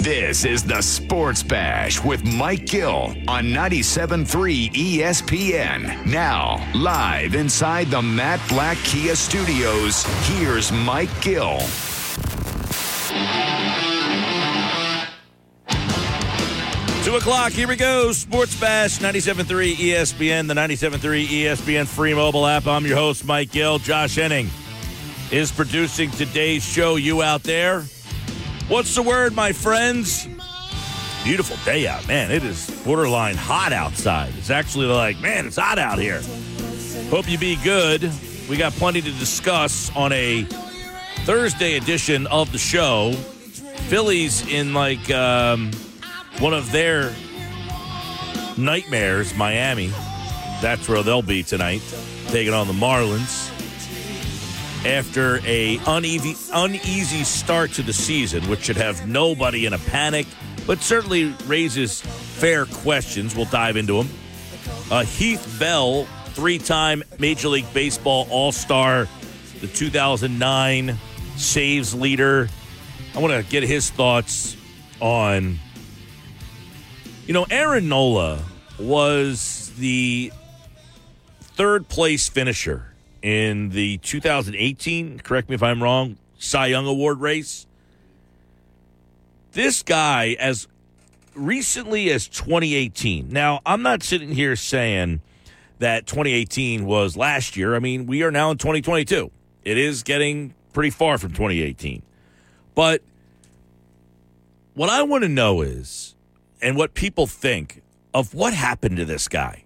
This is the Sports Bash with Mike Gill on 97.3 ESPN. Now, live inside the Matt Blatt Kia Studios, here's Mike Gill. Two o'clock, here we go. Sports Bash, 97.3 ESPN, the 97.3 ESPN free mobile app. I'm your host, Mike Gill. Josh Henning is producing today's show. You out there? What's the word, my friends? Beautiful day out, man. It is borderline hot outside. It's actually like, man, it's hot out here. Hope you be good. We got plenty to discuss on a Thursday edition of the show. Phillies in like um, one of their nightmares, Miami. That's where they'll be tonight, taking on the Marlins after a uneasy, uneasy start to the season, which should have nobody in a panic, but certainly raises fair questions. We'll dive into them. Uh, Heath Bell, three-time Major League Baseball All-Star, the 2009 saves leader. I want to get his thoughts on. You know, Aaron Nola was the third place finisher in the 2018, correct me if I'm wrong, Cy Young Award race. This guy, as recently as 2018, now I'm not sitting here saying that 2018 was last year. I mean, we are now in 2022. It is getting pretty far from 2018. But what I want to know is, and what people think of what happened to this guy.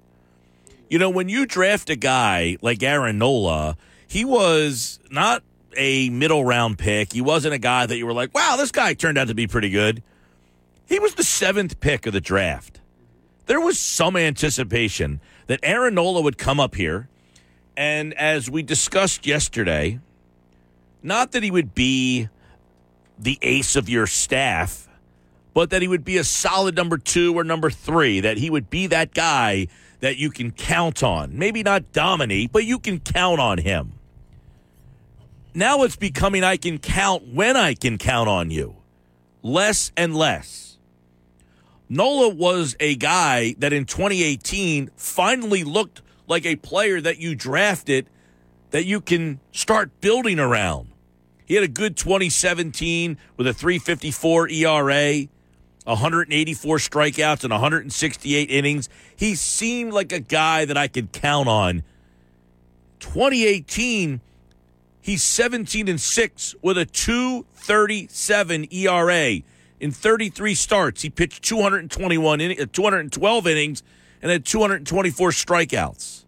You know, when you draft a guy like Aaron Nola, he was not a middle round pick. He wasn't a guy that you were like, wow, this guy turned out to be pretty good. He was the seventh pick of the draft. There was some anticipation that Aaron Nola would come up here. And as we discussed yesterday, not that he would be the ace of your staff, but that he would be a solid number two or number three, that he would be that guy that you can count on. Maybe not dominate, but you can count on him. Now it's becoming I can count when I can count on you. Less and less. Nola was a guy that in 2018 finally looked like a player that you drafted that you can start building around. He had a good 2017 with a 354 ERA. 184 strikeouts and 168 innings. He seemed like a guy that I could count on. 2018, he's 17 and 6 with a 237 ERA. In 33 starts, he pitched 221 in, uh, 212 innings and had 224 strikeouts.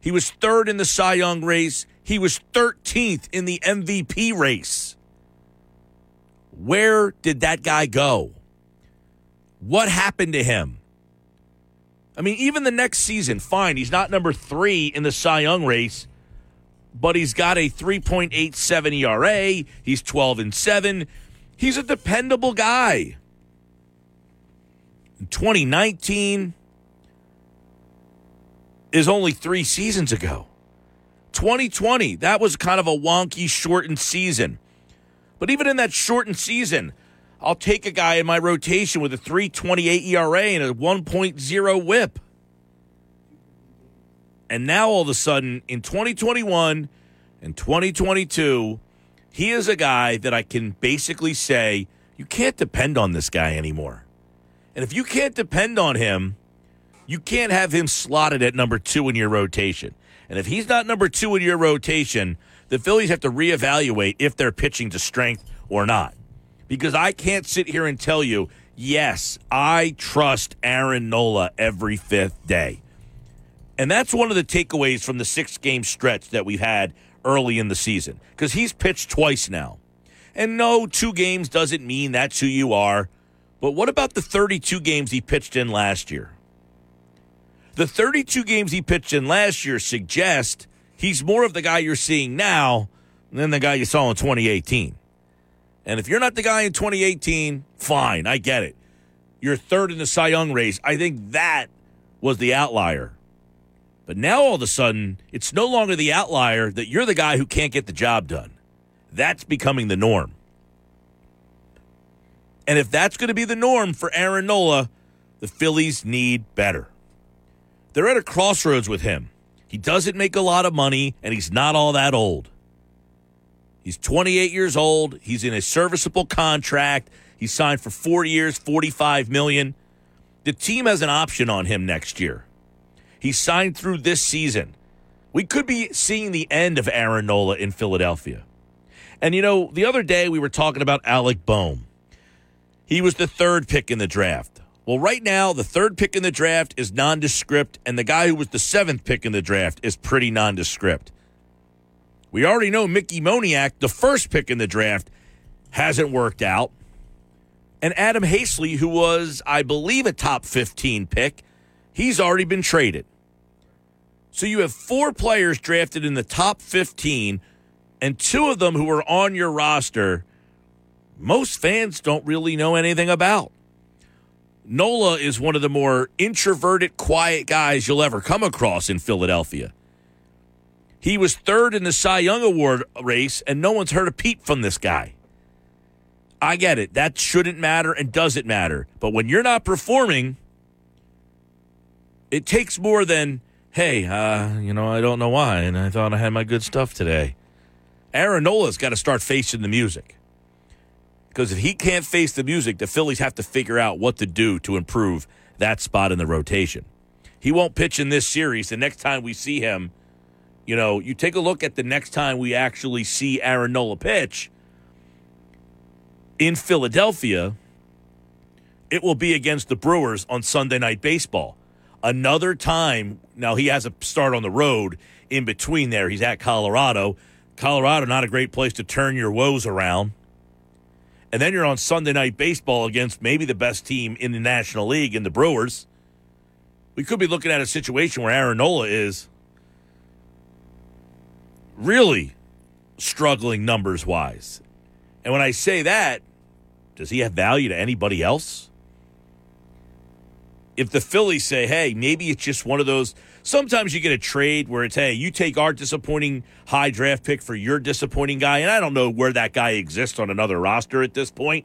He was third in the Cy Young race. He was 13th in the MVP race. Where did that guy go? What happened to him? I mean, even the next season, fine, he's not number three in the Cy Young race, but he's got a 3.87 ERA. He's 12 and 7. He's a dependable guy. In 2019 is only three seasons ago. 2020, that was kind of a wonky, shortened season. But even in that shortened season, I'll take a guy in my rotation with a 328 ERA and a 1.0 whip. And now all of a sudden in 2021 and 2022, he is a guy that I can basically say, you can't depend on this guy anymore. And if you can't depend on him, you can't have him slotted at number two in your rotation. And if he's not number two in your rotation, the Phillies have to reevaluate if they're pitching to strength or not because I can't sit here and tell you, yes, I trust Aaron Nola every fifth day. And that's one of the takeaways from the six game stretch that we've had early in the season because he's pitched twice now. And no, two games doesn't mean that's who you are. But what about the 32 games he pitched in last year? The 32 games he pitched in last year suggest he's more of the guy you're seeing now than the guy you saw in 2018. And if you're not the guy in 2018, fine, I get it. You're third in the Cy Young race. I think that was the outlier. But now all of a sudden, it's no longer the outlier that you're the guy who can't get the job done. That's becoming the norm. And if that's going to be the norm for Aaron Nola, the Phillies need better. They're at a crossroads with him. He doesn't make a lot of money, and he's not all that old. He's 28 years old. He's in a serviceable contract. He's signed for four years, 45 million. The team has an option on him next year. He's signed through this season. We could be seeing the end of Aaron Nola in Philadelphia. And you know, the other day we were talking about Alec Bohm. He was the third pick in the draft. Well, right now, the third pick in the draft is nondescript, and the guy who was the seventh pick in the draft is pretty nondescript. We already know Mickey Moniak, the first pick in the draft, hasn't worked out. And Adam Haseley, who was, I believe, a top 15 pick, he's already been traded. So you have four players drafted in the top 15, and two of them who are on your roster, most fans don't really know anything about. Nola is one of the more introverted, quiet guys you'll ever come across in Philadelphia. He was third in the Cy Young Award race, and no one's heard a peep from this guy. I get it. That shouldn't matter and doesn't matter. But when you're not performing, it takes more than, hey, uh, you know, I don't know why, and I thought I had my good stuff today. Aaron Nola's got to start facing the music. Because if he can't face the music, the Phillies have to figure out what to do to improve that spot in the rotation. He won't pitch in this series. The next time we see him, you know, you take a look at the next time we actually see Aaron Nola pitch in Philadelphia, it will be against the Brewers on Sunday Night Baseball. Another time, now he has a start on the road in between there. He's at Colorado. Colorado, not a great place to turn your woes around. And then you're on Sunday night baseball against maybe the best team in the National League in the Brewers. We could be looking at a situation where Aaron Nola is really struggling numbers wise. And when I say that, does he have value to anybody else? If the Phillies say, hey, maybe it's just one of those sometimes you get a trade where it's, hey, you take our disappointing high draft pick for your disappointing guy. And I don't know where that guy exists on another roster at this point.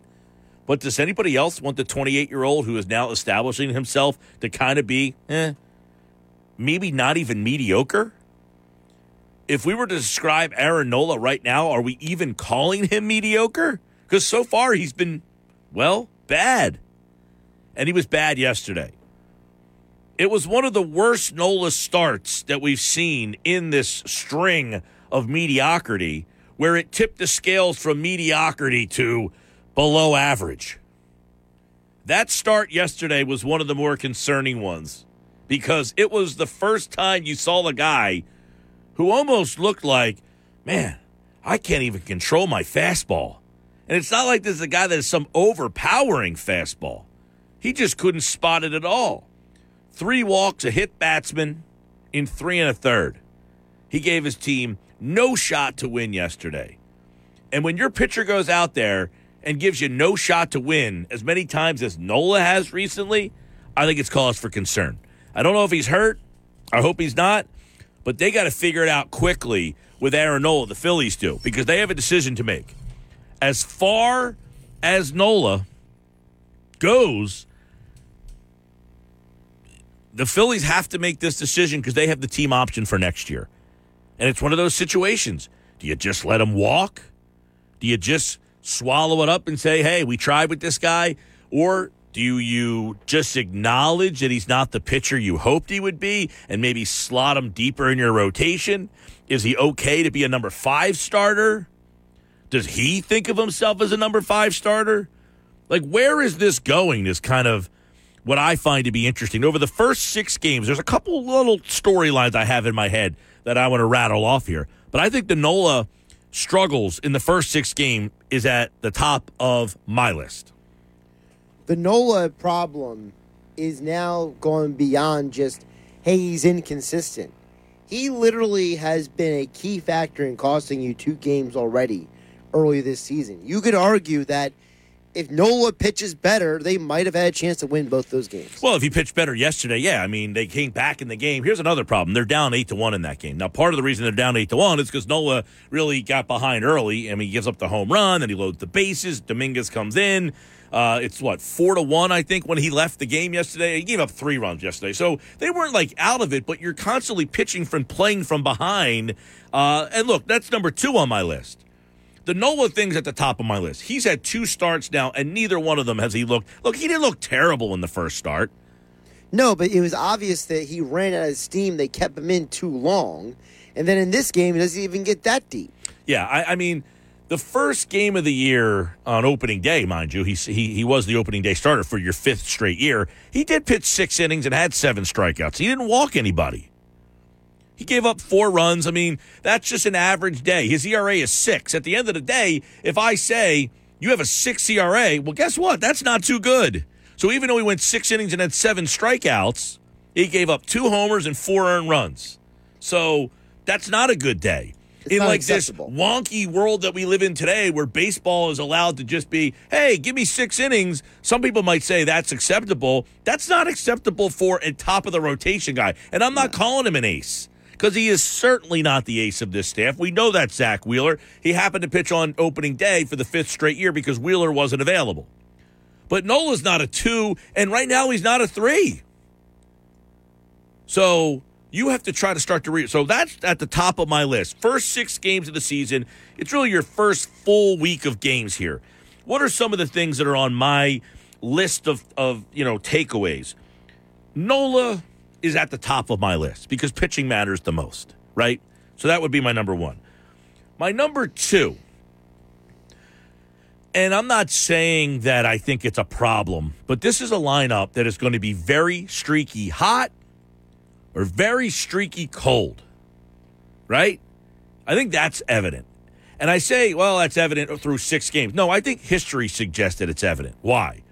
But does anybody else want the 28 year old who is now establishing himself to kind of be, eh, maybe not even mediocre? If we were to describe Aaron Nola right now, are we even calling him mediocre? Because so far he's been, well, bad. And he was bad yesterday. It was one of the worst Nola starts that we've seen in this string of mediocrity, where it tipped the scales from mediocrity to below average. That start yesterday was one of the more concerning ones because it was the first time you saw the guy who almost looked like, man, I can't even control my fastball. And it's not like this is a guy that is some overpowering fastball. He just couldn't spot it at all three walks, a hit batsman in three and a third. He gave his team no shot to win yesterday. And when your pitcher goes out there and gives you no shot to win as many times as Nola has recently, I think it's cause for concern. I don't know if he's hurt. I hope he's not. But they got to figure it out quickly with Aaron Nola, the Phillies do, because they have a decision to make. As far as Nola goes, the Phillies have to make this decision because they have the team option for next year. And it's one of those situations. Do you just let him walk? Do you just swallow it up and say, hey, we tried with this guy? Or do you just acknowledge that he's not the pitcher you hoped he would be and maybe slot him deeper in your rotation? Is he okay to be a number five starter? Does he think of himself as a number five starter? Like, where is this going? This kind of what I find to be interesting. Over the first six games, there's a couple little storylines I have in my head that I want to rattle off here. But I think the NOLA struggles in the first six game is at the top of my list. The Nola problem is now going beyond just, hey, he's inconsistent. He literally has been a key factor in costing you two games already early this season. You could argue that if Nola pitches better, they might have had a chance to win both those games. Well, if he pitched better yesterday, yeah. I mean, they came back in the game. Here's another problem: they're down eight to one in that game. Now, part of the reason they're down eight to one is because Nola really got behind early. I mean, he gives up the home run, then he loads the bases. Dominguez comes in. Uh, it's what four to one, I think, when he left the game yesterday. He gave up three runs yesterday, so they weren't like out of it. But you're constantly pitching from playing from behind. Uh, and look, that's number two on my list. The Nola thing's at the top of my list. He's had two starts now, and neither one of them has he looked. Look, he didn't look terrible in the first start. No, but it was obvious that he ran out of steam. They kept him in too long, and then in this game, he doesn't even get that deep. Yeah, I, I mean, the first game of the year on opening day, mind you, he, he he was the opening day starter for your fifth straight year. He did pitch six innings and had seven strikeouts. He didn't walk anybody. He gave up four runs. I mean, that's just an average day. His ERA is six. At the end of the day, if I say you have a six ERA, well, guess what? That's not too good. So even though he went six innings and had seven strikeouts, he gave up two homers and four earned runs. So that's not a good day. It's in like this wonky world that we live in today where baseball is allowed to just be, hey, give me six innings. Some people might say that's acceptable. That's not acceptable for a top of the rotation guy. And I'm not calling him an ace because he is certainly not the ace of this staff. We know that Zack Wheeler. He happened to pitch on opening day for the fifth straight year because Wheeler wasn't available. But Nola's not a two, and right now he's not a three. So you have to try to start to read. So that's at the top of my list. First six games of the season. It's really your first full week of games here. What are some of the things that are on my list of, of you know takeaways? Nola is at the top of my list because pitching matters the most, right? So that would be my number one. My number two, and I'm not saying that I think it's a problem, but this is a lineup that is going to be very streaky hot or very streaky cold, right? I think that's evident. And I say, well, that's evident through six games. No, I think history suggests that it's evident. Why?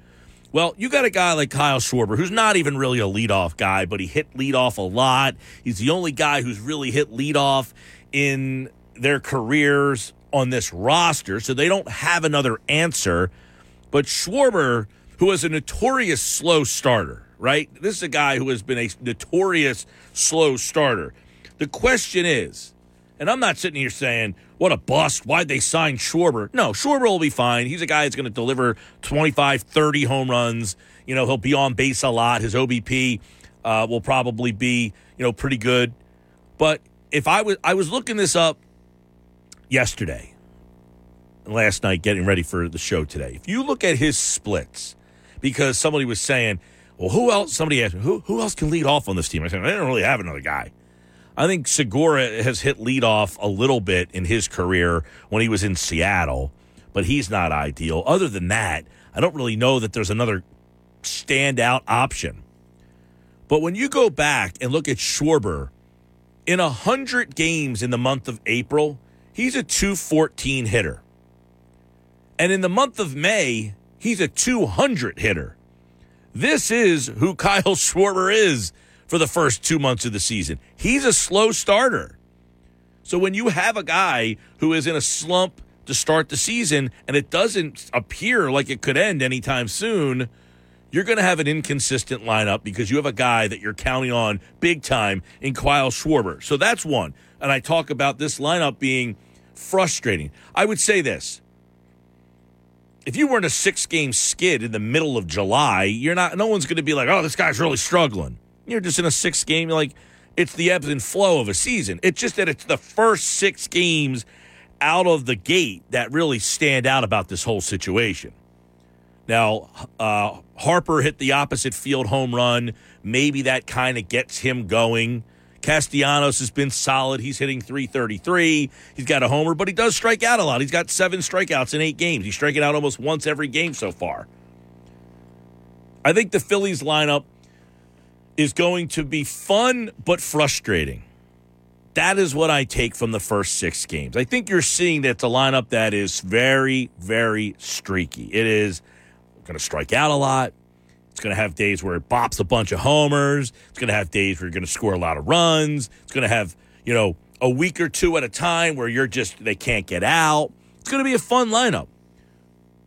Well, you got a guy like Kyle Schwarber, who's not even really a leadoff guy, but he hit leadoff a lot. He's the only guy who's really hit leadoff in their careers on this roster, so they don't have another answer. But Schwarber, who is a notorious slow starter, right? This is a guy who has been a notorious slow starter. The question is, and I'm not sitting here saying, what a bust. Why'd they sign Schwarber? No, Schwarber will be fine. He's a guy that's going to deliver 25, 30 home runs. You know, he'll be on base a lot. His OBP uh, will probably be, you know, pretty good. But if I was, I was looking this up yesterday, last night, getting ready for the show today. If you look at his splits, because somebody was saying, well, who else? Somebody asked me, who, who else can lead off on this team? I said, I don't really have another guy. I think Segura has hit lead off a little bit in his career when he was in Seattle, but he's not ideal. Other than that, I don't really know that there's another standout option. But when you go back and look at Schwarber, in 100 games in the month of April, he's a 214 hitter. And in the month of May, he's a 200 hitter. This is who Kyle Schwarber is for the first two months of the season. He's a slow starter. So when you have a guy who is in a slump to start the season and it doesn't appear like it could end anytime soon, you're going to have an inconsistent lineup because you have a guy that you're counting on big time in Kyle Schwarber. So that's one. And I talk about this lineup being frustrating. I would say this. If you were in a six game skid in the middle of July, you're not no one's gonna be like, oh, this guy's really struggling. You're just in a six game, like it's the ebbs and flow of a season. It's just that it's the first six games out of the gate that really stand out about this whole situation. Now, uh, Harper hit the opposite field home run. Maybe that kind of gets him going. Castellanos has been solid. He's hitting 333. He's got a homer, but he does strike out a lot. He's got seven strikeouts in eight games. He's striking out almost once every game so far. I think the Phillies lineup is going to be fun but frustrating. That is what I take from the first six games. I think you're seeing that it's a lineup that is very, very streaky. It is going to strike out a lot. It's going to have days where it bops a bunch of homers. It's going to have days where you're going to score a lot of runs. It's going to have, you know, a week or two at a time where you're just, they can't get out. It's going to be a fun lineup.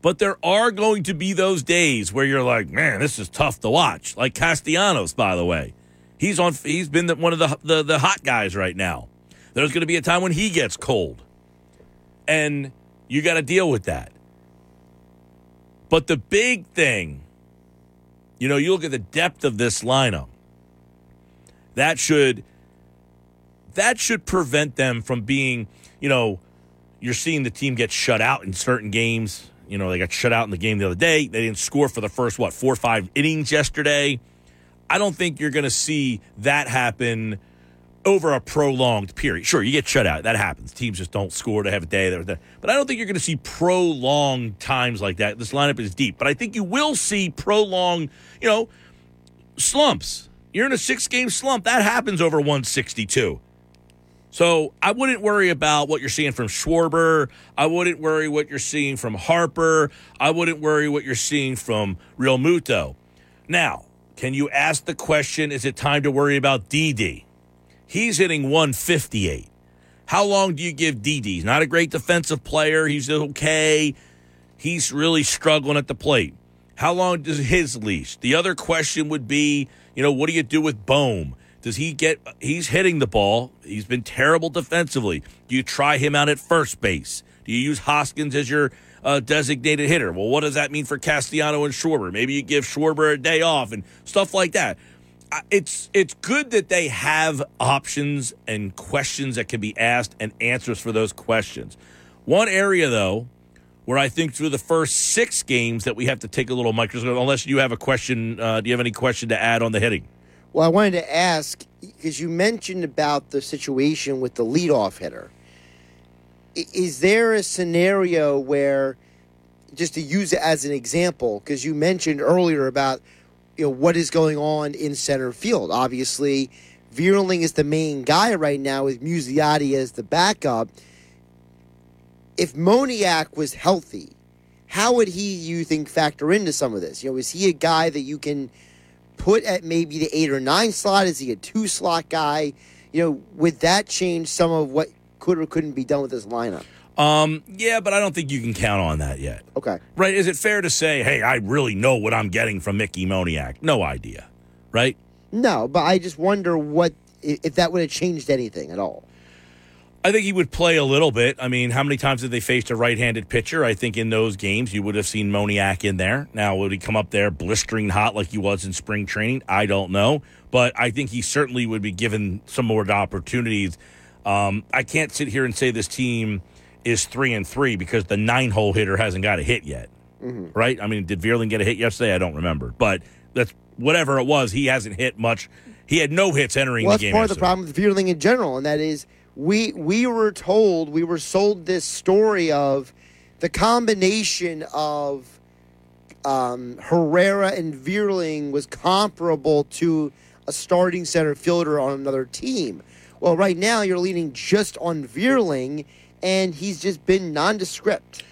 But there are going to be those days where you're like, man, this is tough to watch. Like Castellanos, by the way. He's on. He's been the, one of the, the the hot guys right now. There's going to be a time when he gets cold, and you got to deal with that. But the big thing, you know, you look at the depth of this lineup. That should that should prevent them from being, you know, you're seeing the team get shut out in certain games. You know, they got shut out in the game the other day. They didn't score for the first what four or five innings yesterday. I don't think you're going to see that happen over a prolonged period. Sure, you get shut out. That happens. Teams just don't score to have a day. There. But I don't think you're going to see prolonged times like that. This lineup is deep. But I think you will see prolonged, you know, slumps. You're in a six game slump. That happens over 162. So I wouldn't worry about what you're seeing from Schwarber. I wouldn't worry what you're seeing from Harper. I wouldn't worry what you're seeing from Realmuto. Now, can you ask the question is it time to worry about Didi? He's hitting 158. How long do you give Didi? He's not a great defensive player. He's okay. He's really struggling at the plate. How long does his leash? The other question would be, you know, what do you do with Bohm? Does he get he's hitting the ball. He's been terrible defensively. Do you try him out at first base? Do you use Hoskins as your uh, designated hitter. Well, what does that mean for Castellano and Schwarber? Maybe you give Schwarber a day off and stuff like that. It's it's good that they have options and questions that can be asked and answers for those questions. One area though, where I think through the first six games that we have to take a little microscope. Unless you have a question, uh, do you have any question to add on the hitting? Well, I wanted to ask because you mentioned about the situation with the leadoff hitter is there a scenario where just to use it as an example because you mentioned earlier about you know what is going on in center field. Obviously Vierling is the main guy right now with Muzziotti as the backup. If Moniak was healthy how would he you think factor into some of this? You know is he a guy that you can put at maybe the 8 or 9 slot? Is he a 2 slot guy? You know would that change some of what could or couldn't be done with this lineup? Um, yeah, but I don't think you can count on that yet. Okay. Right? Is it fair to say, hey, I really know what I'm getting from Mickey Moniak? No idea. Right? No, but I just wonder what if that would have changed anything at all. I think he would play a little bit. I mean, how many times did they face a right-handed pitcher? I think in those games you would have seen Moniak in there. Now, would he come up there blistering hot like he was in spring training? I don't know, but I think he certainly would be given some more opportunities um, I can't sit here and say this team is three and three because the nine hole hitter hasn't got a hit yet. Mm-hmm. Right? I mean, did Vierling get a hit yesterday? I don't remember. But that's whatever it was, he hasn't hit much. He had no hits entering well, the game. That's part yesterday. of the problem with Vierling in general, and that is we we were told we were sold this story of the combination of um, Herrera and Veerling was comparable to a starting center fielder on another team. Well, right now you're leaning just on Vierling, and he's just been nondescript.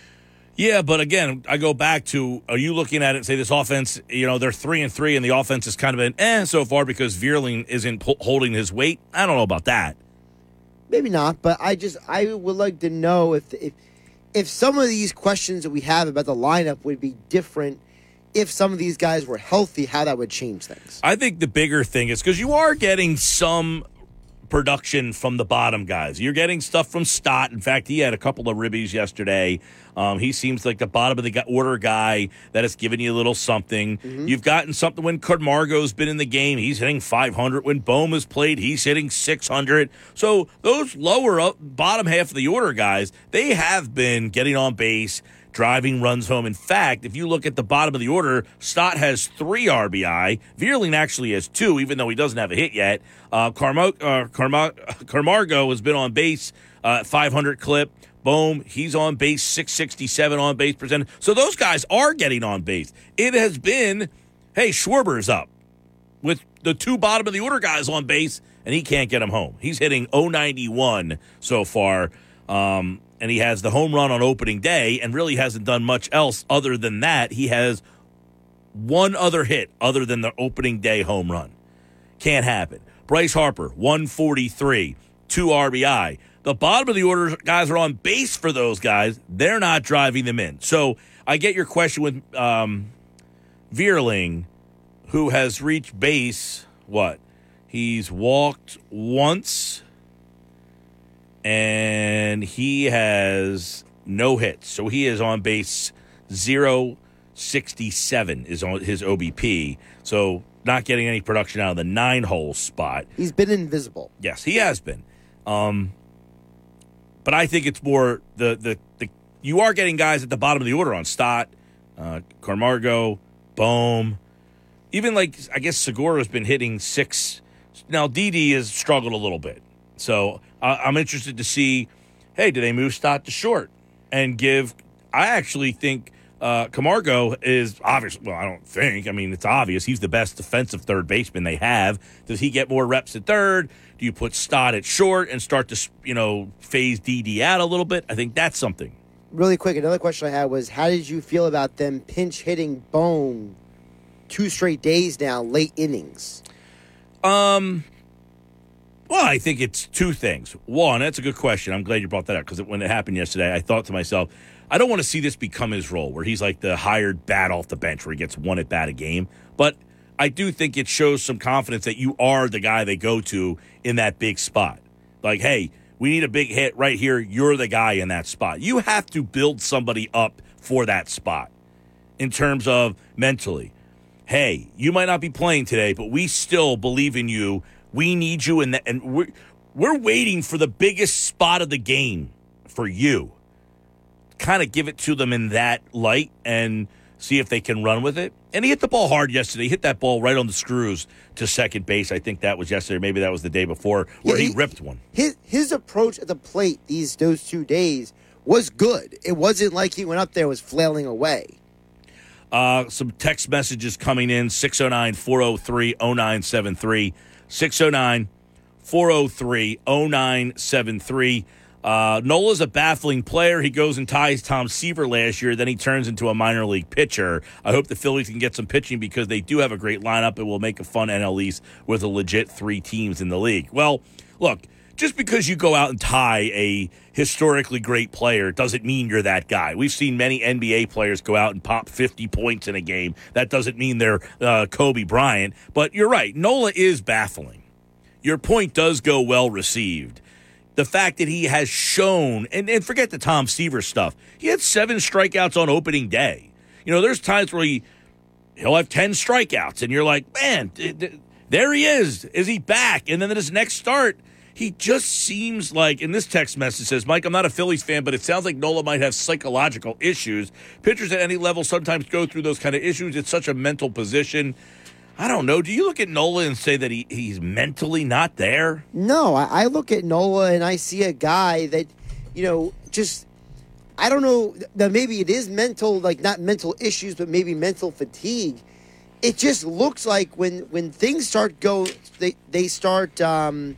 Yeah, but again, I go back to: Are you looking at it and say this offense? You know, they're three and three, and the offense has kind of been eh so far because Vierling isn't holding his weight. I don't know about that. Maybe not, but I just I would like to know if if if some of these questions that we have about the lineup would be different if some of these guys were healthy, how that would change things. I think the bigger thing is because you are getting some production from the bottom guys. You're getting stuff from Stott. In fact, he had a couple of ribbies yesterday. Um, he seems like the bottom of the order guy that has given you a little something. Mm-hmm. You've gotten something when Camargo's been in the game. He's hitting 500. When Bohm has played, he's hitting 600. So those lower up, bottom half of the order guys, they have been getting on base driving runs home. In fact, if you look at the bottom of the order, Stott has three RBI. Vierling actually has two, even though he doesn't have a hit yet. Uh, Carmo- uh, Carmo- Camargo has been on base uh, 500 clip. Bohm, he's on base 667 on base percent. So those guys are getting on base. It has been, hey, Schwarber's up with the two bottom of the order guys on base, and he can't get them home. He's hitting 091 so far. Um, and he has the home run on opening day and really hasn't done much else other than that. He has one other hit other than the opening day home run. Can't happen. Bryce Harper, 143, two RBI. The bottom of the order guys are on base for those guys. They're not driving them in. So I get your question with um, Vierling, who has reached base. What? He's walked once, and he has no hits. So he is on base zero sixty seven is on his OBP. So not getting any production out of the nine hole spot. He's been invisible. Yes, he has been. Um, but I think it's more the, the the you are getting guys at the bottom of the order on Stott, uh, Camargo, Bohm, even like I guess Segura's been hitting six. Now Didi has struggled a little bit, so uh, I'm interested to see. Hey, do they move Stott to short and give? I actually think uh, Camargo is obvious. Well, I don't think. I mean, it's obvious he's the best defensive third baseman they have. Does he get more reps at third? Do you put Stott at short and start to you know phase Didi out a little bit? I think that's something. Really quick, another question I had was, how did you feel about them pinch hitting Bohm two straight days now, late innings? Um. Well, I think it's two things. One, that's a good question. I'm glad you brought that up because when it happened yesterday, I thought to myself, I don't want to see this become his role where he's like the hired bat off the bench where he gets one at bat a game. But I do think it shows some confidence that you are the guy they go to in that big spot. Like, hey, we need a big hit right here. You're the guy in that spot. You have to build somebody up for that spot in terms of mentally. Hey, you might not be playing today, but we still believe in you. We need you in that, and we're we're waiting for the biggest spot of the game for you. Kind of give it to them in that light and see if they can run with it. And he hit the ball hard yesterday. He hit that ball right on the screws to second base. I think that was yesterday. Maybe that was the day before where Yeah, he, he- ripped one. His his approach at the plate these those two days was good. It wasn't like he went up there was flailing away. Uh, some text messages coming in 609 403 0973. 609 403 0973. Uh, Nola's a baffling player. He goes and ties Tom Seaver last year, then he turns into a minor league pitcher. I hope the Phillies can get some pitching because they do have a great lineup. It will make a fun NL East with a legit three teams in the league. Well, look, just because you go out and tie a historically great player doesn't mean you're that guy. We've seen many NBA players go out and pop 50 points in a game. That doesn't mean they're uh, Kobe Bryant. But you're right. Nola is baffling. Your point does go well received. The fact that he has shown, and, and forget the Tom Seaver stuff, he had seven strikeouts on opening day. You know, there's times where he, he'll have 10 strikeouts, and you're like, man, th- th- there he is. Is he back? And then his next start, he just seems like, and this text message says, Mike, I'm not a Phillies fan, but it sounds like Nola might have psychological issues. Pitchers at any level sometimes go through those kind of issues. It's such a mental position. I don't know. Do you look at Nola and say that he, he's mentally not there? No, I, I look at Nola and I see a guy that, you know, just I don't know that maybe it is mental, like not mental issues, but maybe mental fatigue. It just looks like when when things start go, they they start um,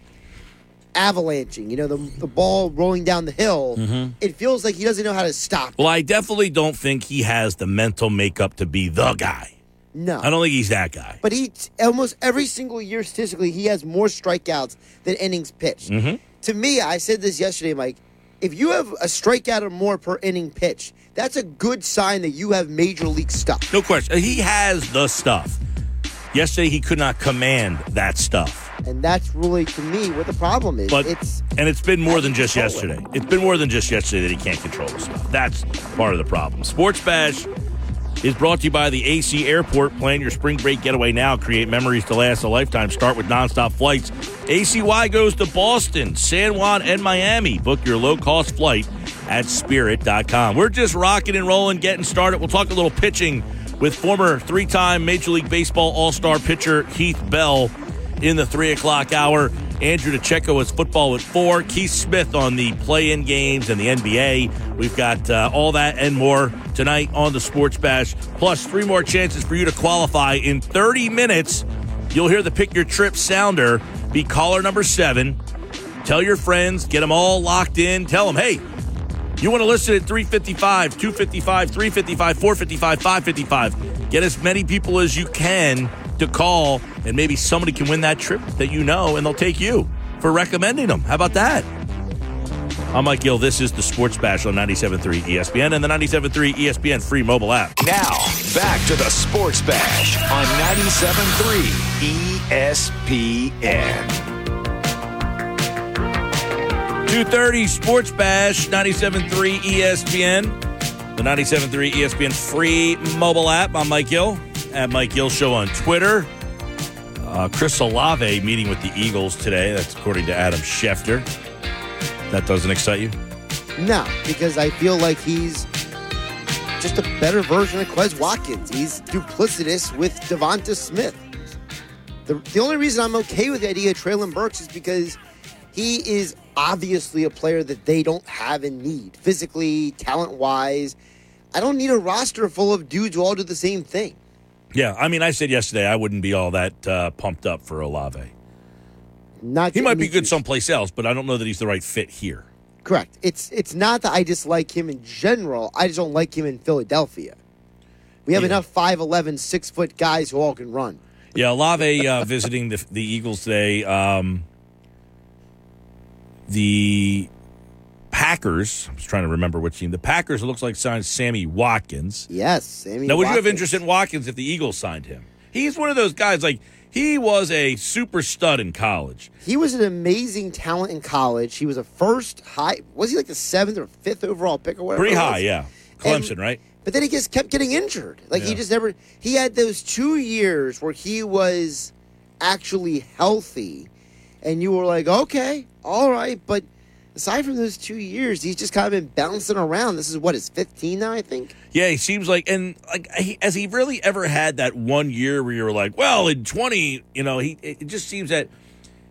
avalanching. You know, the the ball rolling down the hill. It feels like he doesn't know how to stop. Well, I definitely don't think he has the mental makeup to be the guy. No, I don't think he's that guy. But he almost every single year statistically he has more strikeouts than innings pitched. Mm-hmm. To me, I said this yesterday, Mike. If you have a strikeout or more per inning pitched, that's a good sign that you have major league stuff. No question. He has the stuff. Yesterday, he could not command that stuff. And that's really to me what the problem is. But it's and it's been more than just control it. yesterday. It's been more than just yesterday that he can't control the stuff. That's part of the problem. Sports Bash is brought to you by the AC Airport. Plan your spring break getaway now. Create memories to last a lifetime. Start with nonstop flights. ACY goes to Boston, San Juan, and Miami. Book your low cost flight at spirit.com. We're just rocking and rolling, getting started. We'll talk a little pitching with former three time Major League Baseball All Star pitcher Heath Bell in the three o'clock hour. Andrew DeCecco is football at four. Keith Smith on the play-in games and the NBA. We've got uh, all that and more tonight on the Sports Bash. Plus, three more chances for you to qualify in 30 minutes. You'll hear the pick your trip sounder. Be caller number seven. Tell your friends. Get them all locked in. Tell them, hey, you want to listen at 355, 255, 355, 455, 555. Get as many people as you can to call, and maybe somebody can win that trip that you know, and they'll take you for recommending them. How about that? I'm Mike Gill. This is the Sports Bash on 97.3 ESPN and the 97.3 ESPN free mobile app. Now, back to the Sports Bash on 97.3 ESPN. 2.30 Sports Bash, 97.3 ESPN. The 97.3 ESPN free mobile app. I'm Mike Gill at Mike Gill Show on Twitter. Uh, Chris Olave meeting with the Eagles today. That's according to Adam Schefter. That doesn't excite you? No, because I feel like he's just a better version of Quez Watkins. He's duplicitous with Devonta Smith. The, the only reason I'm okay with the idea of Treylon Burks is because he is obviously a player that they don't have in need, physically, talent wise. I don't need a roster full of dudes who all do the same thing. Yeah, I mean, I said yesterday I wouldn't be all that uh, pumped up for Olave. Not He might be good someplace else, but I don't know that he's the right fit here. Correct. It's it's not that I dislike him in general. I just don't like him in Philadelphia. We have Yeah. enough 5'11", 6 foot guys who all can run. Yeah, Olave uh, visiting the, the Eagles today. Um, the Packers, I was trying to remember which team. The Packers, it looks like, signed Sammy Watkins. Yes, Sammy. Now, would you have interest in Watkins if the Eagles signed him? He's one of those guys, like, he was a super stud in college. He was an amazing talent in college. He was a first high. Was he like the seventh or fifth overall pick or whatever? Pretty high, yeah. Clemson, And- right? But then he just kept getting injured. Like Yeah. he just never. He had those two years where he was actually healthy, and you were like, okay, all right. But aside from those two years, he's just kind of been bouncing around. This is what his 15 now, I think. Yeah, he seems like, and like, he, has he really ever had that one year where you were like, well, in 20, you know, he, it just seems that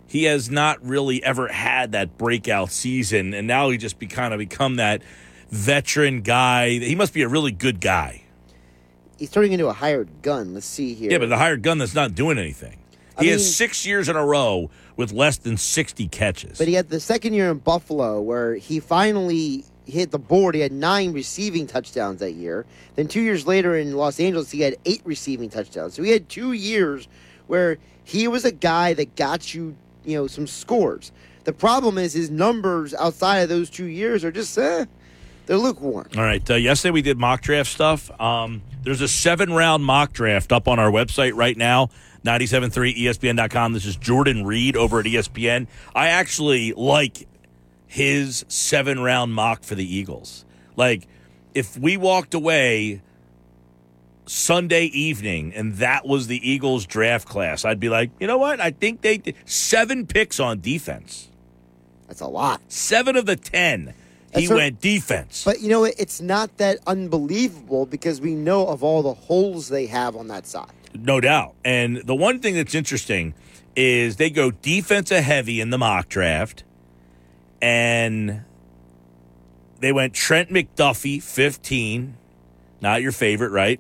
he has not really ever had that breakout season. And now he just be kind of become that veteran guy. He must be a really good guy. He's turning into a hired gun. Let's see here. Yeah, but the hired gun that's not doing anything. I He mean- has six years in a row with less than 60 catches. But he had the second year in Buffalo where he finally hit the board. He had nine receiving touchdowns that year. Then two years later in Los Angeles, he had eight receiving touchdowns. So he had two years where he was a guy that got you, you know, some scores. The problem is his numbers outside of those two years are just, eh, they're lukewarm. All right. Uh, yesterday we did mock draft stuff. Um, there's a seven round mock draft up on our website right now, 973ESPN.com. This is Jordan Reed over at ESPN. I actually like his seven round mock for the Eagles. Like, if we walked away Sunday evening and that was the Eagles draft class, I'd be like, you know what? I think they did seven picks on defense. That's a lot. Seven of the 10. He went defense. But you know, it's not that unbelievable because we know of all the holes they have on that side. No doubt. And the one thing that's interesting is they go defensive heavy in the mock draft, and they went Trent McDuffie, 15. Not your favorite, right?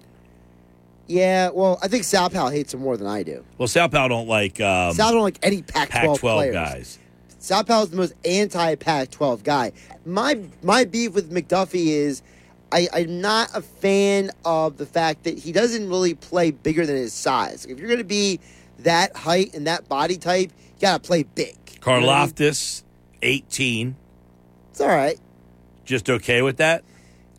Yeah, well, I think Sal Pal hates him more than I do. Well, Sal Pal don't like um, Sal don't like any Pac-12, Pac 12 players. guys. Sal Pal is the most anti-Pac-12 guy. My my beef with McDuffie is I, I'm not a fan of the fact that he doesn't really play bigger than his size. If you're going to be that height and that body type, you got to play big. You know I mean? Karlaftis, 18. It's all right. Just okay with that?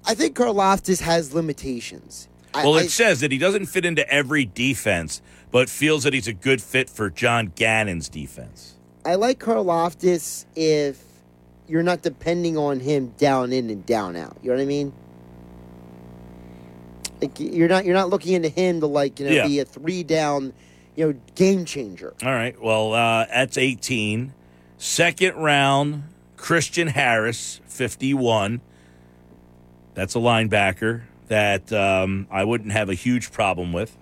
I think Karlaftis has limitations. Well, I, it says that he doesn't fit into every defense, but feels that he's a good fit for John Gannon's defense. I like Karlaftis if you're not depending on him down in and down out. You know what I mean? Like you're not you're not looking into him to like you know Yeah. be a three down, you know, game changer. All right. Well, uh, that's 18. Second round, Christian Harris, 51. That's a linebacker that um, I wouldn't have a huge problem with.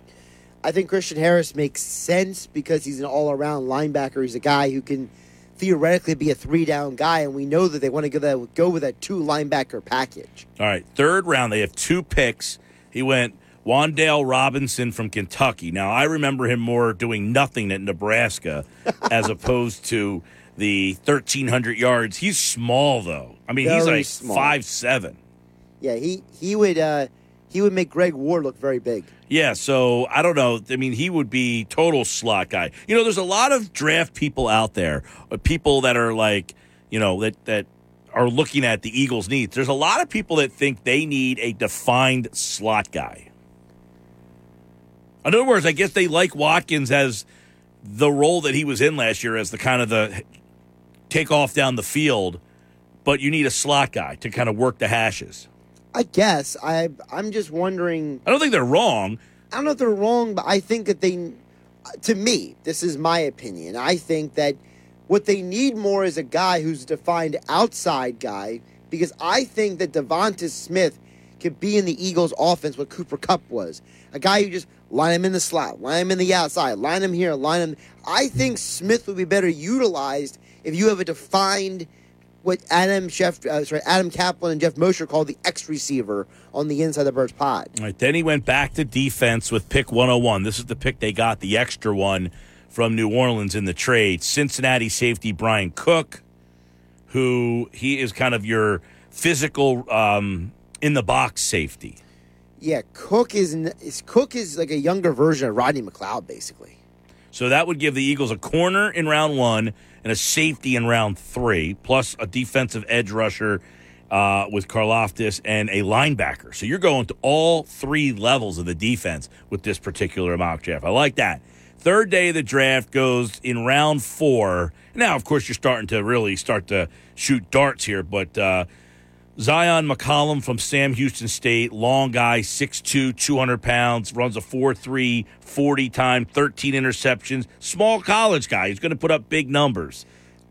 I think Christian Harris makes sense because he's an all around linebacker. He's a guy who can theoretically be a three down guy, and we know that they want to go that go with that two linebacker package. All right. Third round, they have two picks. He went Wan'Dale Robinson from Kentucky. Now, I remember him more doing nothing at Nebraska as opposed to the 1,300 yards. He's small, though. I mean, he's Very like small. five seven. Yeah, he he would uh, he would make Greg Ward look very big. Yeah, so I don't know. I mean, he would be total slot guy. You know, there's a lot of draft people out there, uh, people that are like, you know, that that are looking at the Eagles' needs. There's a lot of people that think they need a defined slot guy. In other words, I guess they like Watkins as the role that he was in last year as the kind of the take off down the field, but you need a slot guy to kind of work the hashes. I guess I I'm just wondering. I don't think they're wrong. I don't know if they're wrong, but I think that they, to me, this is my opinion. I think that what they need more is a guy who's a defined outside guy because I think that Devonta Smith could be in the Eagles' offense what Cooper Kupp was. A guy who just line him in the slot, line him in the outside, line him here, line him. I think Smith would be better utilized if you have a defined what Adam Jeff, uh, sorry, Adam Caplan and Jeff Mosher called the X receiver on the inside of the Birds pod. All right, then he went back to defense with pick 101. This is the pick they got, the extra one from New Orleans in the trade. Cincinnati safety Bryan Cook, who he is kind of your physical um, in the box safety. Yeah, Cook is, is Cook is like a younger version of Rodney McLeod, basically. So that would give the Eagles a corner in round one and a safety in round three, plus a defensive edge rusher uh, with Karlaftis and a linebacker. So you're going to all three levels of the defense with this particular mock draft. I like that. Third day of the draft goes in round four. Now, of course, you're starting to really start to shoot darts here, but uh, Zyon McCollum from Sam Houston State, long guy, 6'2, 200 pounds, runs a 4'3, 40 time, 13 interceptions. Small college guy. He's going to put up big numbers.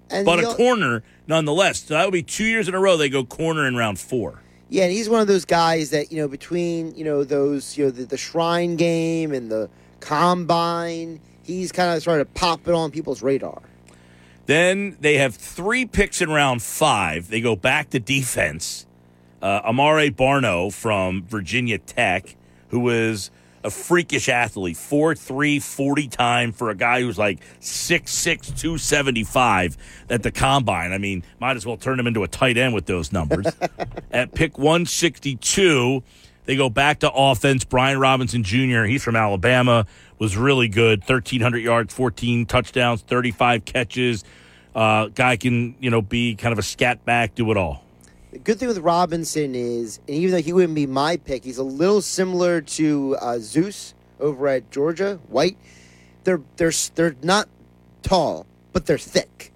And but a corner nonetheless. So that would be two years in a row they go corner in round four. Yeah, and he's one of those guys that, you know, between, you know, those, you know, the, the Shrine game and the combine, he's kind of started to pop it on people's radar. Then they have three picks in round five. They go back to defense. Uh, Amare Barno from Virginia Tech, who was a freakish athlete, 4'3, 40 time for a guy who's like 6'6, 275 at the combine. I mean, might as well turn him into a tight end with those numbers. at pick 162, they go back to offense. Brian Robinson Jr., he's from Alabama, was really good. 1,300 yards, 14 touchdowns, 35 catches. Uh, guy can, you know, be kind of a scat back, do it all. The good thing with Robinson is, and even though he wouldn't be my pick, he's a little similar to uh, Zeus over at Georgia, White. They're, they're, they're not tall, but they're thick.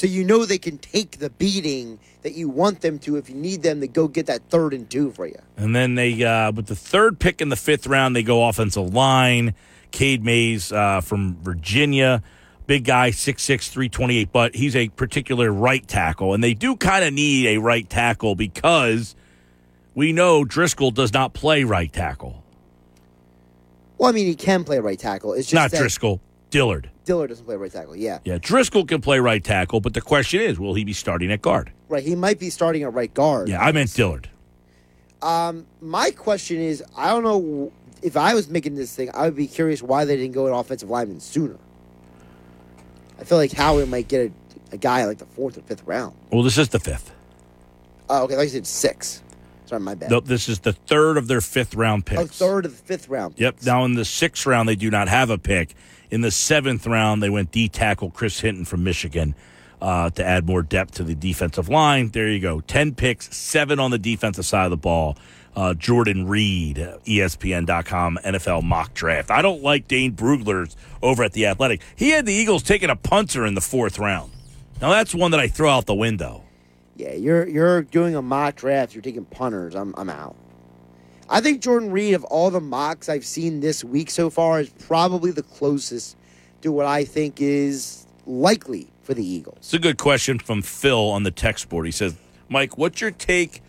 So you know they can take the beating that you want them to if you need them to go get that third and two for you. And then they, uh, with the third pick in the fifth round, they go offensive line. Cade Mays uh, from Virginia, big guy, 6'6, 328, but he's a particular right tackle. And they do kind of need a right tackle because we know Driscoll does not play right tackle. Well, I mean, he can play right tackle. It's just not Driscoll, Dillard. Dillard doesn't play right tackle. Yeah. Yeah. Driscoll can play right tackle, but the question is, will he be starting at guard? Right. He might be starting at right guard. Yeah, I meant Dillard. Um, my question is, I don't know if I was making this thing, I would be curious why they didn't go an offensive lineman sooner. I feel like Howie might get a, a guy like the fourth or fifth round. Well, this is the fifth. Oh, okay. Like I said, six. Sorry, my bad. Nope, this is the third of their fifth round picks. Oh, third of the fifth round. Picks. Yep. Now in the sixth round, they do not have a pick. In the seventh round, they went D tackle Chris Hinton from Michigan uh, to add more depth to the defensive line. There you go. 10 picks, seven on the defensive side of the ball. Uh, Jordan Reid, ESPN.com NFL mock draft. I don't like Dane Brugler's over at the Athletic. He had the Eagles taking a punter in the fourth round. Now that's one that I throw out the window. Yeah, you're you're doing a mock draft. You're taking punters. I'm I'm out. I think Jordan Reid, of all the mocks I've seen this week so far, is probably the closest to what I think is likely for the Eagles. It's a good question from Phil on the text board. He says, Mike, what's your take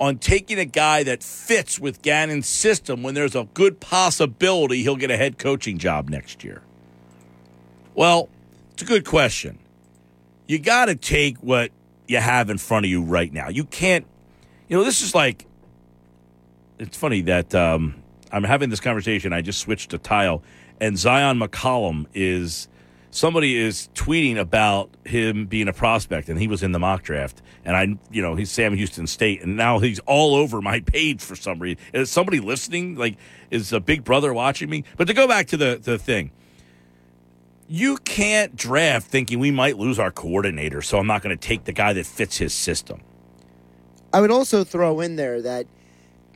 on taking a guy that fits with Gannon's system when there's a good possibility he'll get a head coaching job next year? Well, it's a good question. You got to take what you have in front of you right now. You can't, you know, this is like it's funny that um, I'm having this conversation. I just switched to tile, and Zyon McCollum is somebody is tweeting about him being a prospect, and he was in the mock draft. And I, you know, he's Sam Houston State, and now he's all over my page for some reason. Is somebody listening? Like, is a big brother watching me? But to go back to the the thing, you can't draft thinking we might lose our coordinator, so I'm not going to take the guy that fits his system. I would also throw in there that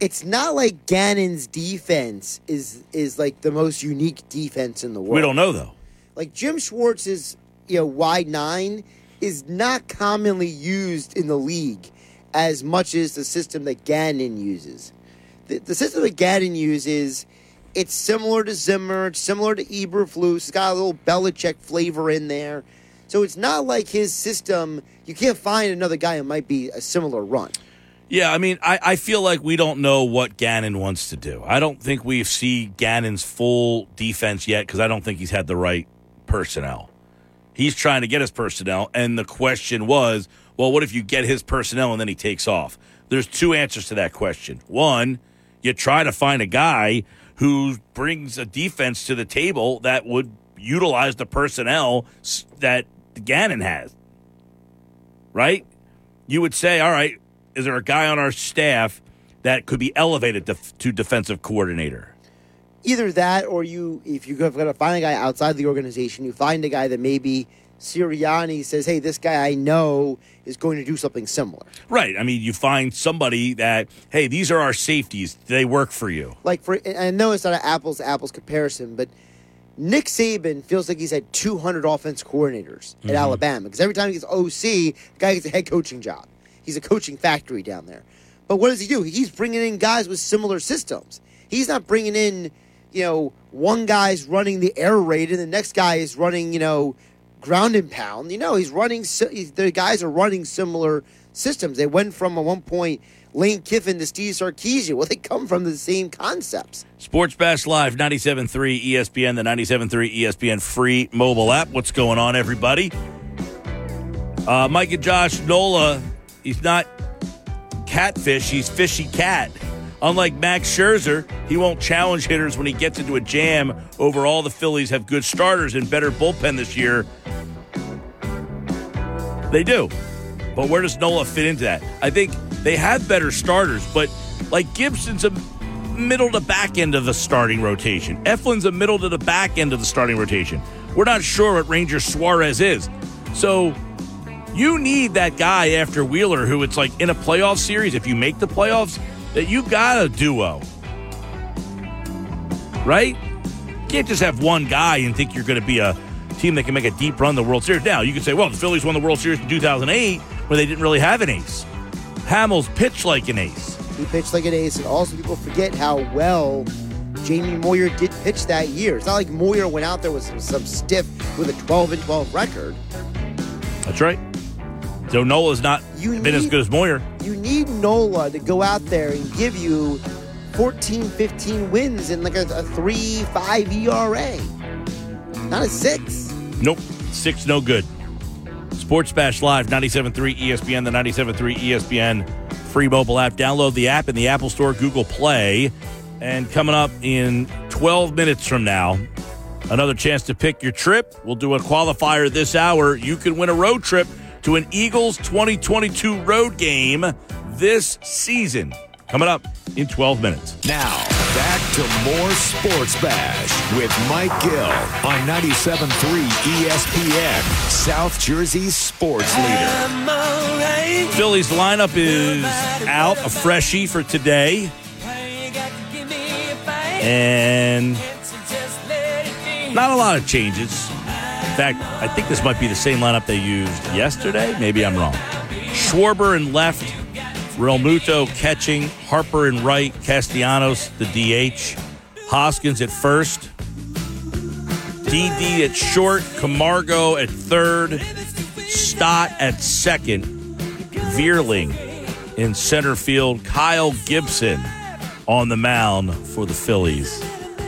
it's not like Gannon's defense is is like the most unique defense in the world. We don't know though. Like Jim Schwartz's you know wide nine is not commonly used in the league as much as the system that Gannon uses. The, the system that Gannon uses, it's similar to Zimmer, it's similar to Eberflus. It's got a little Belichick flavor in there. So it's not like his system. You can't find another guy who might be a similar run. Yeah, I mean, I, I feel like we don't know what Gannon wants to do. I don't think we see Gannon's full defense yet because I don't think he's had the right personnel. He's trying to get his personnel, and the question was, well, what if you get his personnel and then he takes off? There's two answers to that question. One, you try to find a guy who brings a defense to the table that would utilize the personnel that Gannon has. Right? You would say, all right, is there a guy on our staff that could be elevated to, to defensive coordinator? Either that, or you, if you're going to find a guy outside the organization, you find a guy that maybe Sirianni says, "Hey, this guy I know is going to do something similar." Right. I mean, you find somebody that, hey, these are our safeties. They work for you. Like for, I know it's not an apples to apples comparison, but Nick Saban feels like he's had 200 offense coordinators at mm-hmm. Alabama because every time he gets OC, the guy gets a head coaching job. He's a coaching factory down there. But what does he do? He's bringing in guys with similar systems. He's not bringing in, you know, one guy's running the air raid and the next guy is running, you know, ground and pound. You know, he's running. The guys are running similar systems. They went from at one point Lane Kiffin to Steve Sarkisian. Well, they come from the same concepts. Sports Bash Live, 97.3 ESPN, the 97.3 ESPN free mobile app. What's going on, everybody? Uh, Mike and Josh Nola, he's not catfish, he's fishy cat. Unlike Max Scherzer, he won't challenge hitters when he gets into a jam over all the Phillies have good starters and better bullpen this year. They do. But where does Nola fit into that? I think they have better starters, but like Gibson's a middle to back end of the starting rotation. Eflin's a middle to the back end of the starting rotation. We're not sure what Ranger Suarez is. So you need that guy after Wheeler who it's like in a playoff series, if you make the playoffs, that you got a duo. Right? You can't just have one guy and think you're going to be a team that can make a deep run the World Series. Now, you can say, well, the Phillies won the World Series in 2008 where they didn't really have an ace. Hamels pitched like an ace. He pitched like an ace, and also people forget how well Jamie Moyer did pitch that year. It's not like Moyer went out there with some, some stiff with a 12 and 12 record. That's right. So Nola's not you been need, as good as Moyer. You need Nola to go out there and give you 14, 15 wins in like a, a 3 5 ERA. Not a 6. Nope. 6 no good. Sports Bash Live, 97.3 ESPN, the 97.3 ESPN free mobile app. Download the app in the Apple Store, Google Play. And coming up in 12 minutes from now, another chance to pick your trip. We'll do a qualifier this hour. You can win a road trip to an Eagles 2022 road game this season. Coming up in 12 minutes. Now, back to more Sports Bash with Mike Gill on 97.3 ESPN, South Jersey's sports leader. Phillies lineup is out, a freshie for today. And not a lot of changes fact, I think this might be the same lineup they used yesterday. Maybe I'm wrong. Schwarber in left, Realmuto catching, Harper in right, Castellanos the DH, Hoskins at first, DD at short, Camargo at third, Stott at second, Vierling in center field, Kyle Gibson on the mound for the Phillies.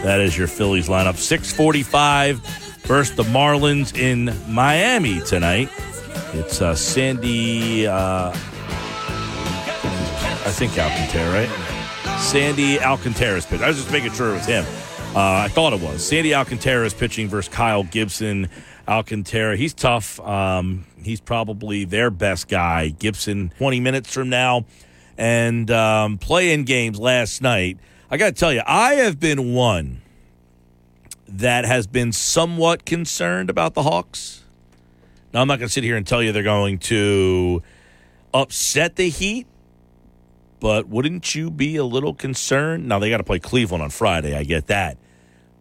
That is your Phillies lineup. 645 versus the Marlins in Miami tonight. It's uh, Sandy, uh, I think Alcantara, right? Sandy Alcantara's pitch. I was just making sure it was him. Uh, I thought it was. Sandy Alcantara is pitching versus Kyle Gibson Alcantara. He's tough. Um, he's probably their best guy. Gibson, 20 minutes from now, and um, playing games last night. I got to tell you, I have been one that has been somewhat concerned about the Hawks. Now, I'm not going to sit here and tell you they're going to upset the Heat, but wouldn't you be a little concerned? Now, they got to play Cleveland on Friday. I get that.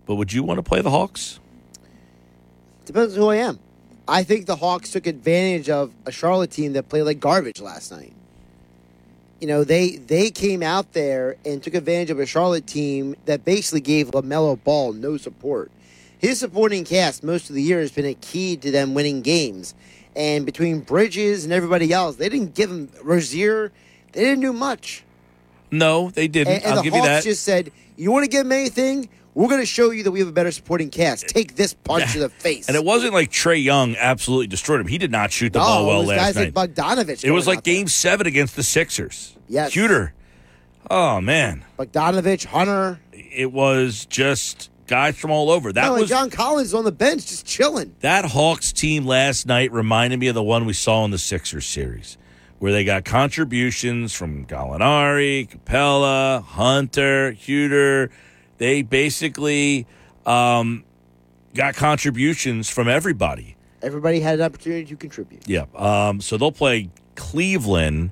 But would you want to play the Hawks? Depends who I am. I think the Hawks took advantage of a Charlotte team that played like garbage last night. You know, they they came out there and took advantage of a Charlotte team that basically gave LaMelo Ball no support. His supporting cast most of the year has been a key to them winning games. And between Bridges and everybody else, they didn't give him Rozier. They didn't do much. No, they didn't. And, and I'll the give Hawks you that. just said, "You want to give him anything? We're going to show you that we have a better supporting cast. Take this punch to the face." and it wasn't like Trae Young absolutely destroyed him. He did not shoot the no, ball it well was last guys night. like Bogdanovich. it was like out there. Game Seven against the Sixers. Yes. Cuter. Oh man, Bogdanovich, Hunter. it was just guys from all over. That no, was John Collins on the bench just chilling. that Hawks team last night reminded me of the one we saw in the Sixers series, where they got contributions from Gallinari, Capela, Hunter, Huerter. They basically um, got contributions from everybody. Everybody had an opportunity to contribute. Yeah. Um, so they'll play Cleveland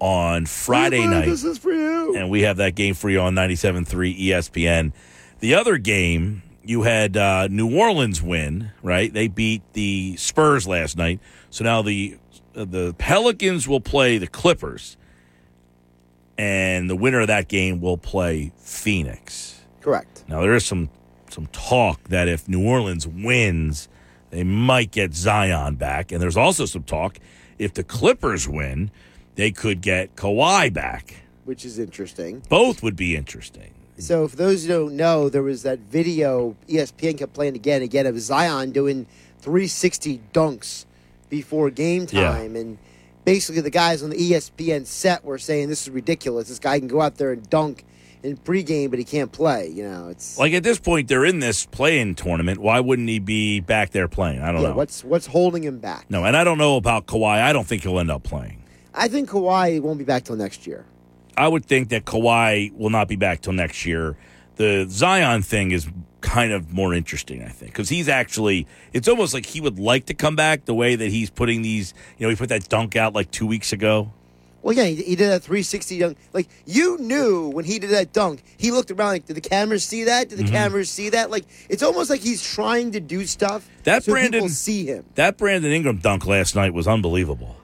on Friday Cleveland, night. This is for you. and we have that game for you on 97.3 ESPN. The other game, you had uh, New Orleans win, right? They beat the Spurs last night. So now the the Pelicans will play the Clippers, and the winner of that game will play Phoenix. Correct. Now there is some some talk that if New Orleans wins, they might get Zion back, and there's also some talk if the Clippers win, they could get Kawhi back. Which is interesting. Both would be interesting. So, for those who don't know, there was that video ESPN kept playing again and again of Zion doing 360 dunks before game Yeah. time. And basically, the guys on the ESPN set were saying, This is ridiculous. This guy can go out there and dunk in pregame, but he can't play. You know, it's. Like at this point, they're in this play-in tournament. Why wouldn't he be back there playing? I don't yeah, know. what's what's holding him back? no, and I don't know about Kawhi. I don't think he'll end up playing. I think Kawhi won't be back till next year. I would think that Kawhi will not be back till next year. The Zion thing is kind of more interesting, I think, because he's actually. It's almost like he would like to come back the way that he's putting these. You know, he put that dunk out like two weeks ago. Well, yeah, he, he did that 360 dunk. Like you knew when he did that dunk, he looked around like, did the cameras see that? Did the Mm-hmm. cameras see that? Like it's almost like he's trying to do stuff That so Brandon- people see him. That Brandon Ingram dunk last night was unbelievable.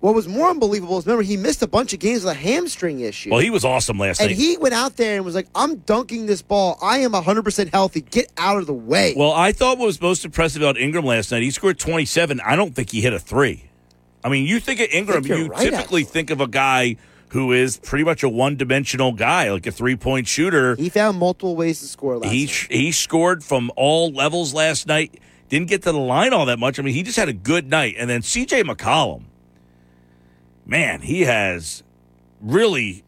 What was more unbelievable is remember he missed a bunch of games with a hamstring issue. Well, he was awesome last and night. And he went out there and was like, "I'm dunking this ball. I am 100 percent healthy. Get out of the way." Well, I thought what was most impressive about Ingram last night, he scored 27. I don't think he hit a three. I mean, you think of Ingram, you're you right, typically think of a guy who is pretty much a one dimensional guy, like a three point shooter. he found multiple ways to score last He, night. he scored from all levels last night. Didn't get to the line all that much. I mean, he just had a good night. And then CJ McCollum, man, he has really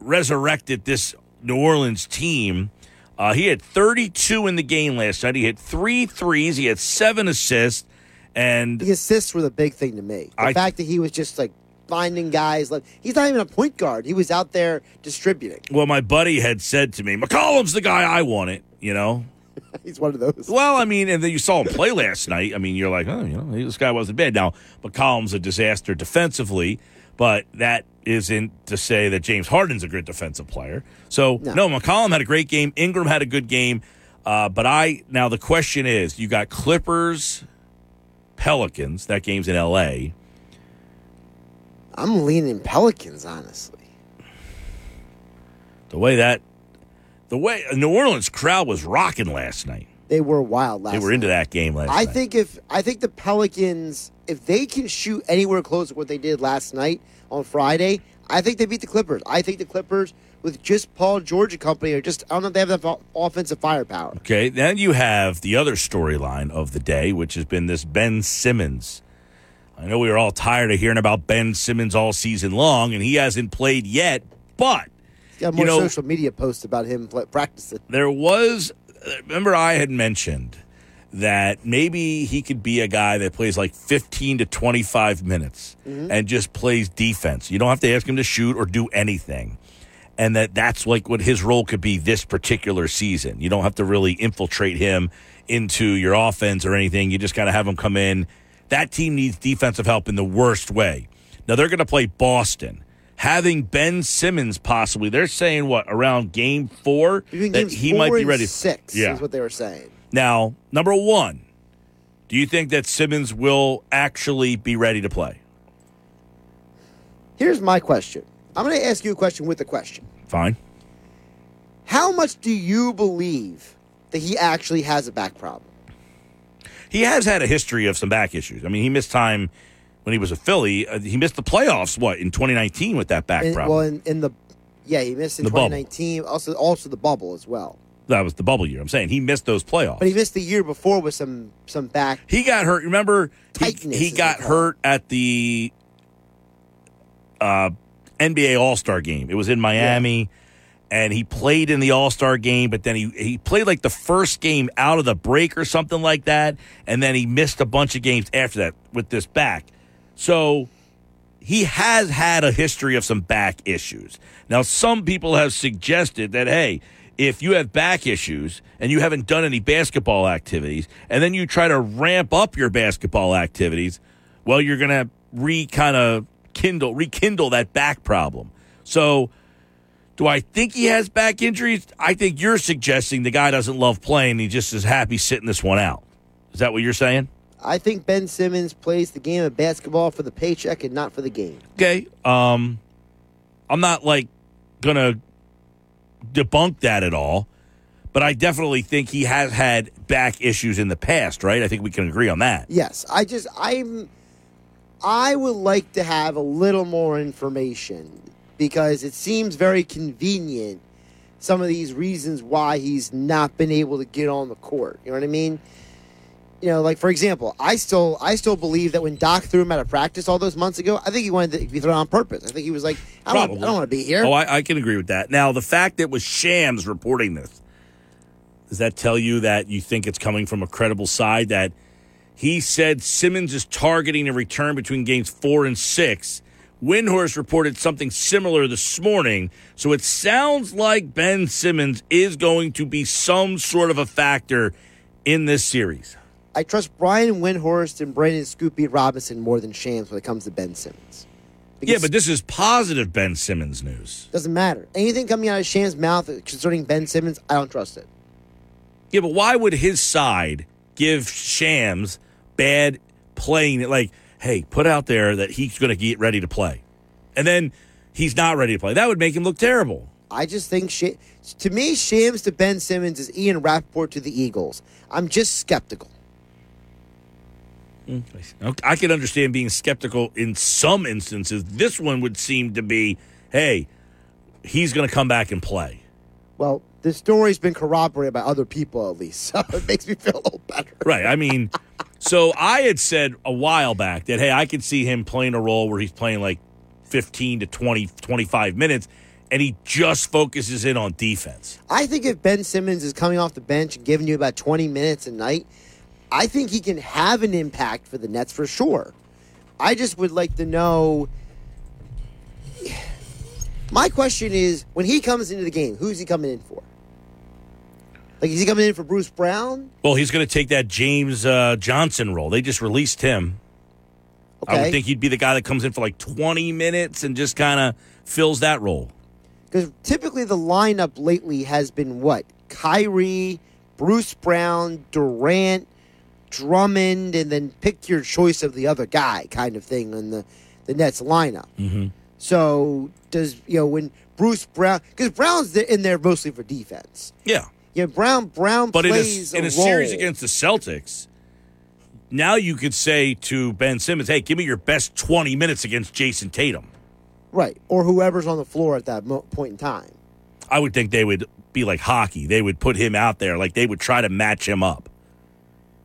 resurrected this New Orleans team. Uh, he had 32 in the game last night. He had three threes. He had seven assists. And The assists were the big thing to me. The I- fact that he was just like finding guys. Like he's not even a point guard. He was out there distributing. well, my buddy had said to me, McCollum's the guy I want it." you know? He's one of those. Well, I mean, and then you saw him play last night. I mean, you're like, oh, you know, this guy wasn't bad. Now, McCollum's a disaster defensively, but that isn't to say that James Harden's a good defensive player. So, no, No. McCollum had a great game. Ingram had a good game. Uh, but I, now the question is you got Clippers, Pelicans. That game's in L.A. I'm leaning Pelicans, honestly. The way that, the way New Orleans crowd was rocking last night. They were wild last. They were into that game last I night. think if I think the Pelicans, if they can shoot anywhere close to what they did last night on Friday, I think they beat the Clippers. I think the Clippers with just Paul George and company or just I don't know if they have enough offensive firepower. Okay, then you have the other storyline of the day, which has been this Ben Simmons. I know we were all tired of hearing about Ben Simmons all season long, and he hasn't played yet, but got more You know- social media posts about him practicing. there was, uh, remember, I had mentioned that maybe he could be a guy that plays like 15 to 25 minutes and just plays defense. You don't have to ask him to shoot or do anything. And that that's like what his role could be this particular season. You don't have to really infiltrate him into your offense or anything. You just kind of have him come in. That team needs defensive help in the worst way. Now they're going to play Boston. Having Ben Simmons possibly, they're saying what around game four that he four might be ready. Six Yeah. is what they were saying. Now, number one, do you think that Simmons will actually be ready to play? Here's my question. I'm going to ask you a question with a question. Fine. How much do you believe that he actually has a back problem? He has had a history of some back issues. I mean, he missed time when he was a Philly. Uh, he missed the playoffs, what, in 2019 with that back In- problem? well, in, in the yeah, he missed in The bubble. 2019. Also, also the bubble as well. that was the bubble year. I'm saying he missed those playoffs. But he missed the year before with some some back. He got hurt. Remember, he, Tightness he got what they call hurt at the uh, NBA All Star game. It was in Miami, and he played in the All Star game. But then he he played like the first game out of the break or something like that, and then he missed a bunch of games after that with this back. So he has had a history of some back issues. Now, some people have suggested that, hey, if you have back issues and you haven't done any basketball activities, and then you try to ramp up your basketball activities, well, you're going to re kind of kindle, rekindle that back problem. So, do I think he has back injuries? I think you're suggesting the guy doesn't love playing. He just is happy sitting this one out. Is that what you're saying? I think Ben Simmons plays the game of basketball for the paycheck and not for the game. Okay. Um, I'm not like gonna debunk that at all, but I definitely think he has had back issues in the past. Right? I think we can agree on that. Yes, I just I'm I would like to have a little more information because it seems very convenient some of these reasons why he's not been able to get on the court. You know what I mean? You know, like for example, I still I still believe that when Doc threw him out of practice all those months ago, I think he wanted to be thrown on purpose. I think he was like, I don't, Probably. I don't want to be here. Oh, I, I can agree with that. Now, the fact that it was Shams reporting this, does that tell you that you think it's coming from a credible side? That he said Simmons is targeting a return between games four and six. Windhorst reported something similar this morning. So it sounds like Ben Simmons is going to be some sort of a factor in this series. I trust Brian Windhorst and Brandon Scoopy Robinson more than Shams when it comes to Ben Simmons. Yeah, but this is positive Ben Simmons news. Doesn't matter. Anything coming out of Sham's mouth concerning Ben Simmons, I don't trust it. Yeah, but why would his side give Shams bad playing? Like, hey, put out there that he's going to get ready to play, and then he's not ready to play. That would make him look terrible. I just think Sh- to me, Shams to Ben Simmons is Ian Rapoport to the Eagles. I'm just skeptical. I can understand being skeptical in some instances. This one would seem to be, hey, he's going to come back and play. Well, this story's been corroborated by other people at least, so it makes me feel a little better. Right. I mean, so I had said a while back that, hey, I could see him playing a role where he's playing like 15 to 20, 25 minutes, and he just focuses in on defense. I think if Ben Simmons is coming off the bench and giving you about 20 minutes a night, I think he can have an impact for the Nets for sure. I just would like to know. My question is when he comes into the game, who's he coming in for? Like, is he coming in for Bruce Brown? Well, he's going to take that James uh, Johnson role. They just released him. I would Okay. think he'd be the guy that comes in for like 20 minutes and just kind of fills that role. Because typically the lineup lately has been what? Kyrie, Bruce Brown, Durant, Drummond, and then pick your choice of the other guy kind of thing in the, the Nets lineup. Mm-hmm. So does, you know, when Bruce Brown, because Brown's in there mostly for defense. Yeah. Yeah, Brown Brown But in a, plays in a role. series against the Celtics, now you could say to Ben Simmons, hey, give me your best 20 minutes against Jayson Tatum. right or whoever's on the floor at that mo- point in time. I would think they would be like hockey. They would put him out there, like they would try to match him up.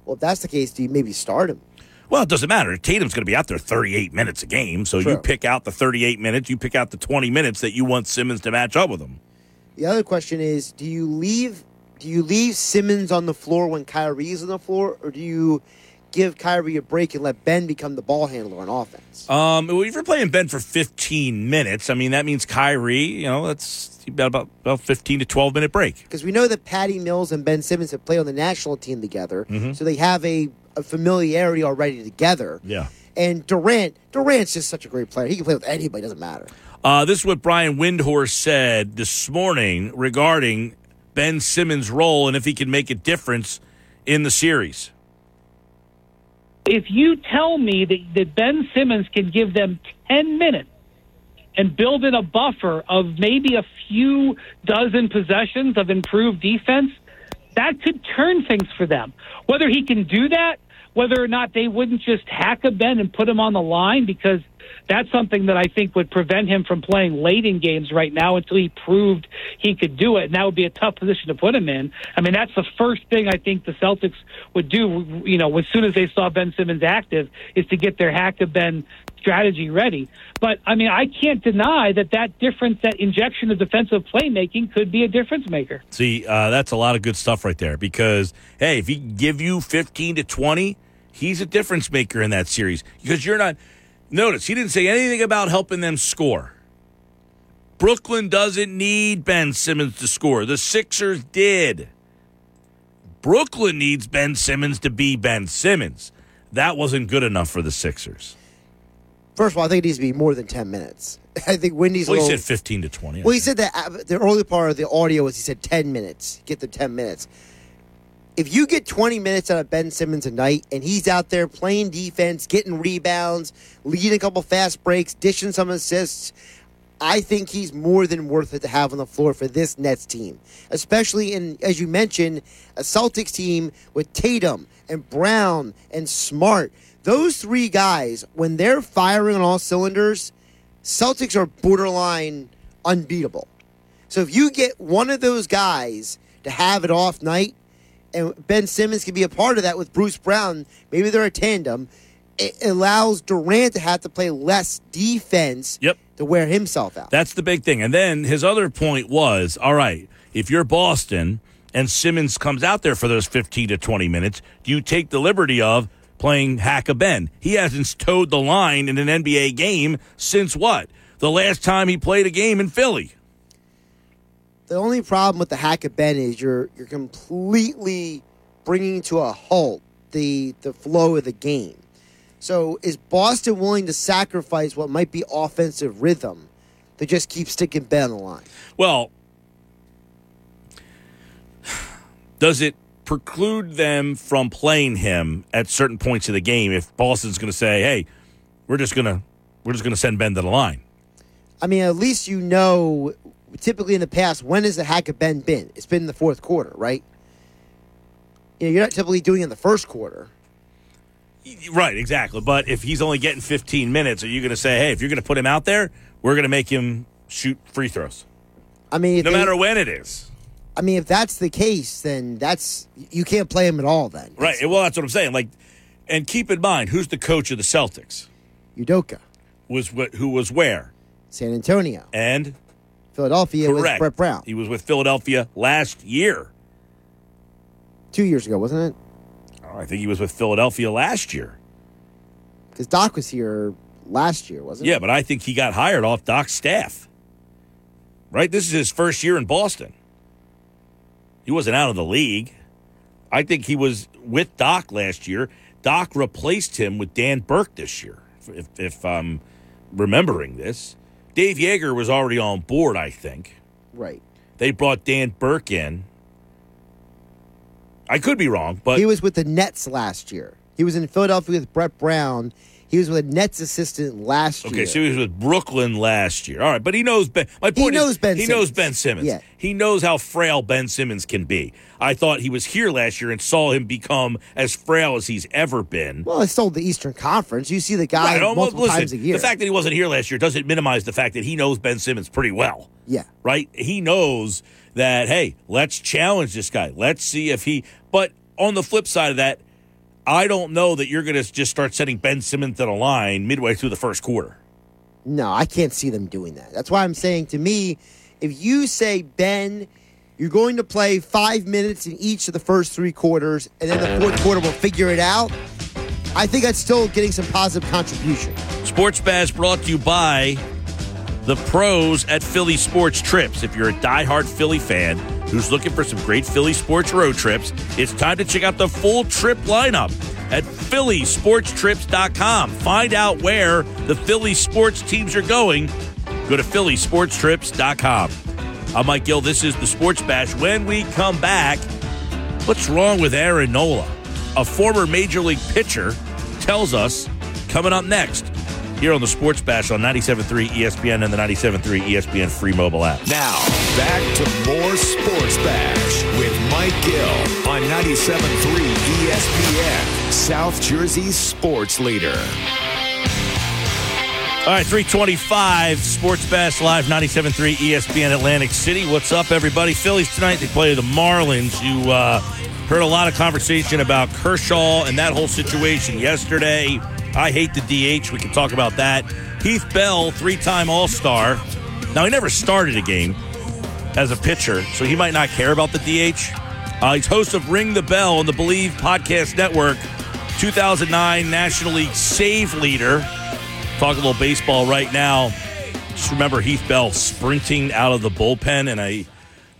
Well, if that's the case, do you maybe start him? Well, it doesn't matter. Tatum's going to be out there 38 minutes a game. So you pick out the 38 minutes, you pick out the 20 minutes that you want Simmons to match up with him. The other question is, do you leave do you leave Simmons on the floor when Kyrie's on the floor, or do you give Kyrie a break and let Ben become the ball handler on offense? Um, if you're playing Ben for 15 minutes, I mean that means Kyrie. You know, that's about about, about 15 to 12 minute break. Because we know that Patty Mills and Ben Simmons have played on the national team together, so they have a, a familiarity already together. Yeah. And Durant, Durant's just such a great player. He can play with anybody. Doesn't matter. Uh, this is what Brian Windhorst said this morning regarding Ben Simmons' role and if he can make a difference in the series. if you tell me that, that Ben Simmons can give them 10 minutes and build in a buffer of maybe a few dozen possessions of improved defense, that could turn things for them. Whether he can do that, whether or not they wouldn't just hack a Ben and put him on the line, because that's something that I think would prevent him from playing late in games right now until he proved he could do it. And that would be a tough position to put him in. I mean, that's the first thing I think the Celtics would do, you know, as soon as they saw Ben Simmons active, is to get their hack of Ben strategy ready. But I mean, I can't deny that that difference, that injection of defensive playmaking could be a difference maker. See, uh, that's a lot of good stuff right there because, hey, if he can give you 15 to 20, he's a difference maker in that series because you're not. Notice, he didn't say anything about helping them score. Brooklyn doesn't need Ben Simmons to score. The Sixers did. Brooklyn needs Ben Simmons to be Ben Simmons. That wasn't good enough for the Sixers. First of all, I think it needs to be more than 10 minutes. I think Wendy's Well, he little. said 15 to 20. Well, he said that uh, the early part of the audio was he said 10 minutes. Get the 10 minutes. If you get 20 minutes out of Ben Simmons a night and he's out there playing defense, getting rebounds, leading a couple fast breaks, dishing some assists, I think he's more than worth it to have on the floor for this Nets team. Especially in, as you mentioned, a Celtics team with Tatum and Brown and Smart. Those three guys, when they're firing on all cylinders, Celtics are borderline unbeatable. So if you get one of those guys to have it off night, and Ben Simmons can be a part of that with Bruce Brown, maybe they're a tandem. It allows Durant to have to play less defense Yep. to wear himself out. That's the big thing. And then his other point was all right, if you're Boston and Simmons comes out there for those 15 to 20 minutes, do you take the liberty of playing hack a Ben? He hasn't towed the line in an NBA game since what? The last time he played a game in Philly. The only problem with the hack of Ben is you're you're completely bringing to a halt the the flow of the game. So is Boston willing to sacrifice what might be offensive rhythm to just keep sticking Ben on the line? Well, does it preclude them from playing him at certain points of the game if Boston's going to say, "Hey, we're just going to we're just going to send Ben to the line"? I mean, at least you know. Typically in the past, when has the hack of Ben been? It's been in the fourth quarter, right? You know, you're not typically doing it in the first quarter. Right, exactly. But if he's only getting 15 minutes, are you going to say, hey, if you're going to put him out there, we're going to make him shoot free throws, I mean, no they- matter when it is? I mean, if that's the case, then that's you can't play him at all. Then Right. Well, that's what I'm saying. Like, and keep in mind, who's the coach of the Celtics? Udoka, Was wh- who was where San Antonio, and Philadelphia with correct. Brett Brown He was with Philadelphia last year. two years ago, wasn't it? Oh, I think he was with Philadelphia last year. Because Doc was here last year, wasn't he? Yeah, it? but I think he got hired off Doc's staff. Right? This is his first year in Boston. He wasn't out of the league. I think he was with Doc last year. Doc replaced him with Dan Burke this year, if, if I'm remembering this. Dave Joerger was already on board, I think. Right. They brought Dan Burke in. I could be wrong, but He was with the Nets last year. He was in Philadelphia with Brett Brown. He was with Nets assistant last Okay, year. Okay, so he was with Brooklyn last year. All right, but he knows Ben. My point knows is, Ben he Simmons. knows Ben Simmons. Yeah. He knows how frail Ben Simmons can be. I thought he was here last year and saw him become as frail as he's ever been. well, it's still the Eastern Conference. You see the guy Right, multiple listen, times a year. The fact that he wasn't here last year doesn't minimize the fact that he knows Ben Simmons pretty well. yeah. Right? He knows that, hey, let's challenge this guy. Let's see if he. But on the flip side of that, I don't know that you're going to just start setting Ben Simmons to a line midway through the first quarter. No, I can't see them doing that. That's why I'm saying to me, if you say Ben You're going to play five minutes in each of the first three quarters, and then the fourth quarter will figure it out. I think that's still getting some positive contribution. Sports Bash brought to you by the pros at Philly Sports Trips. If you're a diehard Philly fan who's looking for some great Philly sports road trips, it's time to check out the full trip lineup at phillysportstrips.com. Find out where the Philly sports teams are going. Go to phillysportstrips.com. I'm Mike Gill. This is the Sports Bash. When we come back, what's wrong with Aaron Nola? A former major league pitcher tells us coming up next here on the Sports Bash on 97.3 ESPN and the 97.3 ESPN free mobile app. Now, back to more Sports Bash with Mike Gill on 97.3 ESPN, South Jersey's sports leader. All right, 325 Sports Bash Live 97.3 ESPN Atlantic City. What's up, everybody? Phillies tonight, they play the Marlins. You uh, heard a lot of conversation about Kershaw and that whole situation yesterday. I hate the DH. We can talk about that. Heath Bell, three time All Star. Now, he never started a game as a pitcher, so he might not care about the DH. Uh, he's host of Ring the Bell on the Believe Podcast Network, 2009 National League save leader. Talk a little baseball right now. Just remember Heath Bell sprinting out of the bullpen, and I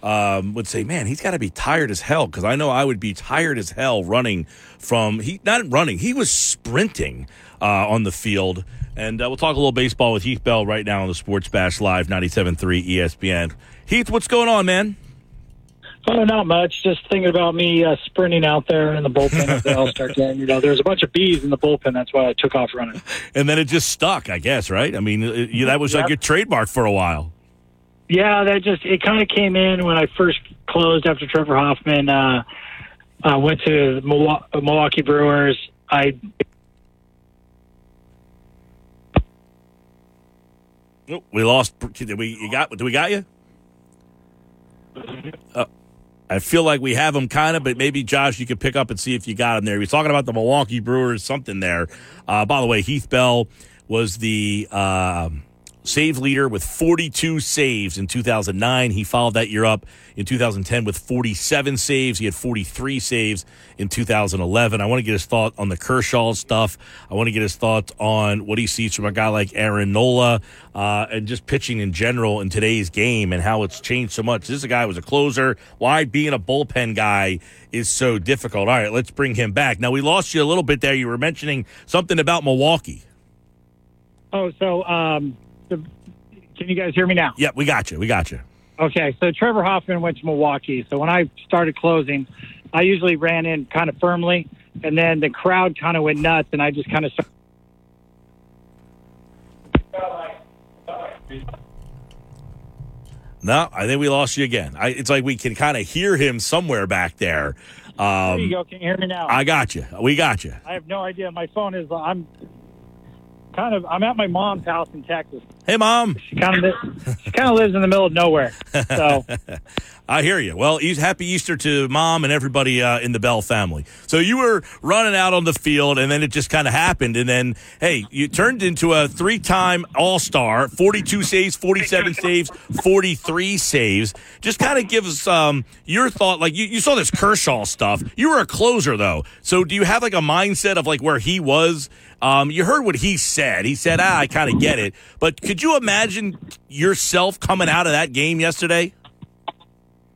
um, would say, man, he's got to be tired as hell because I know I would be tired as hell running from he not running, he was sprinting uh, on the field. And uh, we'll talk a little baseball with Heath Bell right now on the Sports Bash Live 97.3 ESPN. Heath, what's going on, man? Oh, not much. Just thinking about me uh, sprinting out there in the bullpen at the All Star game. You know, there's a bunch of bees in the bullpen. That's why I took off running. And then it just stuck, I guess, right? I mean, it, you, that was Yep. like your trademark for a while. Yeah, that just it kind of came in when I first closed after Trevor Hoffman uh, uh, went to Milwaukee Brewers. I Oh, we lost. Did we? You got? Do we got you? Uh, I feel like we have him kind of, but maybe Josh, you could pick up and see if you got him there. He was talking about the Milwaukee Brewers, something there. Uh, by the way, Heath Bell was the um save leader with 42 saves in 2009. He followed that year up in 2010 with 47 saves. He had 43 saves in 2011. I want to get his thought on the Kershaw stuff. I want to get his thoughts on what he sees from a guy like Aaron Nola uh, and just pitching in general in today's game and how it's changed so much. This is a guy who was a closer. Why being a bullpen guy is so difficult. All right, let's bring him back. Now, we lost you a little bit there. You were mentioning something about Milwaukee. oh so um, can you guys hear me now? Yep, we got you. We got you. Okay, so Trevor Hoffman went to Milwaukee. So when I started closing, I usually ran in kind of firmly, and then the crowd kind of went nuts, and I just kind of. No, I think we lost you again. I, it's like we can kind of hear him somewhere back there. There you Um, go. Can you hear me now? I got you. We got you. I have no idea. My phone is. I'm kind of. I'm at my mom's house in Texas. Hey, mom. She kind of. she kind of lives in the middle of nowhere. So I hear you. Well, Eas- happy Easter to mom and everybody uh, in the Bell family. So you were running out on the field, and then it just kind of happened. And then, hey, you turned into a three time All Star 42 saves, 47 saves, 43 saves. Just kind of give us um, your thought. Like, you, you saw this Kershaw stuff. You were a closer, though. So do you have like a mindset of like where he was? Um, you heard what he said. He said, ah, I kind of get it. But could you imagine yourself coming out of that game yesterday?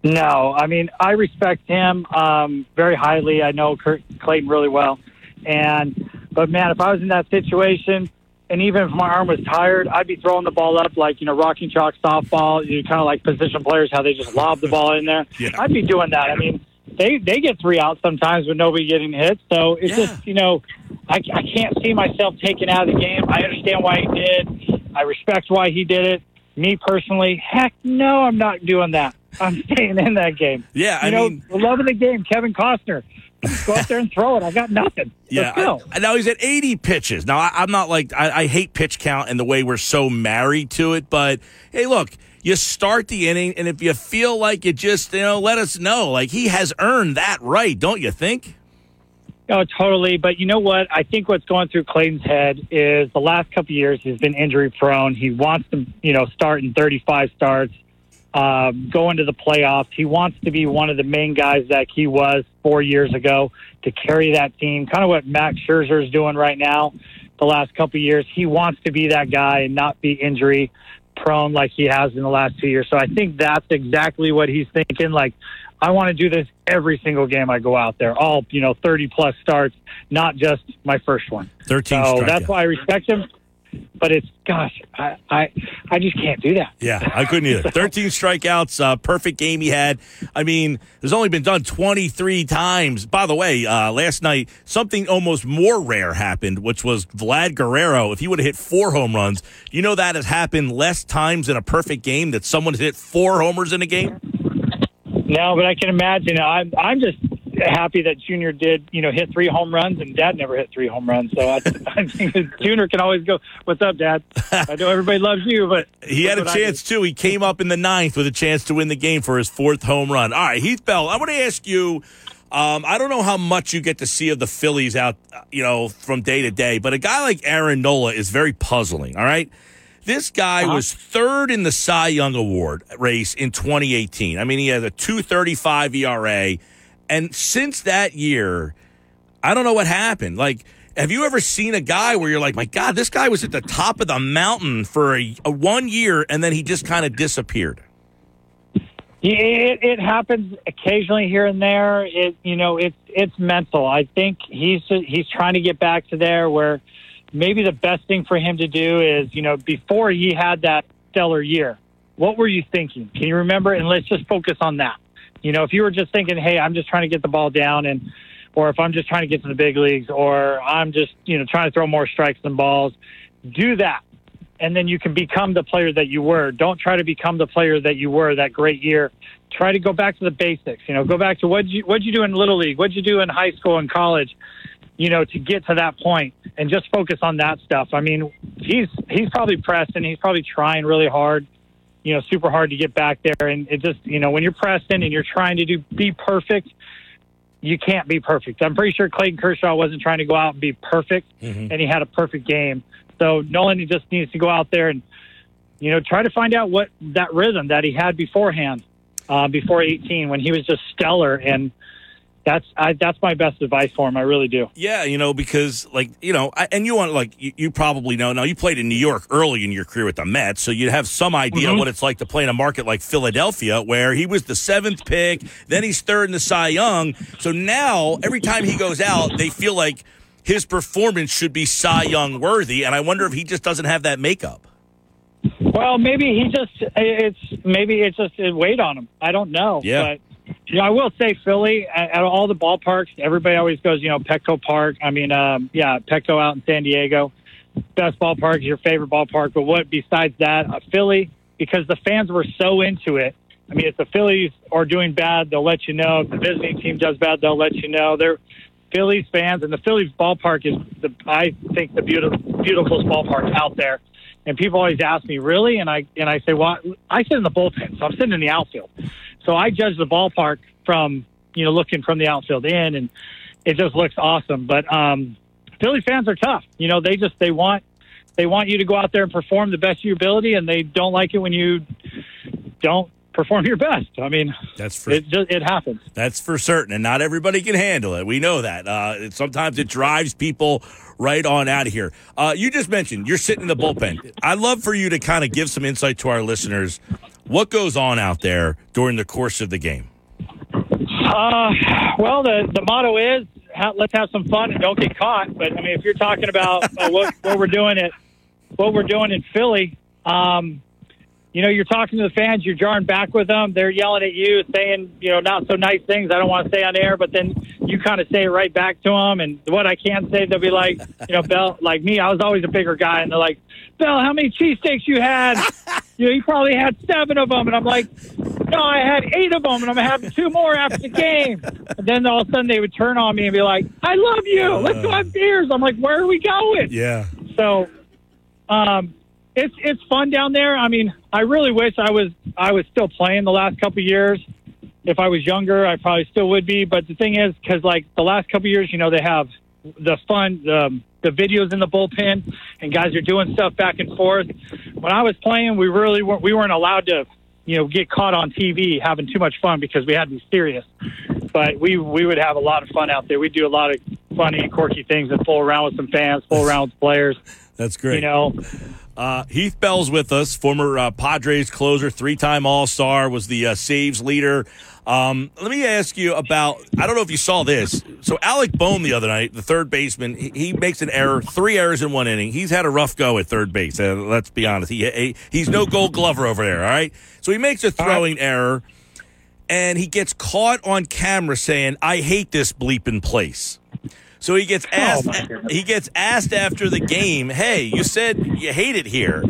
no, I mean I respect him um, very highly. I know Kurt Clayton really well, and but man, if I was in that situation. And even if my arm was tired, I'd be throwing the ball up like, you know, rocking chalk softball. You kind of like position players, how they just lob the ball in there. Yeah. I'd be doing that. I mean, they they get three outs sometimes with nobody getting hit. So it's Yeah. just you know, I, I can't see myself taken out of the game. I understand why he did. I respect why he did it. Me personally, heck no, I'm not doing that. I'm staying in that game. Yeah, I know, mean- the love of the game, Kevin Costner. Go out there and throw it. I got nothing. Yeah. I- now he's at 80 pitches. Now I, I'm not like I, I hate pitch count and the way we're so married to it, but hey, look, you start the inning, and if you feel like you just you know let us know. Like he has earned that right, don't you think? Oh, totally. But you know what? I think what's going through Clayton's head is the last couple years he's been injury prone. He wants to, you know, start in 35 starts. um, go into the playoffs. He wants to be one of the main guys that he was four years ago to carry that team. Kind of what Max Scherzer is doing right now. The last couple years, he wants to be that guy and not be injury prone like he has in the last two years. So I think that's exactly what he's thinking. Like, I want to do this every single game I go out there, all you know, thirty plus starts, not just my first one. Thirteen. So that's why I respect him but it's gosh, I, I I just can't do that. Yeah, I couldn't either. Thirteen strikeouts, uh, perfect game he had. I mean, there's only been done 23 times. By the way, uh, last night something almost more rare happened, which was Vlad Guerrero. If he would have hit four home runs, you know that has happened less times in a perfect game that someone hit four homers in a game. No, but I can imagine. I'm I'm just happy that Junior did, you know, hit three home runs, and Dad never hit three home runs. So I, I think Junior can always go, "What's up, Dad? I know everybody loves you, but he had a chance too. He came up in the ninth with a chance to win the game for his fourth home run. All right, Heath Bell, I want to ask you. Um, I don't know how much you get to see of the Phillies out, you know, from day to day, but a guy like Aaron Nola is very puzzling. All right. This guy uh-huh. was third in the Cy Young Award race in 2018. I mean, he had a 235 ERA. And since that year, I don't know what happened. Like, have you ever seen a guy where you're like, my God, this guy was at the top of the mountain for a, a one year and then he just kind of disappeared? It, it happens occasionally here and there. It you know it's it's mental. I think he's he's trying to get back to there where maybe the best thing for him to do is you know before he had that stellar year, what were you thinking? Can you remember? And let's just focus on that. You know, if you were just thinking, hey, I'm just trying to get the ball down and or if I'm just trying to get to the big leagues or I'm just, you know, trying to throw more strikes than balls, do that. And then you can become the player that you were. Don't try to become the player that you were that great year. Try to go back to the basics. You know, go back to what you what you do in little league, what you do in high school and college. You know, to get to that point and just focus on that stuff. I mean, he's he's probably pressed and he's probably trying really hard you know, super hard to get back there. And it just, you know, when you're Preston and you're trying to do be perfect, you can't be perfect. I'm pretty sure Clayton Kershaw wasn't trying to go out and be perfect, mm-hmm. and he had a perfect game. So Nola he just needs to go out there and, you know, try to find out what that rhythm that he had beforehand, uh, before 18, when he was just stellar and that's I, that's my best advice for him. I really do. Yeah, you know, because like you know, I, and you want like you, you, probably know now. You played in New York early in your career with the Mets, so you have some idea mm-hmm. what it's like to play in a market like Philadelphia, where he was the seventh pick, then he's third in the Cy Young. So now every time he goes out, they feel like his performance should be Cy Young worthy, and I wonder if he just doesn't have that makeup. Well, maybe he just it's maybe it's just it weighed on him. I don't know. Yeah. But know, I will say Philly at, at all the ballparks. Everybody always goes, you know, Petco Park. I mean, um, yeah, Petco out in San Diego, best ballpark, is your favorite ballpark. But what besides that, uh, Philly, because the fans were so into it. I mean, if the Phillies are doing bad, they'll let you know. If the visiting team does bad, they'll let you know. They're Phillies fans, and the Phillies ballpark is the I think the beautiful beautiful ballpark out there. And people always ask me, really? And I and I say, well, I sit in the bullpen, so I'm sitting in the outfield. So I judge the ballpark from you know looking from the outfield in, and it just looks awesome. But um, Philly fans are tough. You know, they just they want they want you to go out there and perform the best of your ability, and they don't like it when you don't perform your best. I mean, that's for, it. It happens. That's for certain, and not everybody can handle it. We know that. Uh, sometimes it drives people right on out of here. Uh, you just mentioned you're sitting in the bullpen. I'd love for you to kind of give some insight to our listeners what goes on out there during the course of the game? Uh, well, the, the motto is let's have some fun and don't get caught. But I mean, if you're talking about uh, what, what we're doing at what we're doing in Philly, um, you know, you're talking to the fans, you're jarring back with them. They're yelling at you, saying, you know, not so nice things. I don't want to say on air, but then you kind of say it right back to them. And what I can say, they'll be like, you know, Bell, like me, I was always a bigger guy, and they're like, Bell, how many cheesesteaks you had? You know, you probably had seven of them. And I'm like, no, I had eight of them, and I'm going to have two more after the game. And then all of a sudden they would turn on me and be like, I love you. Let's go have beers. I'm like, where are we going? Yeah. So, um, it's it's fun down there. I mean, I really wish I was I was still playing the last couple of years. If I was younger, I probably still would be. But the thing is, because like the last couple of years, you know, they have the fun, the the videos in the bullpen, and guys are doing stuff back and forth. When I was playing, we really weren't we weren't allowed to you know, get caught on TV having too much fun because we had to be serious. But we we would have a lot of fun out there. We do a lot of funny and quirky things and fool around with some fans, fool around with players. That's great. You know, Uh, Heath Bell's with us, former uh, Padres closer, three-time All-Star, was the uh, saves leader. Um, let me ask you about. I don't know if you saw this. So Alec Bohm the other night, the third baseman, he, he makes an error, three errors in one inning. He's had a rough go at third base. Uh, let's be honest. He, he he's no Gold Glover over there. All right. So he makes a throwing error, and he gets caught on camera saying, "I hate this bleeping place." So he gets asked. goodness. he gets asked after the game, "Hey, you said you hate it here."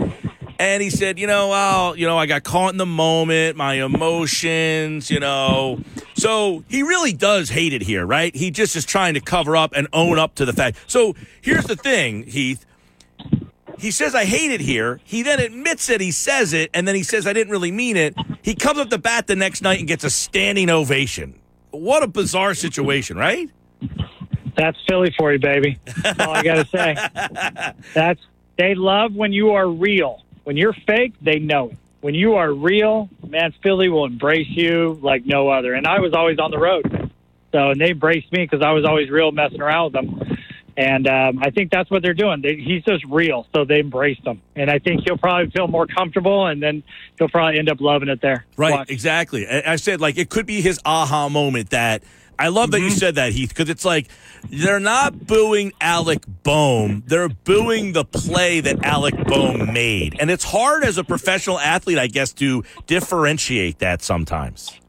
And he said, you know, well, you know, I got caught in the moment, my emotions, you know. So he really does hate it here, right? He just is trying to cover up and own up to the fact. So here's the thing, Heath. He says, I hate it here. He then admits it. he says it, and then he says, I didn't really mean it. He comes up the bat the next night and gets a standing ovation. What a bizarre situation, right? that's Philly for you, baby. That's all I got to say. That's they love when you are real. When you're fake, they know it. When you are real, man, Philly will embrace you like no other. And I was always on the road, so and they embraced me because I was always real, messing around with them. And um, I think that's what they're doing. They, he's just real, so they embraced him. And I think he'll probably feel more comfortable, and then he'll probably end up loving it there. Right, Watch. exactly. I I said like it could be his aha moment that I love that you mm-hmm. said that Heath because it's like they're not booing Alec Bohm, they're booing the play that Alec Bohm made, and it's hard as a professional athlete, I guess, to differentiate that sometimes.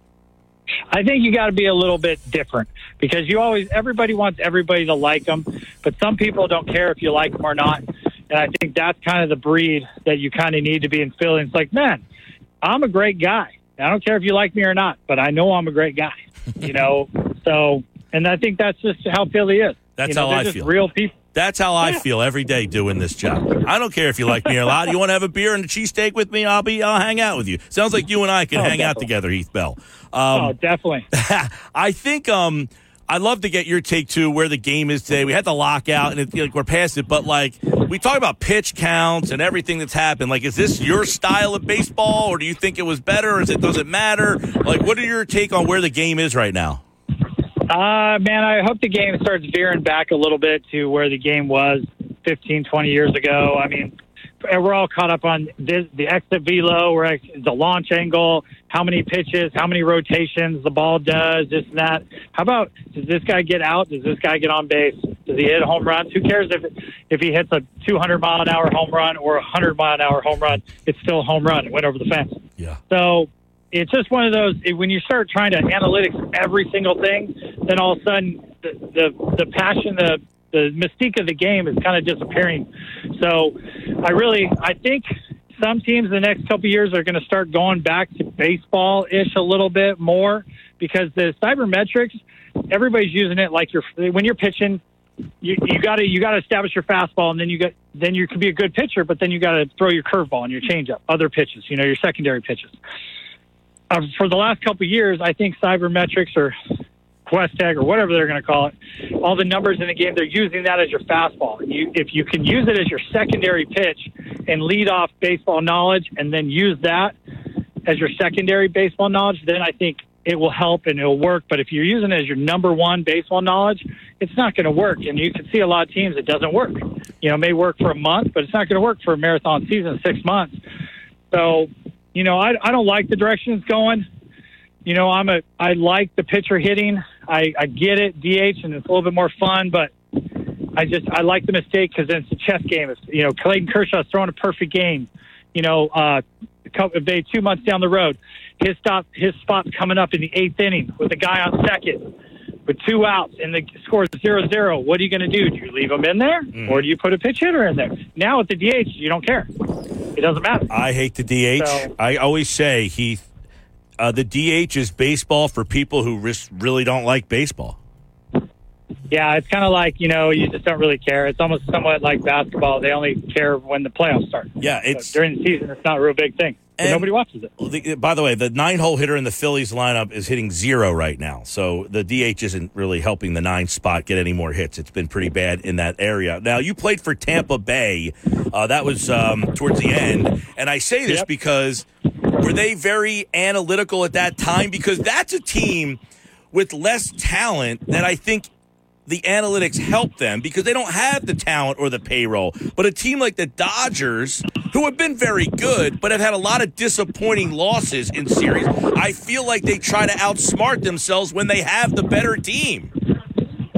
I think you got to be a little bit different because you always everybody wants everybody to like them, but some people don't care if you like them or not. And I think that's kind of the breed that you kind of need to be in Philly. It's like, man, I'm a great guy. I don't care if you like me or not, but I know I'm a great guy. You know, so and I think that's just how Philly is. That's you know, how I feel. Real people. That's how I Yeah. feel every day doing this job. I don't care if you like me or not. You want to have a beer and a cheesesteak with me? I'll be. I'll hang out with you. Sounds like you and I can Oh, hang out together, Heath Bell. oh, Um, definitely. I think um, I'd love to get your take to where the game is today. We had the lockout and it, like, we're past it, but like we talk about pitch counts and everything that's happened. Like, is this your style of baseball, or do you think it was better? Or is it does it matter? Like, what are your take on where the game is right now? Uh, man, I hope the game starts veering back a little bit to where the game was 15, 20 years ago. I mean, we're all caught up on this, the exit velo, where the launch angle, how many pitches, how many rotations the ball does, this and that. How about does this guy get out? Does this guy get on base? Does he hit a home runs? Who cares if if he hits a 200 mile an hour home run or a 100 mile an hour home run? It's still a home run. It went over the fence. Yeah. So it's just one of those when you start trying to analytics every single thing, then all of a sudden the the, the passion, the the mystique of the game is kind of disappearing. So I really I think some teams the next couple years are going to start going back to baseball ish a little bit more because the sabermetrics everybody's using it like you're when you're pitching you you got to you got to establish your fastball, and then you got then you can be a good pitcher, but then you got to throw your curveball and your changeup, other pitches, you know, your secondary pitches. Uh, for the last couple years, I think sabermetrics or Quest Tag or whatever they're going to call it, all the numbers in the game, they're using that as your fastball. You, if you can use it as your secondary pitch and lead off baseball knowledge, and then use that as your secondary baseball knowledge, then I think it will help and it'll work. But if you're using it as your number one baseball knowledge, it's not going to work. And you can see a lot of teams it doesn't work. You know, it may work for a month, but it's not going to work for a marathon season, six months. So, you know, I, I don't like the direction it's going. You know, I'm a I like the pitcher hitting. I, I get it, DH, and it's a little bit more fun, but I just I like the mistake because it's a chess game. It's, you know, Clayton Kershaw's throwing a perfect game. You know, uh, a couple, they two months down the road, his stop his spot's coming up in the eighth inning with a guy on second with two outs and the score is zero zero. What are you going to do? Do you leave him in there or do you put a pitch hitter in there? Now with the DH, you don't care. It doesn't matter. I hate the DH. So- I always say Heath, uh, the DH is baseball for people who ris- really don't like baseball. Yeah, it's kind of like you know you just don't really care. It's almost somewhat like basketball. They only care when the playoffs start. Yeah, So it's during the season, it's not a real big thing. Nobody watches it. The, by the way, the nine hole hitter in the Phillies lineup is hitting zero right now. So the DH isn't really helping the nine spot get any more hits. It's been pretty bad in that area. Now, you played for Tampa Bay. Uh, that was um, towards the end. And I say this Yep. because Were they very analytical at that time? Because that's a team with less talent that I think the analytics help them because they don't have the talent or the payroll. But a team like the Dodgers, who have been very good, but have had a lot of disappointing losses in series, I feel like they try to outsmart themselves when they have the better team.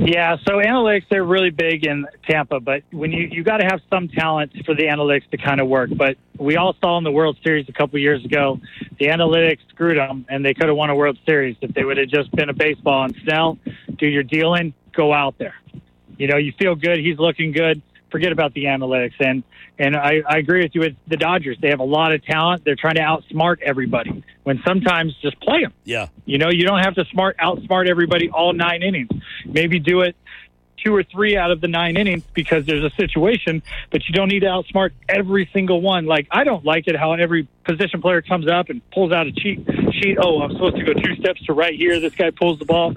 Yeah, so analytics they're really big in Tampa, but when you you got to have some talent for the analytics to kind of work. But we all saw in the World Series a couple years ago, the analytics screwed them, and they could have won a World Series if they would have just been a baseball and Snell, do your dealing, go out there. You know, you feel good, he's looking good. Forget about the analytics, and and I, I agree with you with the Dodgers. They have a lot of talent. They're trying to outsmart everybody. When sometimes just play them. Yeah. You know, you don't have to smart outsmart everybody all nine innings. Maybe do it two or three out of the nine innings because there's a situation, but you don't need to outsmart every single one. Like I don't like it how every position player comes up and pulls out a cheat sheet. Oh, I'm supposed to go two steps to right here. This guy pulls the ball.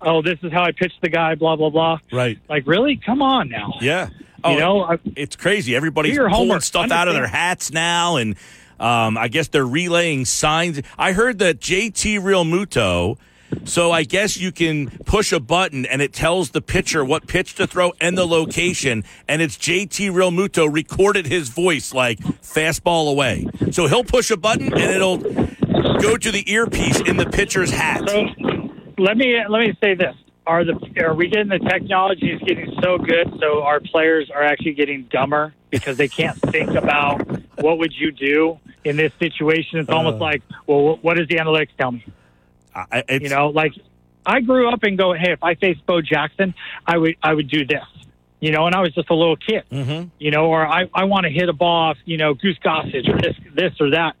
Oh, this is how I pitch the guy. Blah blah blah. Right. Like really? Come on now. Yeah. Oh, You know, I- it's crazy. Everybody's pulling homework. stuff out of their hats now, and um, I guess they're relaying signs. I heard that JT Realmuto. So I guess you can push a button and it tells the pitcher what pitch to throw and the location, and it's JT Realmuto recorded his voice like fastball away. So he'll push a button and it'll go to the earpiece in the pitcher's hat. So let me let me say this: Are the are we getting the technology is getting so good so our players are actually getting dumber because they can't think about what would you do in this situation? It's almost like, well, what does the analytics tell me? I, it's, You know, like I grew up and go, hey, if I faced Bo Jackson, I would I would do this. You know, and I was just a little kid. Mhm. You know, or I I want to hit a ball off, you know, Goose Gossage or this this or that.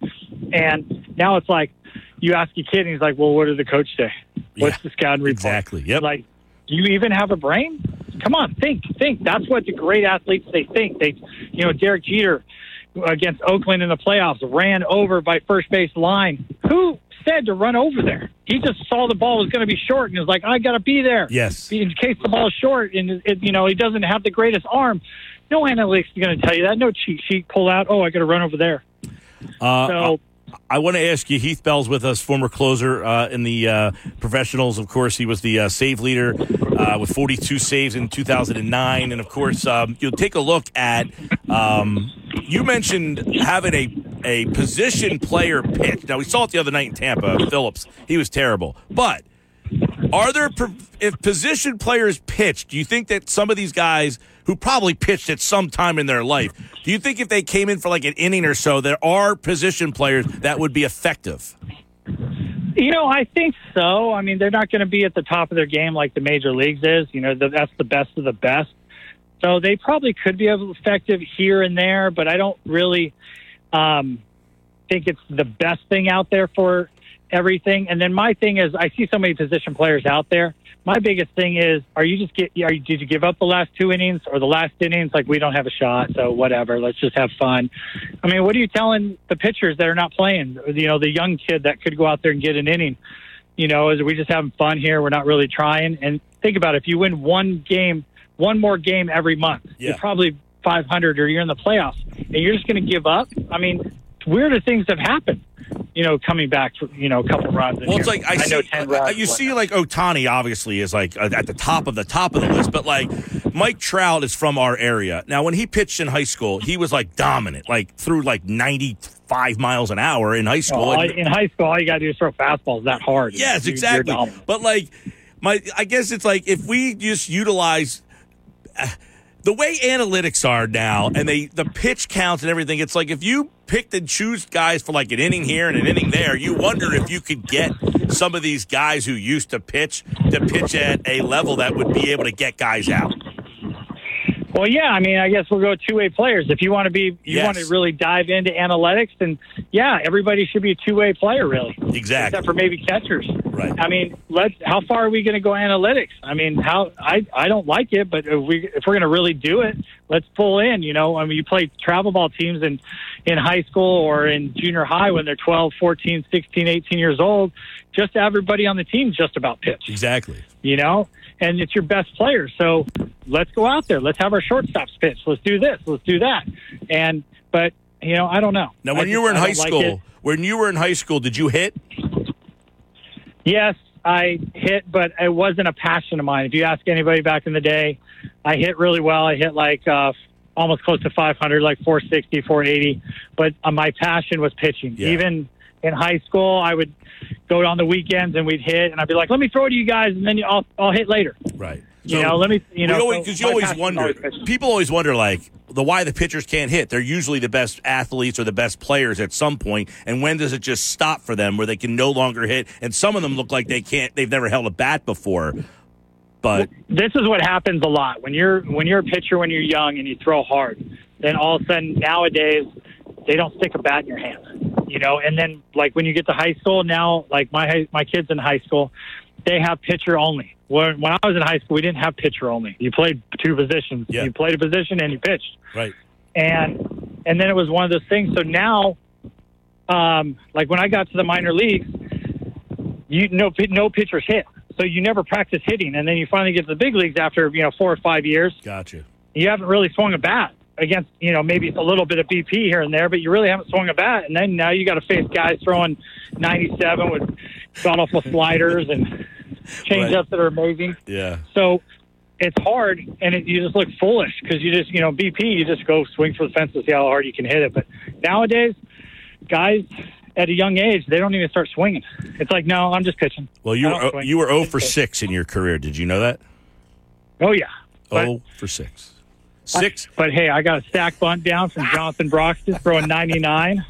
And now it's like you ask a kid and he's like, well, what did the coach say? What's Yeah, the scouting report? exactly. Yep. Like, do you even have a brain? Come on, think, think. That's what the great athletes they think. They, you know, Derek Jeter against Oakland in the playoffs ran over by first base line. Who said to run over there? He just saw the ball was going to be short and was like, I got to be there. Yes. In case the ball is short and it, you know he doesn't have the greatest arm. No analytics is going to tell you that. No cheat sheet pull out. Oh, I got to run over there. Uh, So. I want to ask you. Heath Bell's with us, former closer uh, in the uh, professionals. Of course, he was the uh, save leader uh, with 42 saves in 2009. And of course, um, you'll take a look at. Um, you mentioned having a a position player pitch. Now we saw it the other night in Tampa. Phillips, he was terrible, but. Are there if position players pitch? Do you think that some of these guys who probably pitched at some time in their life, do you think if they came in for like an inning or so, there are position players that would be effective? You know, I think so. I mean, they're not going to be at the top of their game like the major leagues is. You know, that's the best of the best. So they probably could be effective here and there, but I don't really um, think it's the best thing out there for everything. And then my thing is, I see so many position players out there. My biggest thing is, are you just get? Are you, did you give up the last two innings or the last innings? Like we don't have a shot, so whatever. Let's just have fun. I mean, what are you telling the pitchers that are not playing? You know, the young kid that could go out there and get an inning. You know, is we just having fun here? We're not really trying. And think about it: if you win one game, one more game every month, Yeah. you're probably 500 or you're in the playoffs, and you're just going to give up. I mean, weirder things have happened. You know, coming back, for, you know, a couple runs. in Well, it's like I, see, know 10 uh, you see, like Ohtani obviously is like at the top of the top of the list, but like Mike Trout is from our area. Now, when he pitched in high school, he was like dominant, like through like ninety five miles an hour in high school. Well, in high school, all you got to do is throw fastballs that hard. Yes, You- exactly. But like my I guess it's like if we just utilize uh, the way analytics are now and they the pitch counts and everything, it's like if you picked and choose guys for like an inning here and an inning there, you wonder if you could get some of these guys who used to pitch to pitch at a level that would be able to get guys out. Well, yeah, I mean, I guess we'll go two way players. If you want to be, you Yes. want to really dive into analytics, then yeah, everybody should be a two way player, really. Exactly. Except for maybe catchers. Right. I mean, let's. How far are we going to go analytics? I mean, how I I don't like it, but if we if we're going to really do it, let's pull in. You know, I mean, you play travel ball teams in in high school or in junior high when they're 12, 14, 16, 18 years old. Just everybody on the team just about pitch Exactly. you know, and it's your best player. So let's go out there. Let's have our shortstops pitch. Let's do this. Let's do that. And but you know, I don't know. Now, I when you just- were in I high don't like school, when you were in high school, did you hit? Yes, I hit, but it wasn't a passion of mine. If you ask anybody back in the day, I hit really well. I hit like uh, almost close to 500, like 460, 480. But uh, my passion was pitching. Yeah. Even in high school, I would go on the weekends and we'd hit, and I'd be like, "Let me throw it to you guys, and then I'll I'll hit later." Right. You know, let me- you know, so because you always wonder. always people always wonder, like the why the pitchers can't hit. They're usually the best athletes or the best players at some point, and when does it just stop for them where they can no longer hit? And some of them look like they can't. They've never held a bat before. But this is what happens a lot when you're when you're a pitcher when you're young and you throw hard. Then all of a sudden nowadays they don't stick a bat in your hand, you know. And then like when you get to high school now, like my my kids in high school, they have pitcher only. When when I was in high school, we didn't have pitcher only. You played two positions. Yeah. You played a position and you pitched right, and and then it was one of those things. So now, um, like when I got to the minor leagues, you no no pitchers hit, so you never practice hitting, and then you finally get to the big leagues after you know four or five years. gotcha. You haven't really swung a bat against you know maybe a little bit of BP here and there, but you really haven't swung a bat, and then now you got to face guys throwing 97 with god awful sliders and changeups that are amazing. Yeah, So it's hard, and it, you just look foolish because you just, you know, BP, you just go swing for the fence to see how hard you can hit it. But nowadays, guys at a young age, they don't even start swinging. It's like, no, I'm just pitching. Well, you were oh, swing. you were 0 for six in your career. Did you know that? Oh yeah. But, 0 for six. Six. but hey, I got a stack bunt down from Jonathan Broxton throwing 99.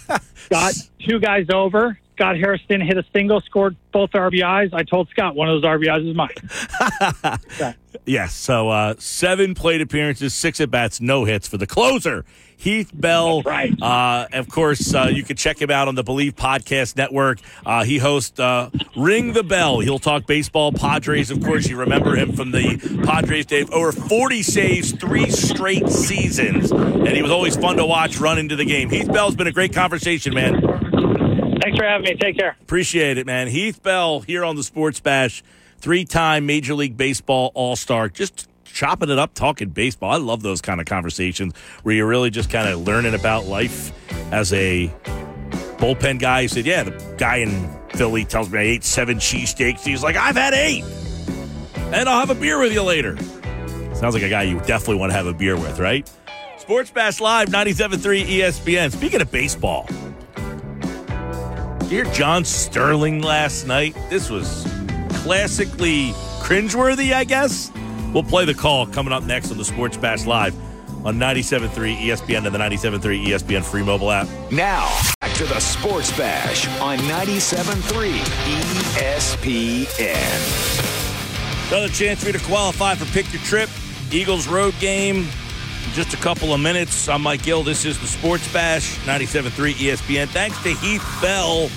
got two guys over. Scott Hairston hit a single, scored both RBIs. I told Scott one of those RBIs is mine. Yes. So uh, seven plate appearances, six at bats, no hits for the closer, Heath Bell. That's right. Uh, of course, uh, you can check him out on the Believe Podcast Network. Uh, he hosts uh, Ring the Bell. He'll talk baseball, Padres. Of course, you remember him from the Padres Dave Over 40 saves, three straight seasons, and he was always fun to watch run into the game. Heath Bell's been a great conversation, man. Thanks for having me. Take care. Appreciate it, man. Heath Bell here on the Sports Bash, three time Major League Baseball All Star. Just chopping it up, talking baseball. I love those kind of conversations where you're really just kind of learning about life as a bullpen guy. He said, Yeah, the guy in Philly tells me I ate seven cheesesteaks. He's like, I've had eight. And I'll have a beer with you later. Sounds like a guy you definitely want to have a beer with, right? Sports Bash Live, 97.3 ESPN. Speaking of baseball, Dear John Sterling last night. This was classically cringeworthy, I guess. We'll play the call coming up next on the Sports Bash Live on 97.3 ESPN and the 97.3 ESPN free mobile app. Now, back to the Sports Bash on 97.3 ESPN. Another chance for you to qualify for Pick Your Trip, Eagles road game. In just a couple of minutes. I'm Mike Gill. This is the Sports Bash, 97.3 ESPN. Thanks to Heath Bell,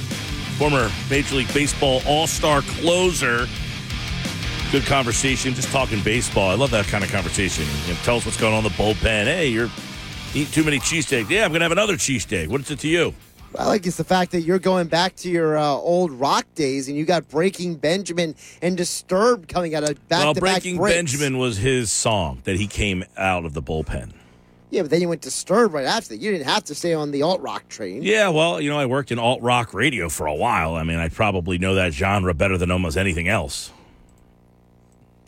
former Major League Baseball All Star closer. Good conversation, just talking baseball. I love that kind of conversation. You know, tell us what's going on in the bullpen. Hey, you're eating too many cheesesteaks. Yeah, I'm going to have another cheesesteak. What is it to you? I like is the fact that you're going back to your uh, old rock days and you got Breaking Benjamin and Disturbed coming out of back well, to back Breaking breaks. Benjamin was his song that he came out of the bullpen. Yeah, but then you went Disturbed right after that. You didn't have to stay on the alt rock train. Yeah, well, you know, I worked in alt rock radio for a while. I mean, I probably know that genre better than almost anything else.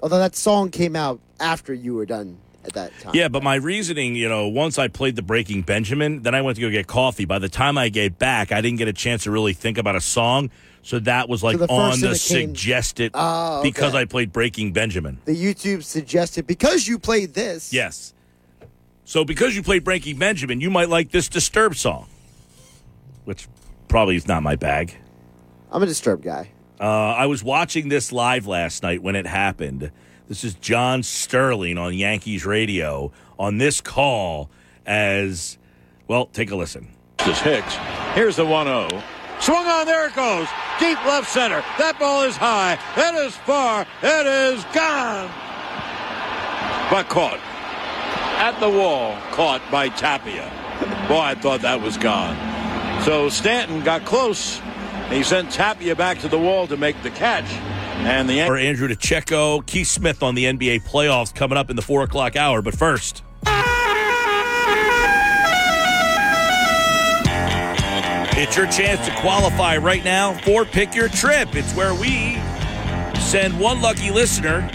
Although that song came out after you were done at that time. Yeah, but my reasoning, you know, once I played the Breaking Benjamin, then I went to go get coffee. By the time I get back, I didn't get a chance to really think about a song. So that was like the on the that came- suggested Oh, okay. because I played Breaking Benjamin. The YouTube suggested because you played this. Yes. So because you played Breaking Benjamin, you might like this Disturbed song, which probably is not my bag. I'm a Disturbed guy. Uh, I was watching this live last night when it happened. This is John Sterling on Yankees radio on this call as well. Take a listen. This Hicks. Here's the 1 0. Swung on, there it goes. Deep left center. That ball is high. It is far. It is gone. But caught. At the wall. Caught by Tapia. Boy, I thought that was gone. So Stanton got close. He sent Tapia back to the wall to make the catch. And the For Andrew DiCecco, Keith Smith on the NBA playoffs coming up in the four o'clock hour. But first, It's your chance to qualify right now for Pick Your Trip. It's where we send one lucky listener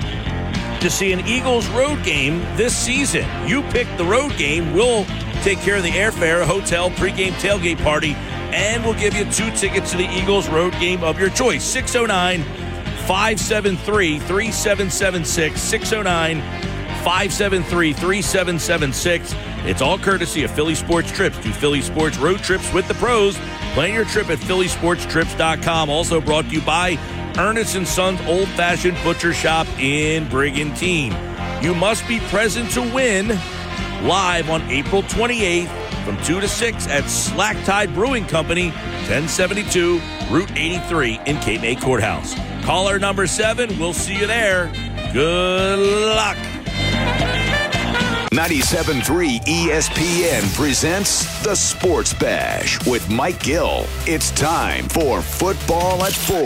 to see an Eagles road game this season. You pick the road game, we'll take care of the airfare, hotel, pregame tailgate party, and we'll give you two tickets to the Eagles road game of your choice. 609 573 3776. 609 573 3776. It's all courtesy of Philly Sports Trips. Do Philly Sports road trips with the pros. Plan your trip at phillysportstrips.com. Also brought to you by Ernest and Sons Old Fashioned Butcher Shop in Brigantine. You must be present to win live on April 28th from 2 to 6 at Slack Tide Brewing Company, 1072 Route 83 in Cape May Courthouse. Caller number 7, we'll see you there. Good luck. 97.3 ESPN presents the Sports Bash with Mike Gill. It's time for Football at 4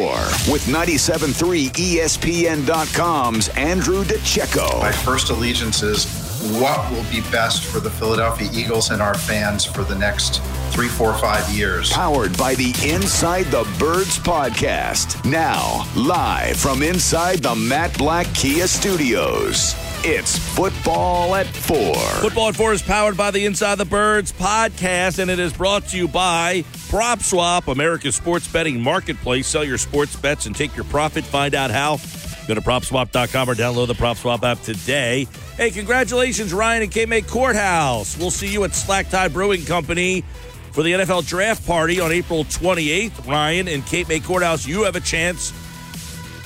with 97.3 ESPN.com's Andrew DiCecco. My first allegiance is what will be best for the Philadelphia Eagles and our fans for the next three, four, five years. Powered by the Inside the Birds podcast. Now, live from inside the Matt Blatt Kia Studios. It's Football at Four. Football at Four is powered by the Inside the Birds podcast, and it is brought to you by Prop Swap, America's sports betting marketplace. Sell your sports bets and take your profit. Find out how. Go to propswap.com or download the PropSwap app today. Hey, congratulations, Ryan and Cape May Courthouse. We'll see you at Slack Tide Brewing Company for the NFL Draft Party on April 28th. Ryan and Cape May Courthouse, you have a chance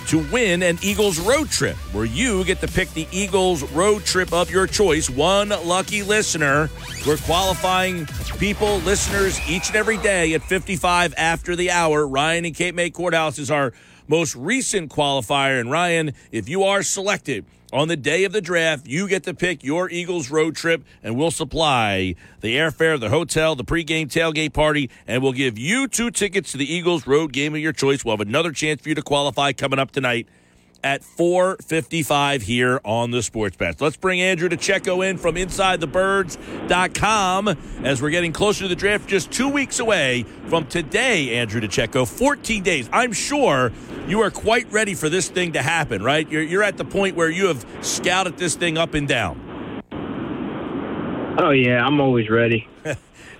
to win an Eagles road trip where you get to pick the Eagles road trip of your choice. One lucky listener. We're qualifying people, listeners, each and every day at 55 after the hour. Ryan and Cape May Courthouse is our most recent qualifier. And Ryan, if you are selected, on the day of the draft, you get to pick your Eagles road trip, and we'll supply the airfare, the hotel, the pregame tailgate party, and we'll give you two tickets to the Eagles road game of your choice. We'll have another chance for you to qualify coming up tonight at 4.55 here on the Sports Bash. Let's bring Andrew DiCecco in from InsideTheBirds.com as we're getting closer to the draft, just two weeks away from today, Andrew DiCecco. 14 days. I'm sure you are quite ready for this thing to happen, right? You're, you're at the point where you have scouted this thing up and down. Oh, yeah, I'm always ready.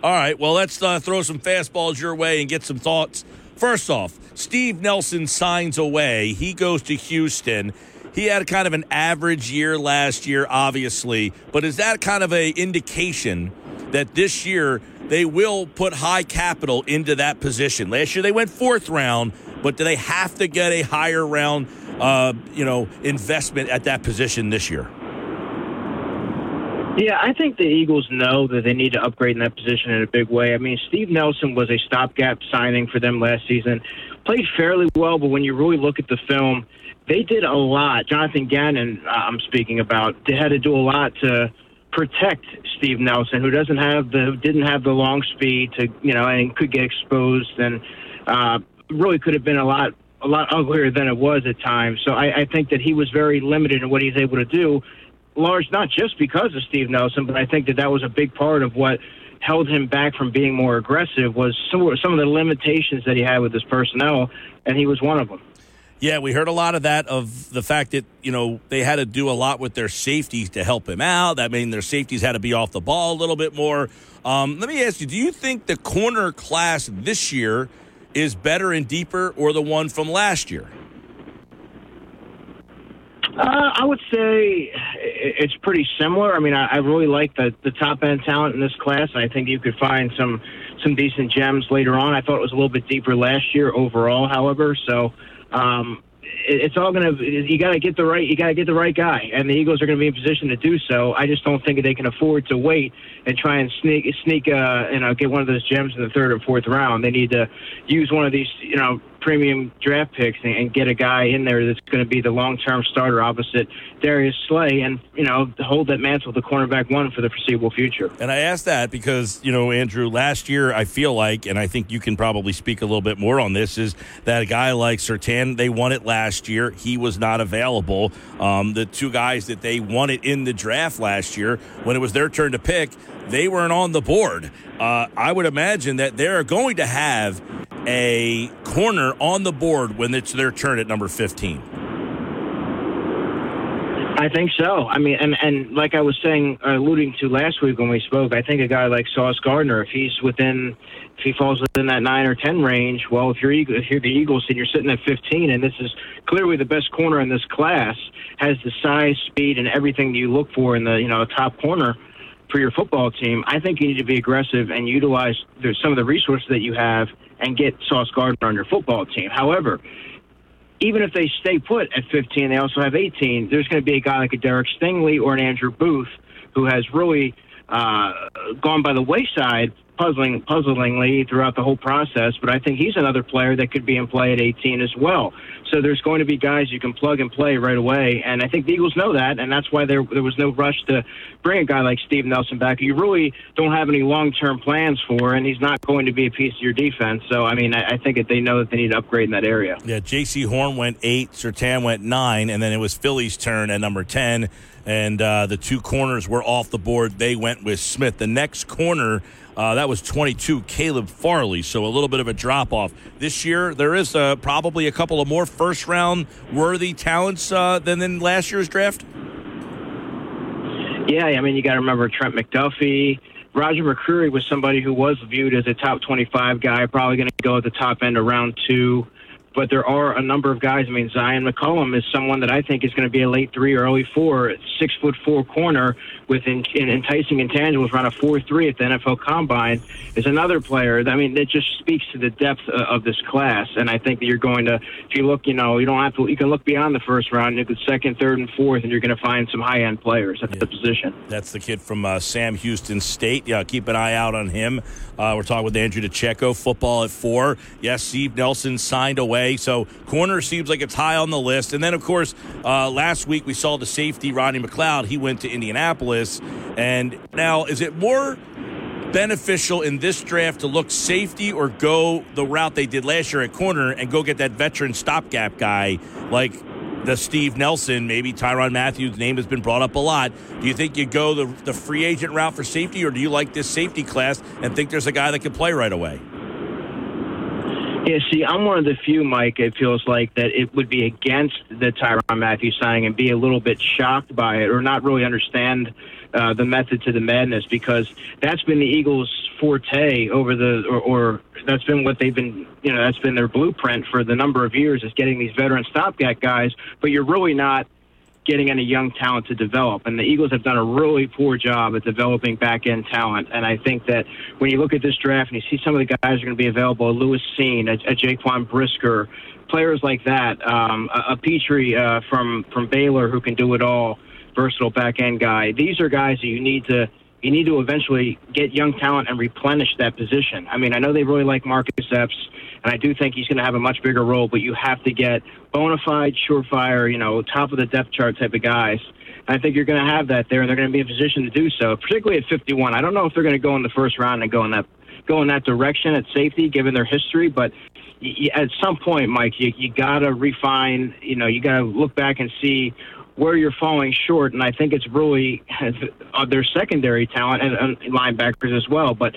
All right, well, let's uh, throw some fastballs your way and get some thoughts. First off, Steve Nelson signs away. He goes to Houston. He had kind of an average year last year, obviously, but is that kind of a indication that this year they will put high capital into that position? Last year they went fourth round, but do they have to get a higher round, uh, you know, investment at that position this year? Yeah, I think the Eagles know that they need to upgrade in that position in a big way. I mean, Steve Nelson was a stopgap signing for them last season. Played fairly well, but when you really look at the film, they did a lot. Jonathan Gannon, uh, I'm speaking about, they had to do a lot to protect Steve Nelson, who doesn't have the didn't have the long speed to you know and could get exposed and uh, really could have been a lot a lot uglier than it was at times. So I, I think that he was very limited in what he's able to do large, not just because of Steve Nelson, but I think that that was a big part of what held him back from being more aggressive was some, of the limitations that he had with his personnel, and he was one of them. Yeah, we heard a lot of that of the fact that, you know, they had to do a lot with their safeties to help him out. That means their safeties had to be off the ball a little bit more. Um, let me ask you, do you think the corner class this year is better and deeper or the one from last year? Uh, I would say it's pretty similar. I mean, I, I really like the the top end talent in this class. I think you could find some some decent gems later on. I thought it was a little bit deeper last year overall, however. So um, it, it's all gonna you got to get the right you got to get the right guy, and the Eagles are going to be in position to do so. I just don't think they can afford to wait and try and sneak sneak uh, you know get one of those gems in the third or fourth round. They need to use one of these you know premium draft picks and, get a guy in there that's going to be the long term starter opposite Darius Slay and, you know, hold that mantle the cornerback one for the foreseeable future. And I ask that because, you know, Andrew, last year I feel like, and I think you can probably speak a little bit more on this, is that a guy like Surtain, they won it last year. He was not available. Um, the two guys that they wanted in the draft last year, when it was their turn to pick, they weren't on the board. Uh, I would imagine that they're going to have a corner on the board when it's their turn at number 15. I think so. I mean, and and like I was saying, uh, alluding to last week when we spoke, I think a guy like Sauce Gardner, if he's within, if he falls within that nine or ten range, well, if you're if you're the Eagles and you're sitting at 15, and this is clearly the best corner in this class, has the size, speed, and everything that you look for in the you know top corner for your football team. I think you need to be aggressive and utilize some of the resources that you have and get Sauce Gardner on your football team. However, even if they stay put at 15, they also have 18. There's going to be a guy like a Derek Stingley or an Andrew Booth who has really uh, gone by the wayside puzzling puzzlingly throughout the whole process. But I think he's another player that could be in play at 18 as well. So there's going to be guys you can plug and play right away, and I think the Eagles know that, and that's why there there was no rush to bring a guy like Steve Nelson back. You really don't have any long term plans for, and he's not going to be a piece of your defense. So I mean, I, I think that they know that they need to upgrade in that area. Yeah, Jaycee Horn went eight, Surtain went nine, and then it was Philly's turn at number ten and uh, the two corners were off the board. They went with Smith. The next corner, uh, that was 22, Caleb Farley. So a little bit of a drop off. This year, there is uh, probably a couple of more first round worthy talents uh, than in last year's draft. Yeah, I mean, you got to remember Trent McDuffie. Roger McCreary was somebody who was viewed as a top 25 guy, probably going to go at the top end of round two but there are a number of guys. I mean, Zyon McCollum is someone that I think is going to be a late three or early four, six foot four corner with in, in enticing intangibles around a four three at the NFL Combine. Is another player. I mean, it just speaks to the depth of this class. And I think that you're going to, if you look, you know, you don't have to. You can look beyond the first round. You could second, third, and fourth, and you're going to find some high end players at yeah. the position. That's the kid from uh, Sam Houston State. Yeah, keep an eye out on him. Uh, we're talking with Andrew DiCecco. Football at four. Yes, Steve Nelson signed away, so corner seems like it's high on the list. And then, of course, uh, last week we saw the safety Rodney McLeod. He went to Indianapolis, and now is it more? beneficial in this draft to look safety or go the route they did last year at corner and go get that veteran stopgap guy like the Steve Nelson, maybe Tyrann Mathieu's name has been brought up a lot. Do you think you go the, the free agent route for safety, or do you like this safety class and think there's a guy that can play right away? Yeah, see, I'm one of the few, Mike, it feels like that it would be against the Tyrann Mathieu signing and be a little bit shocked by it or not really understand uh, the method to the madness because that's been the Eagles' forte over the, or, or that's been what they've been, you know, that's been their blueprint for the number of years is getting these veteran stopgap guys, but you're really not getting any young talent to develop. And the Eagles have done a really poor job at developing back end talent. And I think that when you look at this draft and you see some of the guys are going to be available, a Lewis Cine, a, a Jaquan Brisker, players like that, um, a, a Pitre uh, from from Baylor who can do it all, versatile back end guy. These are guys that you need to you need to eventually get young talent and replenish that position. I mean, I know they really like Marcus Epps, and I do think he's going to have a much bigger role, but you have to get bona fide, surefire, you know, top of the depth chart type of guys. And I think you're going to have that there, and they're going to be in position to do so, particularly at 51. I don't know if they're going to go in the first round and go in that go in that direction at safety, given their history, but at some point, Mike, you, you got to refine. You know, you got to look back and see where you're falling short, and I think it's really uh, their secondary talent and, linebackers as well. But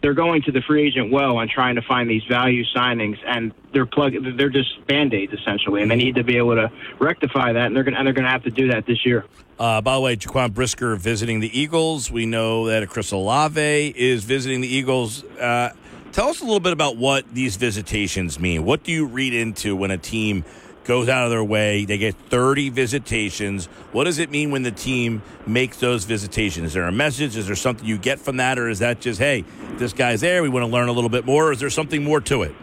they're going to the free agent well and trying to find these value signings, and they're plug they're just band aids essentially, and they need to be able to rectify that, and they're going and they're to have to do that this year. Uh, by the way, Jaquan Brisker visiting the Eagles. We know that Chris Olave is visiting the Eagles. Uh, tell us a little bit about what these visitations mean. What do you read into when a team goes out of their way. They get 30 visitations. What does it mean when the team makes those visitations? Is there a message? Is there something you get from that? Or is that just, hey, this guy's there. We want to learn a little bit more. Or is there something more to it?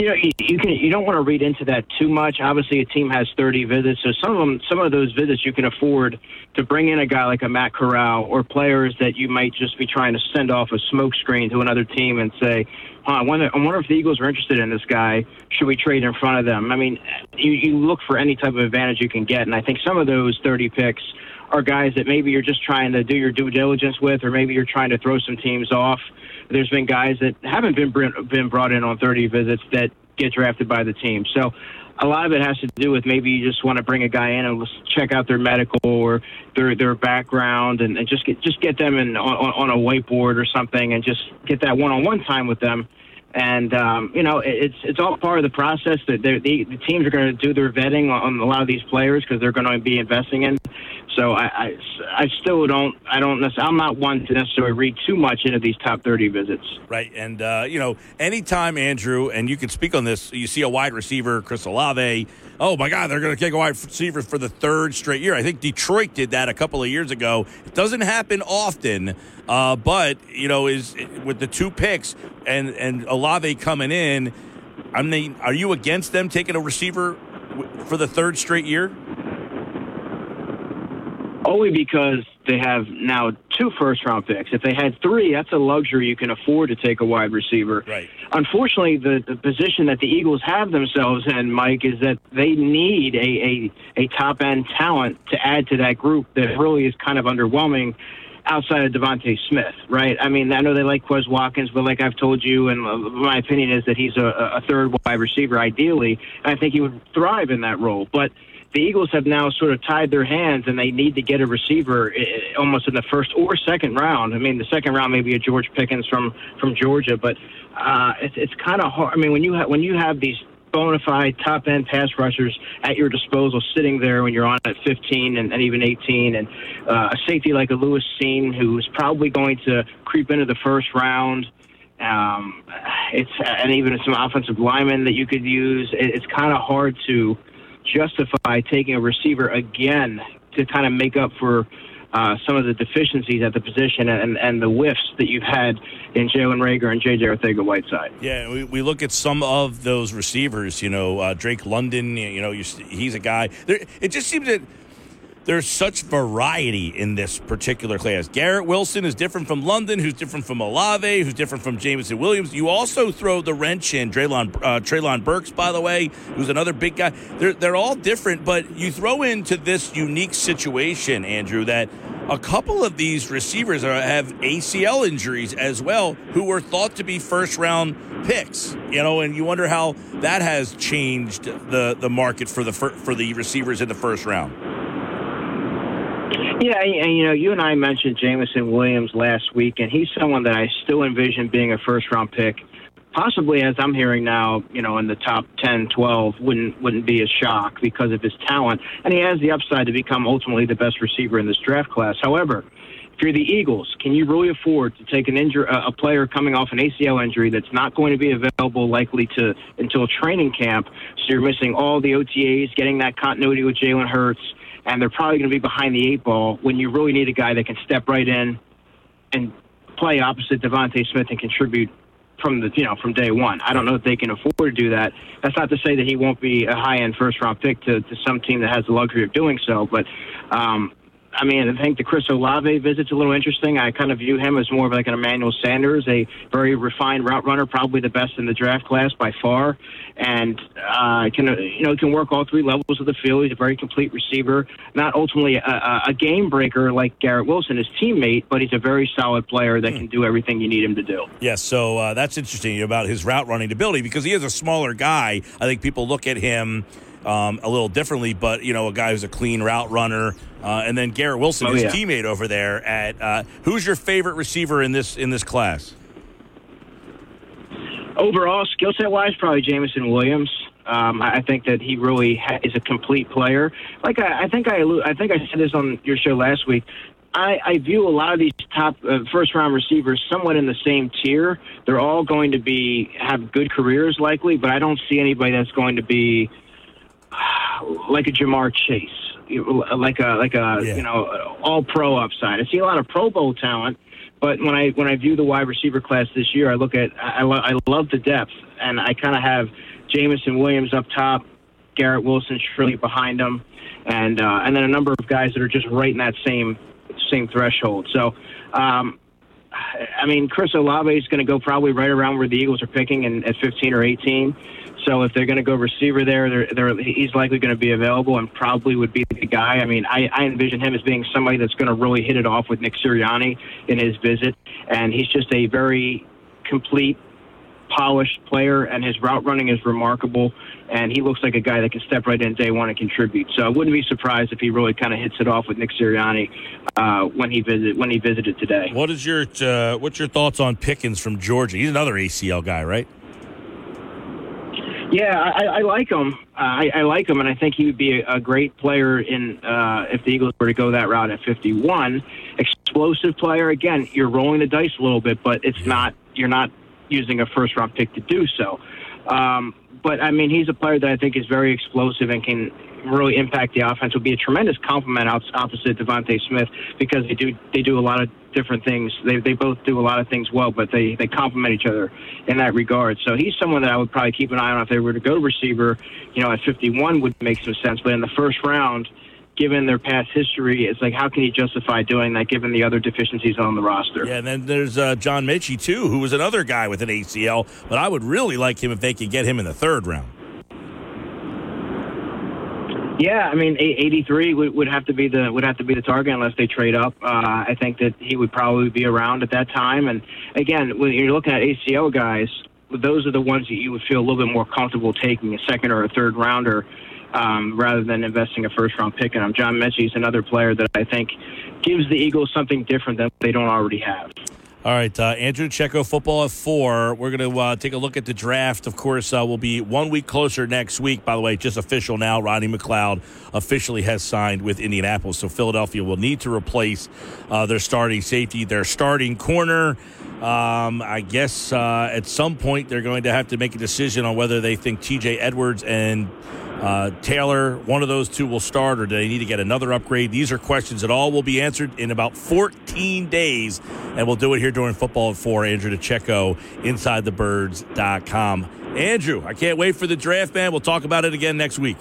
You know, you, you can you don't want to read into that too much. Obviously, a team has 30 visits, so some of them, some of those visits, you can afford to bring in a guy like a Matt Corral or players that you might just be trying to send off a smokescreen to another team and say, huh, I wonder, I wonder if the Eagles are interested in this guy. Should we trade in front of them? I mean, you, you look for any type of advantage you can get, and I think some of those 30 picks are guys that maybe you're just trying to do your due diligence with, or maybe you're trying to throw some teams off. There's been guys that haven't been been brought in on 30 visits that get drafted by the team. So a lot of it has to do with maybe you just want to bring a guy in and check out their medical or their their background and, and just get just get them in on, on a whiteboard or something and just get that one on one time with them. And um, you know, it's it's all part of the process. That the, the teams are going to do their vetting on a lot of these players because they're going to be investing in. So I, I, I still don't I don't I'm not one to necessarily read too much into these top 30 visits. Right, and uh, you know, anytime Andrew and you can speak on this, you see a wide receiver, Chris Olave. Oh my God, they're going to take a wide receiver for the third straight year. I think Detroit did that a couple of years ago. It doesn't happen often, uh, but you know, is with the two picks and and Olave coming in. I mean, are you against them taking a receiver for the third straight year? only because they have now two first round picks. If they had three, that's a luxury you can afford to take a wide receiver. Right. Unfortunately, the, the position that the Eagles have themselves in, Mike, is that they need a, a, a top end talent to add to that group that really is kind of underwhelming outside of DeVonta Smith, right? I mean, I know they like Quez Watkins, but like I've told you, and my opinion is that he's a, a third wide receiver ideally, and I think he would thrive in that role. But the Eagles have now sort of tied their hands, and they need to get a receiver eh, almost in the first or second round. I mean, the second round maybe a George Pickens from from Georgia, but uh, it's it's kind of hard. I mean, when you have when you have these bona fide top end pass rushers at your disposal sitting there when you're on at 15 and, and even 18 and uh, a safety like a Lewis Cine who's probably going to creep into the first round. Um, it's and even some offensive linemen that you could use. It, it's kind of hard to justify taking a receiver again to kind of make up for uh, some of the deficiencies at the position and, and the whiffs that you've had in Jalen Reagor and J.J. Arcega-Whiteside. Yeah, we, we look at some of those receivers. You know, uh, Drake London. You know, he's a guy. There, it just seems that there's such variety in this particular class. Garrett Wilson is different from London, who's different from Olave, who's different from Jameson Williams. You also throw the wrench in Treylon, uh, Treylon Burks, by the way, who's another big guy. They're, they're all different, but you throw into this unique situation, Andrew, that a couple of these receivers are, have ACL injuries as well, who were thought to be first round picks. You know, and you wonder how that has changed the, the market for the for the receivers in the first round. Yeah, and you know, you and I mentioned Jameson Williams last week, and he's someone that I still envision being a first round pick. Possibly, as I'm hearing now, you know, in the top 10, 12 wouldn't wouldn't be a shock because of his talent, and he has the upside to become ultimately the best receiver in this draft class. However, if you're the Eagles, can you really afford to take an injury, a player coming off an ACL injury that's not going to be available likely to until training camp? So you're missing all the OTAs, getting that continuity with Jalen Hurts and they're probably going to be behind the eight ball when you really need a guy that can step right in and play opposite DeVonta Smith and contribute from the you know from day one. I don't know if they can afford to do that. That's not to say that he won't be a high end first round pick to, to some team that has the luxury of doing so, but um, I mean, I think the Chris Olave visit's a little interesting. I kind of view him as more of like an Emmanuel Sanders, a very refined route runner, probably the best in the draft class by far, and uh, can you know can work all three levels of the field. He's a very complete receiver, not ultimately a, a game breaker like Garrett Wilson, his teammate, but he's a very solid player that can do everything you need him to do. Yes, yeah, so uh, that's interesting about his route running ability because he is a smaller guy. I think people look at him um, a little differently, but you know, a guy who's a clean route runner, uh, and then Garrett Wilson, oh, his yeah. teammate over there. At uh, who's your favorite receiver in this in this class? Overall, skill set wise, probably Jameson Williams. Um, I think that he really ha- is a complete player. Like I, I think I, I think I said this on your show last week. I, I view a lot of these top uh, first round receivers somewhat in the same tier. They're all going to be have good careers likely, but I don't see anybody that's going to be like a Ja'Marr Chase, like a like a yeah. you know all pro upside. I see a lot of Pro Bowl talent, But when I when I view the wide receiver class this year, I look at I, lo- I love the depth, and I kind of have Jameson Williams up top, Garrett Wilson surely behind him, and uh, and then a number of guys that are just right in that same same threshold. So. Um, I mean, Chris Olave is going to go probably right around where the Eagles are picking in, at 15 or 18. So if they're going to go receiver there, they're, they're, he's likely going to be available and probably would be the guy. I mean, I, I envision him as being somebody that's going to really hit it off with Nick Sirianni in his visit, and he's just a very complete, polished player, and his route running is remarkable. And he looks like a guy that can step right in day one and contribute. So I wouldn't be surprised if he really kind of hits it off with Nick Sirianni uh, when he visit when he visited today. What is your uh, what's your thoughts on Pickens from Georgia? He's another ACL guy, right? Yeah, I, I like him. I, I like him, and I think he would be a, a great player in uh, if the Eagles were to go that route at 51. Explosive player. Again, you're rolling the dice a little bit, but it's not. You're not using a first round pick to do so. Um, but I mean, he's a player that I think is very explosive and can really impact the offense. would be a tremendous compliment opposite DeVonta Smith because they do they do a lot of different things. They they both do a lot of things well, but they they complement each other in that regard. So he's someone that I would probably keep an eye on if they were to go receiver. You know, at 51 would make some sense, but in the first round. Given their past history, it's like how can you justify doing that given the other deficiencies on the roster? Yeah, and then there's uh, John Metchie too, who was another guy with an ACL. But I would really like him if they could get him in the third round. Yeah, I mean, 83 would, would have to be the would have to be the target unless they trade up. Uh, I think that he would probably be around at that time. And again, when you're looking at ACL guys, those are the ones that you would feel a little bit more comfortable taking a second or a third rounder um, rather than investing a first round pick in him. John Metchie is another player that I think gives the Eagles something different that they don't already have. All right, uh, Andrew DiCecco, football at four. We're going to uh, take a look at the draft. Of course, uh, we'll be one week closer next week. By the way, just official now. Rodney McLeod officially has signed with Indianapolis, so Philadelphia will need to replace uh, their starting safety, their starting corner. Um, I guess uh, at some point they're going to have to make a decision on whether they think T.J. Edwards and uh, Taylor, one of those two will start, or do they need to get another upgrade? These are questions that all will be answered in about 14 days, and we'll do it here during football at four. Andrew DiCecco, InsideTheBirds.com. Andrew, I can't wait for the draft, man. We'll talk about it again next week.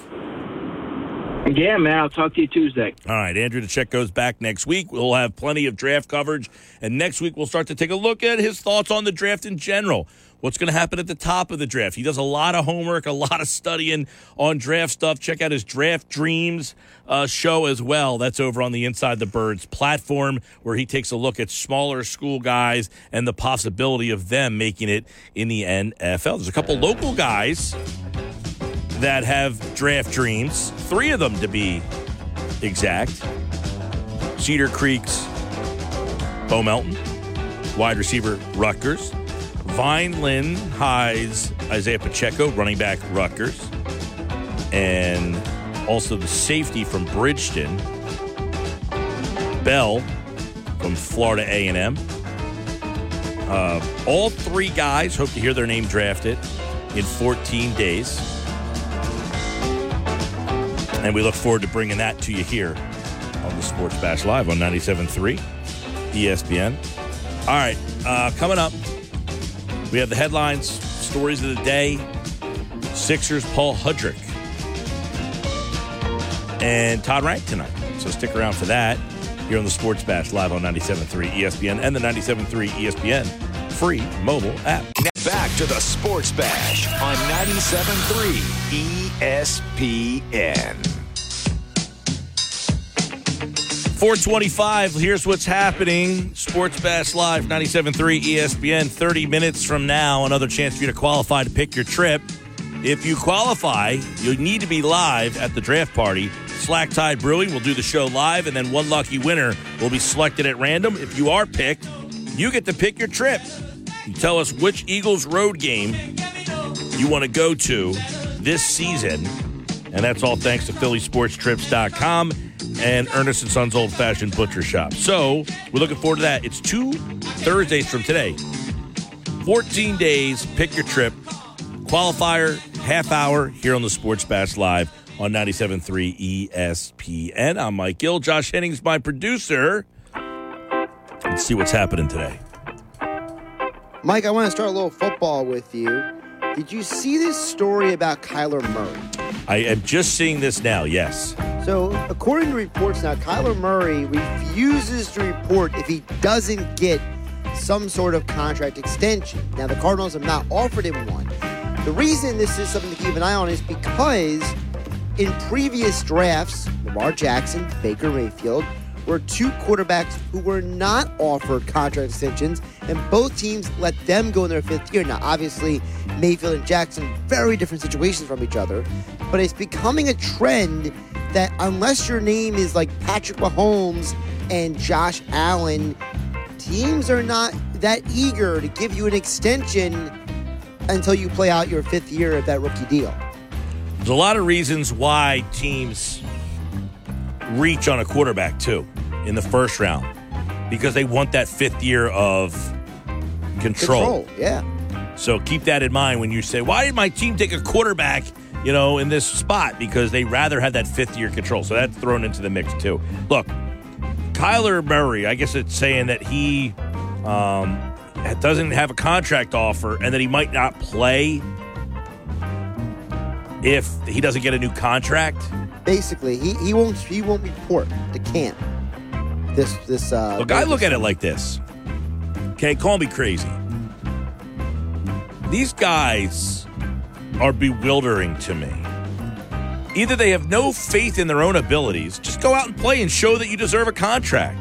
Yeah, man. I'll talk to you Tuesday. All right. Andrew DiCecco's back next week. We'll have plenty of draft coverage. And next week, we'll start to take a look at his thoughts on the draft in general. What's going to happen at the top of the draft? He does a lot of homework, a lot of studying on draft stuff. Check out his Draft Dreams uh, show as well. That's over on the Inside the Birds platform, where he takes a look at smaller school guys and the possibility of them making it in the NFL. There's a couple local guys that have draft dreams, three of them to be exact. Cedar Creek's Bo Melton, wide receiver Rutgers. Vineland High's Isaiah Pacheco, running back Rutgers. And also the safety from Bridgeton, Bell from Florida A&M. Uh, all three guys hope to hear their name drafted in 14 days. And we look forward to bringing that to you here on the Sports Bash Live on 97.3 ESPN. All right, uh, coming up, we have the headlines, stories of the day. Sixers, Paul Hudrick, and Todd Rank tonight. So stick around for that here on the Sports Bash live on 97.3 ESPN and the 97.3 ESPN free mobile app. Back to the Sports Bash on 97.3 ESPN. 425, here's what's happening. Sports Bash Live, 97.3 ESPN. 30 minutes from now, another chance for you to qualify to pick your trip. If you qualify, you need to be live at the draft party. Slack Tide Brewing will do the show live, and then one lucky winner will be selected at random. If you are picked, you get to pick your trip. Tell us which Eagles road game you want to go to this season. And that's all thanks to PhillySportsTrips.com and Ernest and Sons Old Fashioned Butcher Shop. So we're looking forward to that. It's two Thursdays from today. 14 days, pick your trip. Qualifier, half hour here on the Sports Bash Live on 97.3 ESPN. I'm Mike Gill. Josh Hennings, my producer. Let's see what's happening today. Mike, I want to start a little football with you. Did you see this story about Kyler Murray? I am just seeing this now. Yes. So, according to reports now, Kyler Murray refuses to report if he doesn't get some sort of contract extension. Now, the Cardinals have not offered him one. The reason this is something to keep an eye on is because in previous drafts, Lamar Jackson, Baker Mayfield, were two quarterbacks who were not offered contract extensions, and both teams let them go in their fifth year. Now, obviously, Mayfield and Jackson, very different situations from each other, but it's becoming a trend that unless your name is like Patrick Mahomes and Josh Allen, teams are not that eager to give you an extension until you play out your fifth year of that rookie deal. There's a lot of reasons why teams reach on a quarterback too in the first round because they want that fifth year of control. Control, yeah. So keep that in mind when you say, "Why did my team take a quarterback?" You know, in this spot because they rather have that fifth year control. So that's thrown into the mix too. Look, Kyler Murray. I guess it's saying that he um, doesn't have a contract offer and that he might not play if he doesn't get a new contract. Basically, he, he won't he won't report to camp. This this uh Look, I look at it like this. Okay, call me crazy. These guys are bewildering to me. Either they have no faith in their own abilities, just go out and play and show that you deserve a contract.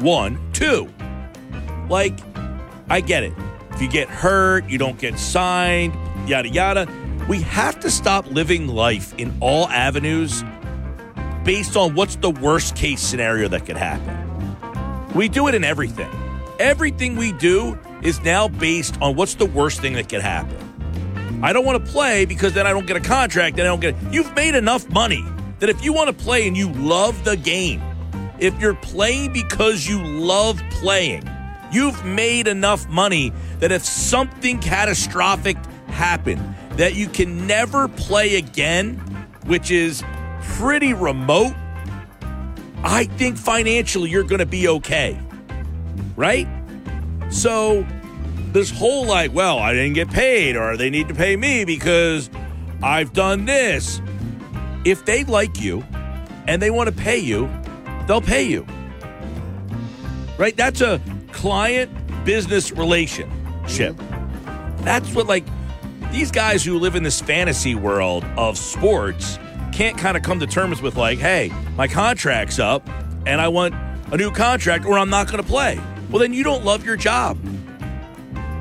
One, two. Like, I get it. If you get hurt, you don't get signed, yada, yada. We have to stop living life in all avenues based on what's the worst case scenario that could happen. We do it in everything. Everything we do is now based on what's the worst thing that could happen. I don't want to play because then I don't get a contract and I don't get. You've made enough money that if you want to play and you love the game, if you're playing because you love playing, you've made enough money that if something catastrophic happened, that you can never play again, which is pretty remote, I think financially you're going to be okay. Right? So, this whole like, well, I didn't get paid or they need to pay me because I've done this. If they like you and they want to pay you, they'll pay you. Right? That's a client business relationship. That's what like these guys who live in this fantasy world of sports can't kind of come to terms with like, hey, my contract's up and I want a new contract or I'm not going to play. Well, then you don't love your job.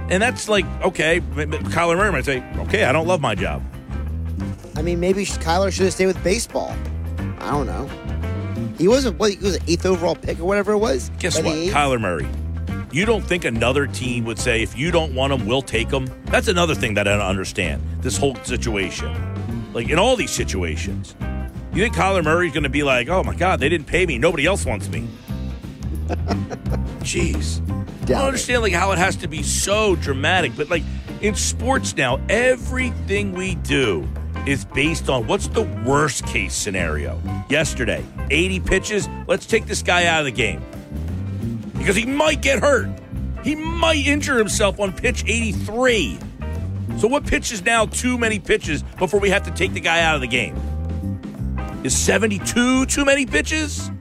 And that's like, okay, Kyler Murray might say, okay, I don't love my job. I mean, maybe Kyler should have stayed with baseball. I don't know. He wasn't. What, he was an eighth overall pick or whatever it was. Guess what, Kyler Murray? You don't think another team would say, if you don't want them, we'll take them? That's another thing that I don't understand. This whole situation, like in all these situations, you think Kyler Murray's going to be like, oh my God, they didn't pay me. Nobody else wants me. Jeez. I don't understand like how it has to be so dramatic, but like in sports now, everything we do is based on what's the worst case scenario. Yesterday, 80 pitches. Let's take this guy out of the game because he might get hurt. He might injure himself on pitch 83. So, what pitch is now too many pitches before we have to take the guy out of the game? Is 72 too many pitches?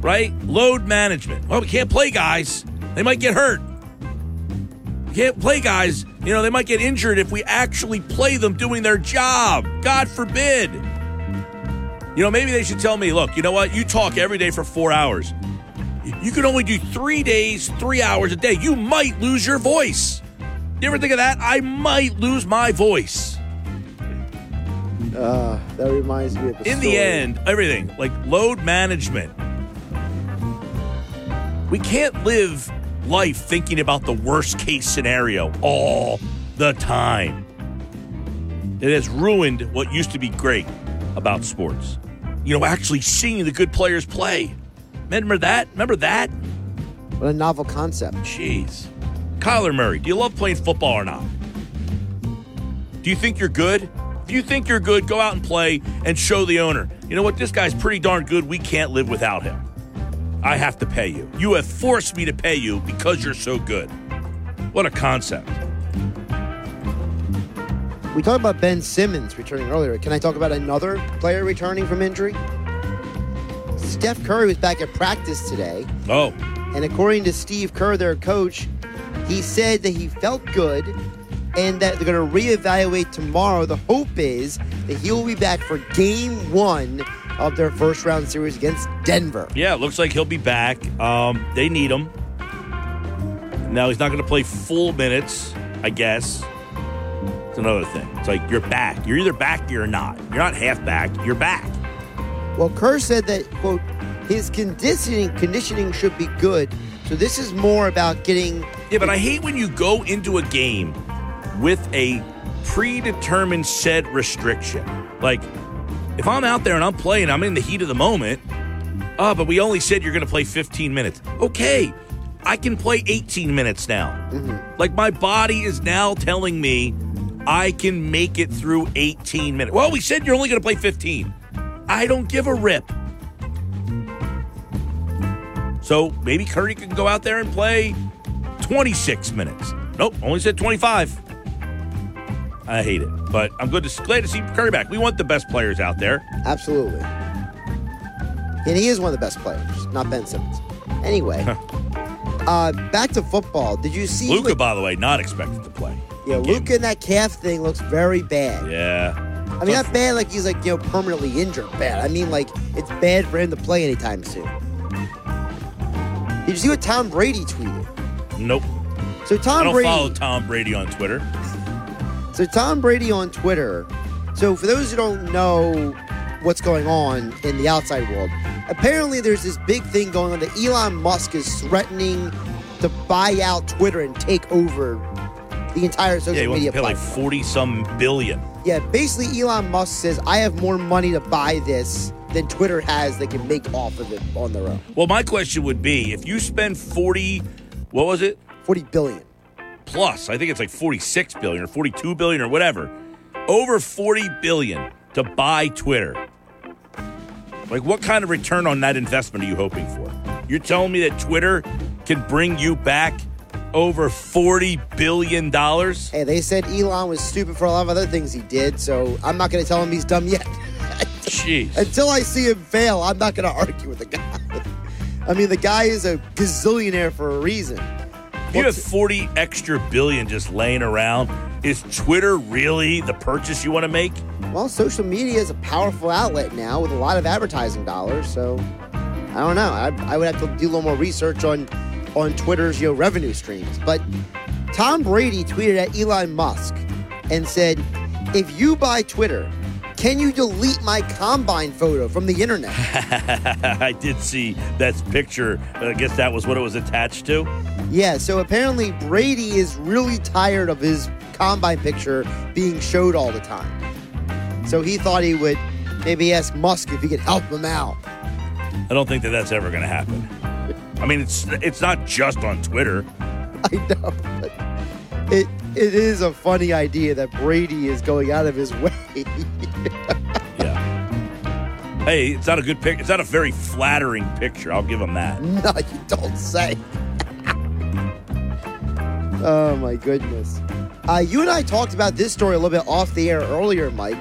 Right? Load management. Well, we can't play guys. They might get hurt. We can't play guys. You know, they might get injured if we actually play them doing their job. God forbid. You know, maybe they should tell me, look, you know what? You talk every day for four hours. You can only do three days, three hours a day. You might lose your voice. You ever think of that? I might lose my voice. Uh, that reminds me of the In story. the end, everything like load management. We can't live life thinking about the worst case scenario all the time. It has ruined what used to be great about sports. You know, actually seeing the good players play. Remember that? Remember that? What a novel concept. Jeez. Kyler Murray, do you love playing football or not? Do you think you're good? If you think you're good, go out and play and show the owner. You know what? This guy's pretty darn good. We can't live without him. I have to pay you. You have forced me to pay you because you're so good. What a concept. We talked about Ben Simmons returning earlier. Can I talk about another player returning from injury? Steph Curry was back at practice today, Oh, and according to Steve Kerr, their coach, he said that he felt good and that they're going to reevaluate tomorrow. The hope is that he will be back for game one of their first round series against Denver. yeah, it looks like he'll be back. Um, they need him. Now, he's not going to play full minutes, I guess. It's another thing. It's like you're back. You're either back or you're not. You're not half back. You're back. Well, Kerr said that, quote, his conditioning conditioning should be good. So this is more about getting Yeah, but I hate when you go into a game with a predetermined set restriction. Like, if I'm out there and I'm playing, I'm in the heat of the moment. Oh, but we only said you're going to play 15 minutes. Okay, I can play 18 minutes now. Mm-hmm. Like, my body is now telling me I can make it through 18 minutes. Well, we said you're only going to play 15. I don't give a rip. So maybe Curry can go out there and play 26 minutes. Nope, only said 25. I hate it, but I'm good to glad to see Curry back. We want the best players out there. Absolutely. And he is one of the best players, not Ben Simmons. Anyway, uh, back to football. Did you see? Luka, by the way, not expected to play. yeah, Luka and that calf thing looks very bad. Yeah. I mean, not bad like he's like you know permanently injured. Bad. I mean, like it's bad for him to play anytime soon. Did you see what Tom Brady tweeted? Nope. So Tom I don't Brady. follow Tom Brady on Twitter. So Tom Brady on Twitter. So for those who don't know what's going on in the outside world, apparently there's this big thing going on that Elon Musk is threatening to buy out Twitter and take over the entire social Yeah, he wants media to pay like 40 some billion. Yeah, basically Elon Musk says I have more money to buy this than Twitter has that can make off of it on their own. Well, my question would be if you spend 40, what was it? 40 billion. Plus, I think it's like 46 billion or 42 billion or whatever. Over 40 billion to buy Twitter. Like, what kind of return on that investment are you hoping for? You're telling me that Twitter can bring you back over $40 billion? Hey, they said Elon was stupid for a lot of other things he did, so I'm not going to tell him he's dumb yet. Jeez. Until I see him fail, I'm not going to argue with the guy. I mean, the guy is a gazillionaire for a reason. If you have 40 extra billion just laying around, is Twitter really the purchase you want to make? Well, social media is a powerful outlet now with a lot of advertising dollars, so I don't know. I, I would have to do a little more research on on Twitter's know revenue streams. But Tom Brady tweeted at Elon Musk and said, "If you buy Twitter, can you delete my combine photo from the internet?" I did see that picture. I guess that was what it was attached to. Yeah, so apparently Brady is really tired of his combine picture being showed all the time. So he thought he would maybe ask Musk if he could help him out. I don't think that that's ever going to happen. I mean, it's it's not just on Twitter. I know. But it it is a funny idea that Brady is going out of his way. Yeah. Hey, it's not a good pic. It's not a very flattering picture. I'll give him that. no, you don't say. oh my goodness. Uh, you and I talked about this story a little bit off the air earlier, Mike.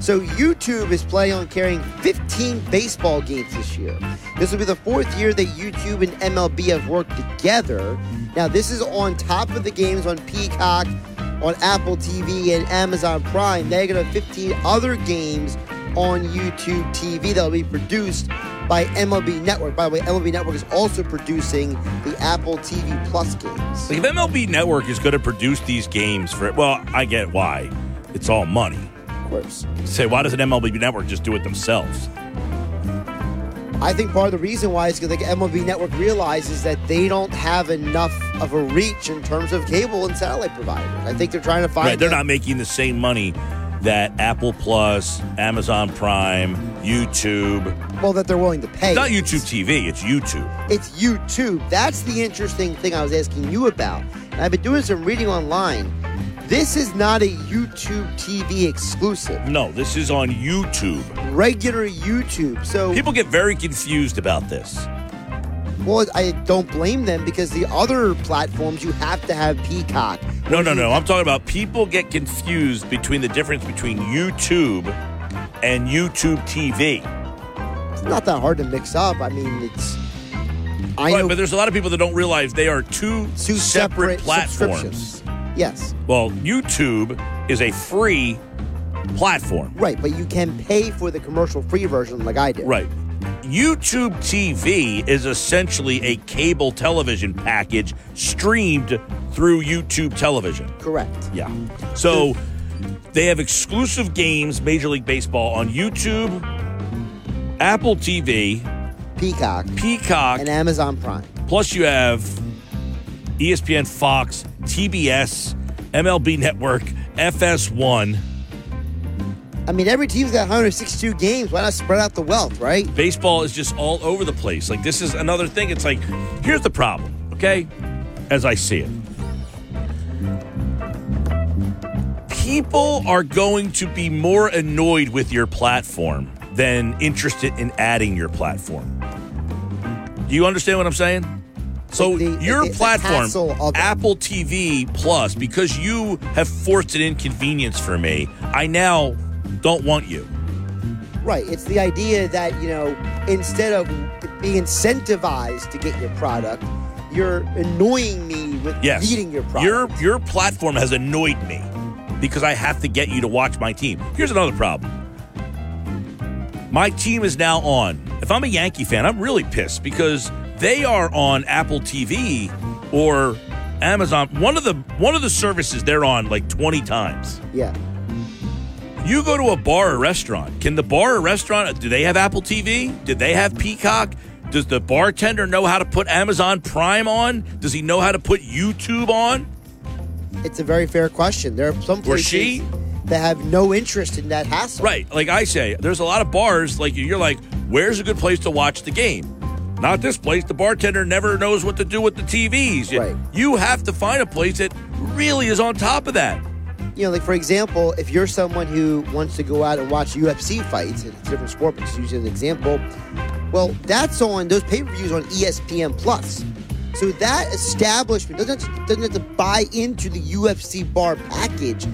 So YouTube is planning on carrying 15 baseball games this year. This will be the fourth year that YouTube and MLB have worked together. Now, this is on top of the games on Peacock, on Apple TV, and Amazon Prime. They're going to have 15 other games on YouTube TV that will be produced by MLB Network. By the way, MLB Network is also producing the Apple TV Plus games. Like if MLB Network is going to produce these games for well, I get why. It's all money. Say, why doesn't MLB Network just do it themselves? I think part of the reason why is because the MLB Network realizes that they don't have enough of a reach in terms of cable and satellite providers. I think they're trying to find. Right, they're that- not making the same money that Apple Plus, Amazon Prime, YouTube. well that they're willing to pay. It's not YouTube TV. It's YouTube. It's YouTube. That's the interesting thing I was asking you about. And I've been doing some reading online. This is not a YouTube TV exclusive. No, this is on YouTube. Regular YouTube. So People get very confused about this. Well, I don't blame them because the other platforms you have to have Peacock. No, no, no. I'm talking about people get confused between the difference between YouTube and YouTube TV. It's not that hard to mix up. I mean, it's. I Right, know but there's a lot of people that don't realize they are two, two separate, separate, platforms. Yes, Well, YouTube is a free platform. right, but you can pay for the commercial-free version, like I did. Right. YouTube TV is essentially a cable television package streamed through YouTube television. Correct. Yeah. So they have exclusive games, Major League Baseball, on YouTube, Apple TV, Peacock Peacock, and Amazon Prime. plus you have ESPN, Fox, TBS, MLB Network, FS1. I mean, every team's got 162 games. Why not spread out the wealth, right? baseball is just all over the place. Like this is another thing. It's like here's the problem, okay? As I see it. People are going to be more annoyed with your platform than interested in adding your platform. Do you understand what I'm saying? So The- the- your the- the platform, of. Apple TV Plus, because you have forced an inconvenience for me, I now don't want you. Right. It's the idea that, you know, instead of being incentivized to get your product, you're annoying me with Yes. needing your product. Your your platform has annoyed me because I have to get you to watch my team. Here's another problem. My team is now on. If I'm a Yankee fan, I'm really pissed because they are on Apple TV or Amazon. One of the one of the services they're on like 20 times. yeah. You go to a bar or restaurant. Can the bar or restaurant do they have Apple TV? Did they have Peacock? Does the bartender know how to put Amazon Prime on? Does he know how to put YouTube on? It's a very fair question. There are some Or places she? that have no interest in that hassle. Right. Like I say, there's a lot of bars, like you're like, where's a good place to watch the game? Not this place. The bartender never knows what to do with the TVs. You- Right. You have to find a place that really is on top of that. You know, like for example, if you're someone who wants to go out and watch UFC fights, it's a different sport, but just using an example, well, that's on those pay-per-views on E ESPN Plus. So that establishment doesn't have to, doesn't have to buy into the UFC bar package.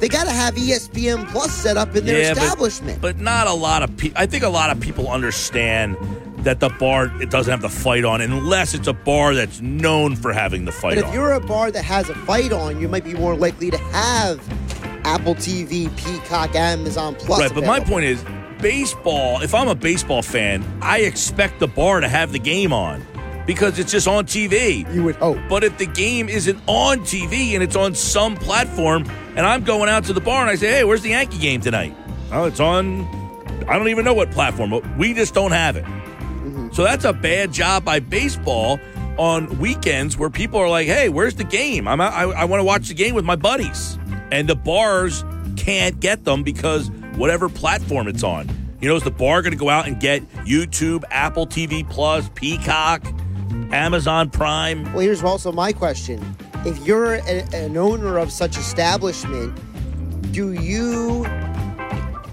They got to have ESPN Plus set up in their Yeah, but- establishment. But, not a lot of people. I think a lot of people understand that the bar it doesn't have the fight on unless it's a bar that's known for having the fight But if on. you're a bar that has a fight on, you might be more likely to have Apple TV, Peacock, Amazon Plus. right, but my available. point is baseball, if I'm a baseball fan, I expect the bar to have the game on because it's just on TV. You would hope. But if the game isn't on TV and it's on some platform, and I'm going out to the bar and I say, hey, where's the Yankee game tonight? Oh, it's on, I don't even know what platform, but we just don't have it. So that's a bad job by baseball on weekends where people are like, hey, where's the game? I'm I, I want to watch the game with my buddies. And the bars can't get them because whatever platform it's on. You know, is the bar going to go out and get YouTube, Apple TV Plus, Peacock, Amazon Prime? Well, here's also my question: If you're a, an owner of such establishment, do you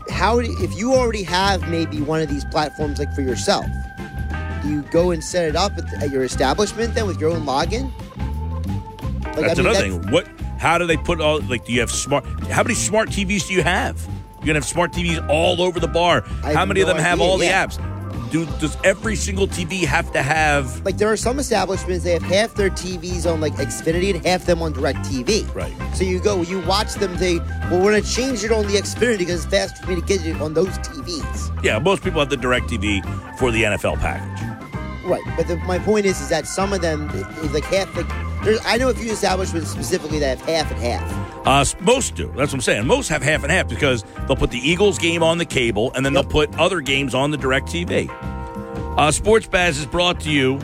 how if you already have maybe one of these platforms like for yourself? Do you go and set it up at, at your establishment then with your own login? Like, That's I mean, another thing. What? How do they put all? Like, do you have smart? How many smart TVs do you have? You're gonna have smart TVs all over the bar. How many of no them have all yeah. the apps? Do does every single TV have to have? Like there are some establishments they have half their TVs on like Xfinity and half them on Direct TV. Right. So you go, you watch them. They well, we're gonna change it on the Xfinity because it's faster for me to get it on those TVs. Yeah, most people have the Direct TV for the NFL package. Right. But the, my point is, is that some of them is like half. Like there's, I know a few establishments specifically that have half and half. Uh, most do. That's what I'm saying. Most have half and half because they'll put the Eagles game on the cable and then they'll put other games on the Direct TV. Uh, Sports Bash is brought to you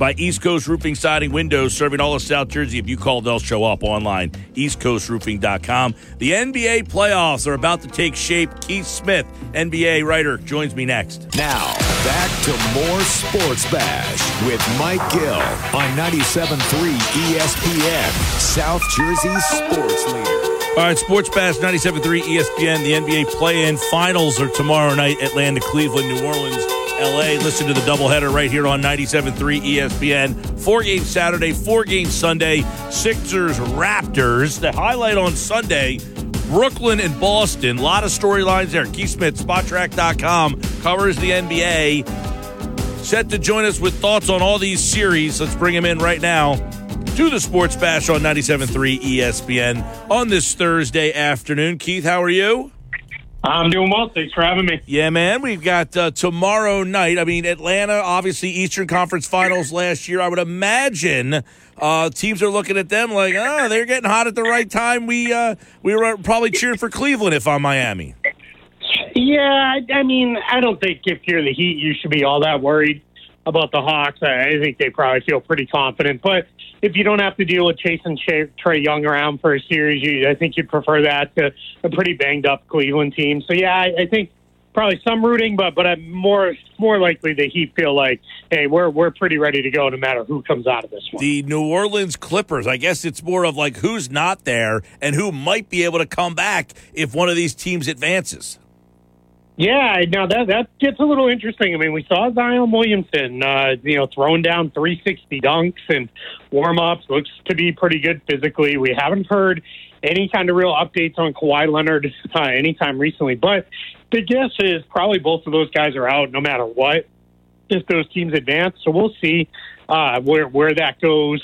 by East Coast Roofing Siding Windows, serving all of South Jersey. If you call, they'll show up online. EastCoastRoofing.com. The NBA playoffs are about to take shape. Keith Smith, NBA writer, joins me next. Now, back to more Sports Bash with Mike Gill on 97.3 ESPN, South Jersey's sports leader. All right, Sports Bash 97.3 ESPN. The NBA play-in finals are tomorrow night. Atlanta, Cleveland, New Orleans, LA. Listen to the doubleheader right here on 97.3 ESPN. Four game Saturday, four games Sunday. Sixers Raptors. The highlight on Sunday. Brooklyn and Boston. A lot of storylines there. Keith Smith, Spotrac.com covers the NBA. Set to join us with thoughts on all these series. Let's bring him in right now to the Sports Bash on 97.3 ESPN on this Thursday afternoon. Keith, how are you? I'm doing well. Thanks for having me. Yeah, man. We've got uh, tomorrow night. I mean, Atlanta, obviously, Eastern Conference Finals last year. I would imagine uh, teams are looking at them like, oh, they're getting hot at the right time. We uh, we were probably cheering for Cleveland if I'm Miami. Yeah, I, I mean, I don't think if you're the Heat, you should be all that worried about the Hawks. I, think they probably feel pretty confident. But if you don't have to deal with chasing Trae Young around for a series, you, I think you'd prefer that to a pretty banged up Cleveland team. So yeah, I, I think probably some rooting, but but I'm more more likely that he feel like, hey, we're we're pretty ready to go no matter who comes out of this one. The New Orleans Clippers. I guess it's more of like who's not there and who might be able to come back if one of these teams advances. Yeah, now that that gets a little interesting. I mean, we saw Zion Williamson, uh, you know, throwing down 360 dunks and warm ups. Looks to be pretty good physically. We haven't heard any kind of real updates on Kawhi Leonard uh, anytime recently, but the guess is probably both of those guys are out no matter what if those teams advance. So we'll see uh, where where that goes.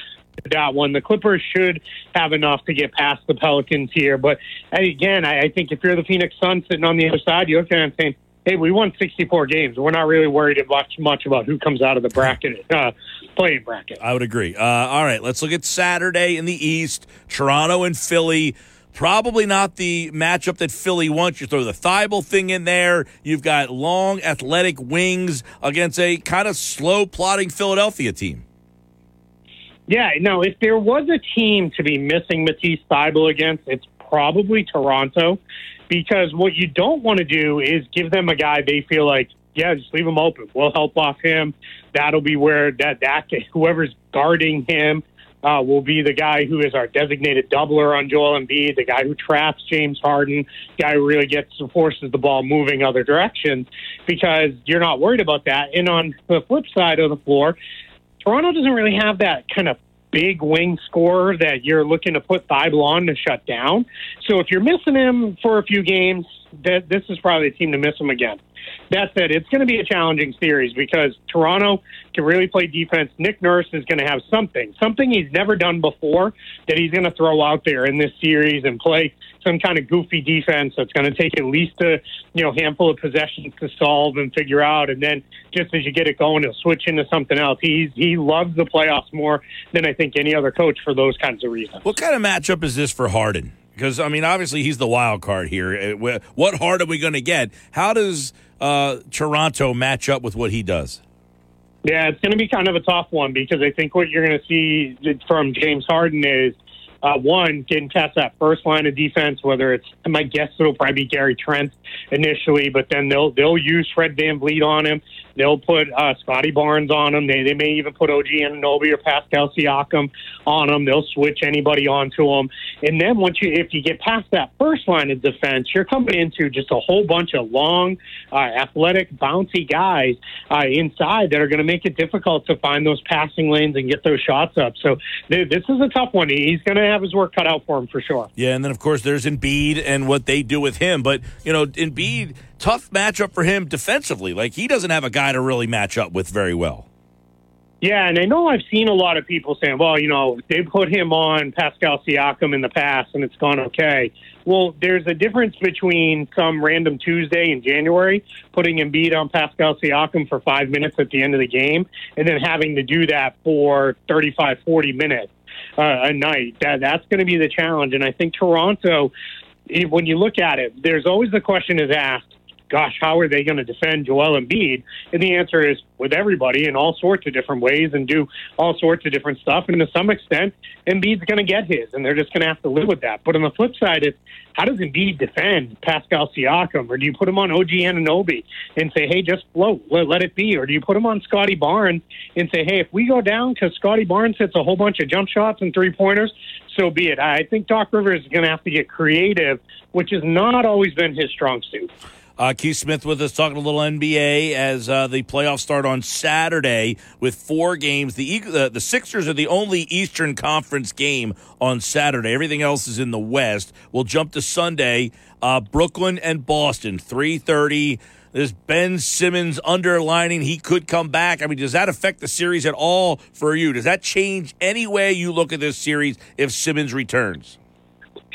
That one, the Clippers should have enough to get past the Pelicans here. But again, I, I think if you're the Phoenix Suns sitting on the other side, you're looking at saying, "Hey, we won 64 games. We're not really worried much much about who comes out of the bracket, uh, playing bracket." I would agree. Uh, all right, let's look at Saturday in the East. Toronto and Philly. Probably not the matchup that Philly wants. You throw the Thybulle thing in there. You've got long, athletic wings against a kind of slow, plotting Philadelphia team. Yeah, no, if there was a team to be missing Matisse Thybulle against, it's probably Toronto because what you don't want to do is give them a guy they feel like, yeah, just leave him open. We'll help off him. That'll be where that, that whoever's guarding him uh, will be the guy who is our designated doubler on Joel Embiid, the guy who traps James Harden, guy who really gets forces the ball moving other directions because you're not worried about that. And on the flip side of the floor, Toronto doesn't really have that kind of big wing scorer that you're looking to put Thybulle on to shut down. So if you're missing him for a few games, that this is probably a team to miss them again. That said, it's going to be a challenging series because Toronto can really play defense. Nick Nurse is going to have something, something he's never done before that he's going to throw out there in this series and play some kind of goofy defense that's going to take at least a you know handful of possessions to solve and figure out, and then just as you get it going, he'll switch into something else. He's he loves the playoffs more than I think any other coach for those kinds of reasons. What kind of matchup is this for Harden? Because I mean, obviously he's the wild card here. Uh, what hard are we going to get? How does uh, Toronto match up with what he does? Yeah, it's going to be kind of a tough one because I think what you're going to see from James Harden is uh, one, getting past that first line of defense, whether it's, my guess it'll probably be Gary Trent initially, but then they'll they'll use Fred VanVleet on him. They'll put uh, Scottie Barnes on him. They, they may even put OG Anunoby or Pascal Siakam on him. They'll switch anybody onto him. And then once you, if you get past that first line of defense, you're coming into just a whole bunch of long, uh, athletic, bouncy guys uh, inside that are going to make it difficult to find those passing lanes and get those shots up. So th- this is a tough one. He's going to have his work cut out for him for sure. Yeah, and then of course there's Embiid and what they do with him. But you know, Embiid, tough matchup for him defensively. Like he doesn't have a guy to really match up with very well. Yeah, and I know I've seen a lot of people saying, well, you know, they put him on Pascal Siakam in the past and it's gone okay. Well, there's a difference between some random Tuesday in January putting Embiid on Pascal Siakam for five minutes at the end of the game and then having to do that for 35, 40 minutes uh, a night. That That's going to be the challenge. And I think Toronto, when you look at it, there's always the question is asked, gosh, how are they going to defend Joel Embiid? And the answer is with everybody in all sorts of different ways and do all sorts of different stuff. And to some extent, Embiid's going to get his, and they're just going to have to live with that. But on the flip side, it's how does Embiid defend Pascal Siakam? Or do you put him on OG Anunoby and say, hey, just float, let, let it be? Or do you put him on Scottie Barnes and say, hey, if we go down because Scottie Barnes hits a whole bunch of jump shots and three pointers, so be it. I think Doc Rivers is going to have to get creative, which has not always been his strong suit. Uh, Keith Smith with us talking a little NBA as uh, the playoffs start on Saturday with four games. The uh, the Sixers are the only Eastern Conference game on Saturday. Everything else is in the West. We'll jump to Sunday. Uh, Brooklyn and Boston, three thirty. There's Ben Simmons underlining he could come back. I mean, does that affect the series at all for you? Does that change any way you look at this series if Simmons returns?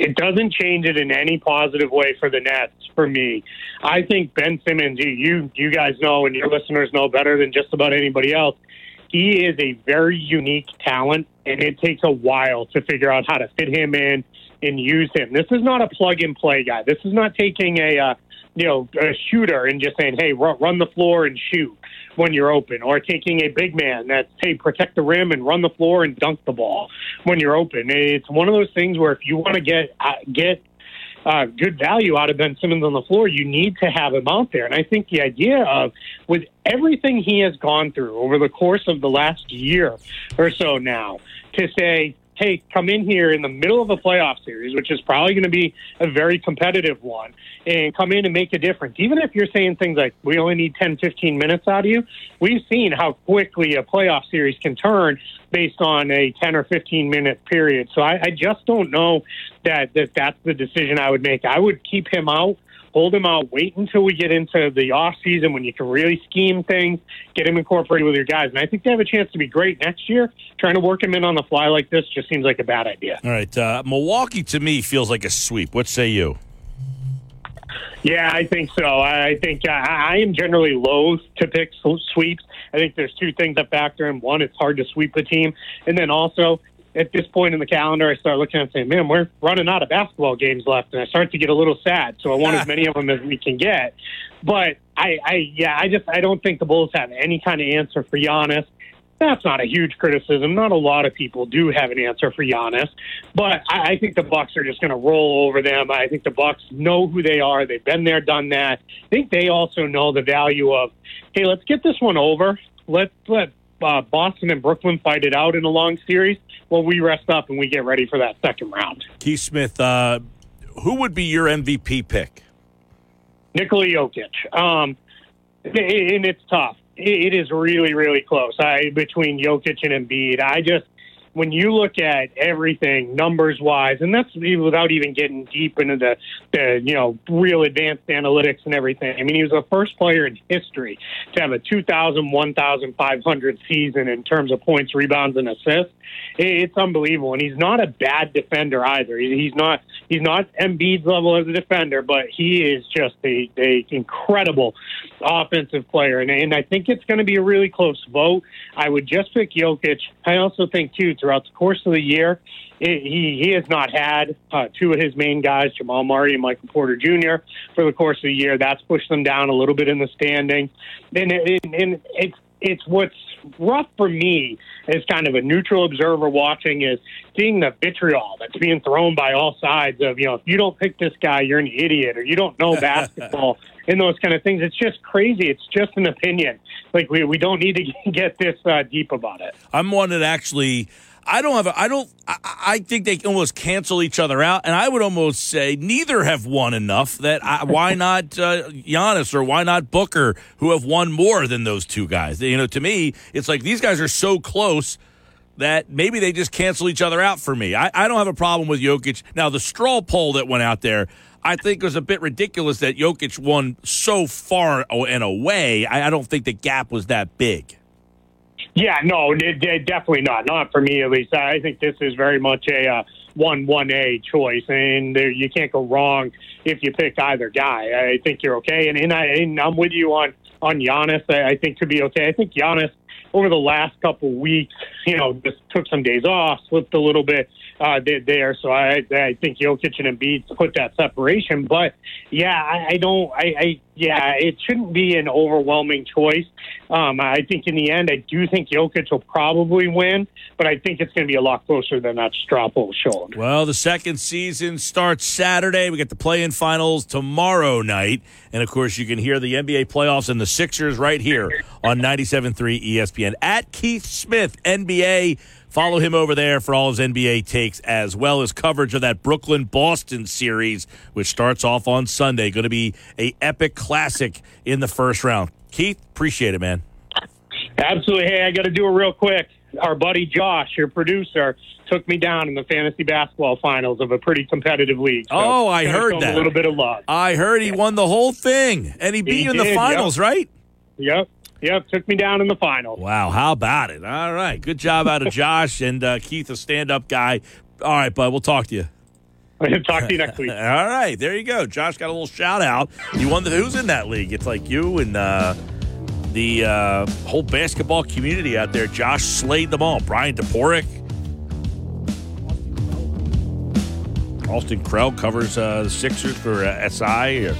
It doesn't change it in any positive way for the Nets for me. I think Ben Simmons, you you, guys know and your listeners know better than just about anybody else. He is a very unique talent, and it takes a while to figure out how to fit him in and use him. This is not a plug and play guy. This is not taking a uh, you know a shooter and just saying, "Hey, run, run the floor and shoot." When you're open, or taking a big man that's hey protect the rim and run the floor and dunk the ball when you're open. It's one of those things where if you want to get uh, get uh, good value out of Ben Simmons on the floor, you need to have him out there. And I think the idea of with everything he has gone through over the course of the last year or so now, to say, hey, come in here in the middle of a playoff series, which is probably going to be a very competitive one, and come in and make a difference. Even if you're saying things like, we only need 10, 15 minutes out of you, we've seen how quickly a playoff series can turn based on a 10 or 15 minute period. So I, I just don't know that, that that's the decision I would make. I would keep him out hold him out, wait until we get into the off season when you can really scheme things, get him incorporated with your guys. And I think they have a chance to be great next year. Trying to work him in on the fly like this just seems like a bad idea. All right. Uh, Milwaukee to me feels like a sweep. What say you? Yeah, I think so. I think uh, I am generally loath to pick sweeps. I think there's two things that factor in. One, it's hard to sweep the team, and then also at this point in the calendar, I start looking and saying, "Man, we're running out of basketball games left," and I start to get a little sad. So I want as many of them as we can get. But I, I, yeah, I just I don't think the Bulls have any kind of answer for Giannis. That's not a huge criticism. Not a lot of people do have an answer for Giannis, but I, I think the Bucks are just going to roll over them. I think the Bucks know who they are. They've been there, done that. I think they also know the value of, hey, let's get this one over. Let's let uh, Boston and Brooklyn fight it out in a long series. Well, we rest up and we get ready for that second round. Keith Smith, uh, who would be your MVP pick? Nikola Jokic. Um, and it's tough. It is really, really close. I between Jokic and Embiid. I just when you look at everything numbers wise, and that's without even getting deep into the, the you know real advanced analytics and everything. I mean, he was the first player in history to have a 2,000, 1,500 season in terms of points, rebounds, and assists. It's unbelievable, and he's not a bad defender either. He's not he's not Embiid's level as a defender, but he is just a, a incredible offensive player, and, and I think it's going to be a really close vote. I would just pick Jokic. I also think too throughout the course of the year. he he has not had uh, two of his main guys, Jamal Murray and Michael Porter Jr. for the course of the year. That's pushed them down a little bit in the standing, and, and, and it's it's what's rough for me as kind of a neutral observer watching is seeing the vitriol that's being thrown by all sides of you know if you don't pick this guy you're an idiot or you don't know basketball and those kind of things it's just crazy it's just an opinion like we, we don't need to get this uh, deep about it i'm one that actually I don't have. A, I don't. I, I, think they almost cancel each other out, and I would almost say neither have won enough. That I, why not uh, Giannis or why not Booker, who have won more than those two guys? You know, to me, it's like these guys are so close that maybe they just cancel each other out for me. I, I don't have a problem with Jokic. Now, the straw poll that went out there, I think was a bit ridiculous that Jokic won so far and away. I, I don't think the gap was that big. Yeah, no, it, it, definitely not. Not for me, at least. I think this is very much a uh, one one A choice, and there, you can't go wrong if you pick either guy. I think you're okay, and and, I, and I'm with you on on Giannis. I, I think could be okay. I think Giannis over the last couple weeks, you know, just took some days off, slipped a little bit uh, there. So I, I think Jokic and Embiid put that separation. But yeah, I, I don't. I, I yeah, it shouldn't be an overwhelming choice. Um, I think in the end, I do think Jokic will probably win, but I think it's going to be a lot closer than that straw poll showed. Well, the second season starts Saturday. We get the play-in finals tomorrow night, and of course, you can hear the NBA playoffs and the Sixers right here on 97.3 ESPN. At Keith Smith, NBA Follow him over there for all his NBA takes, as well as coverage of that Brooklyn Boston series, which starts off on Sunday. Going to be a epic classic in the first round. Keith, appreciate it, man. Absolutely. Hey, I got to do it real quick. Our buddy Josh, your producer, took me down in the fantasy basketball finals of a pretty competitive league. So oh, I heard that. A little bit of love. I heard he won the whole thing, and he beat He you in the finals, yep. right? Yep. Yep. Took me down in the final. Wow, how about it? All right, good job out of Josh and uh, Keith, a stand-up guy. All right, bud, we'll talk to you. Talk to you next week. All right, there you go. Josh got a little shout out. You won the who's in that league? It's like you and uh, the uh, whole basketball community out there. Josh slayed them all. Bryan Toporek. Austin Krell covers uh, the Sixers for uh, SI or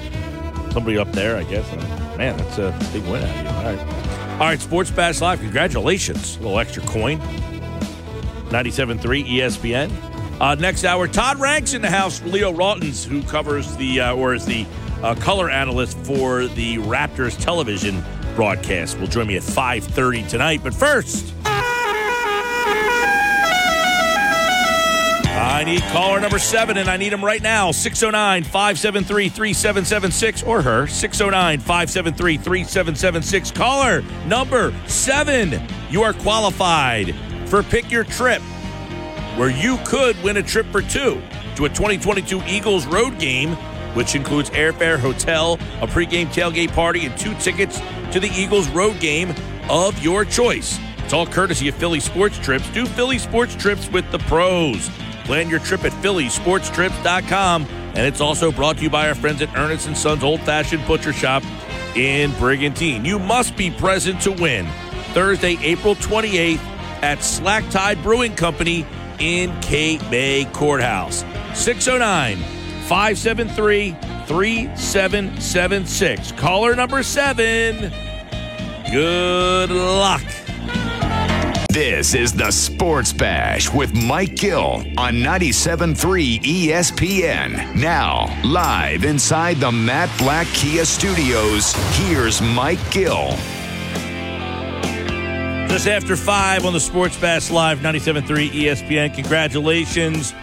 somebody up there, I guess. Man, that's a big win out of you. All right. All right, Sports Bash Live, congratulations. A little extra coin. 97.3 ESPN. Uh, next hour, Todd Ranks in the house. Leo Rautins, who covers the, uh, or is the uh, color analyst for the Raptors television broadcast, will join me at 5.30 tonight. But first, I need caller number seven, and I need him right now. 609 573 3776 or her 609 573 3776. Caller number seven. You are qualified for Pick Your Trip, where you could win a trip for two to a 2022 Eagles road game, which includes airfare, hotel, a pregame tailgate party, and two tickets to the Eagles road game of your choice. It's all courtesy of Philly Sports Trips. Do Philly Sports Trips with the pros. Plan your trip at phillysportstrips.com. And it's also brought to you by our friends at Ernest Sons Old Fashioned Butcher Shop in Brigantine. You must be present to win. Thursday, April 28th at Slack Tide Brewing Company in Cape May Courthouse. 609 573 3776. Caller number seven. Good luck. This is the Sports Bash with Mike Gill on 97.3 ESPN. Now, live inside the Matt Blatt Kia Studios, here's Mike Gill. Just after five on the Sports Bash Live 97.3 ESPN. Congratulations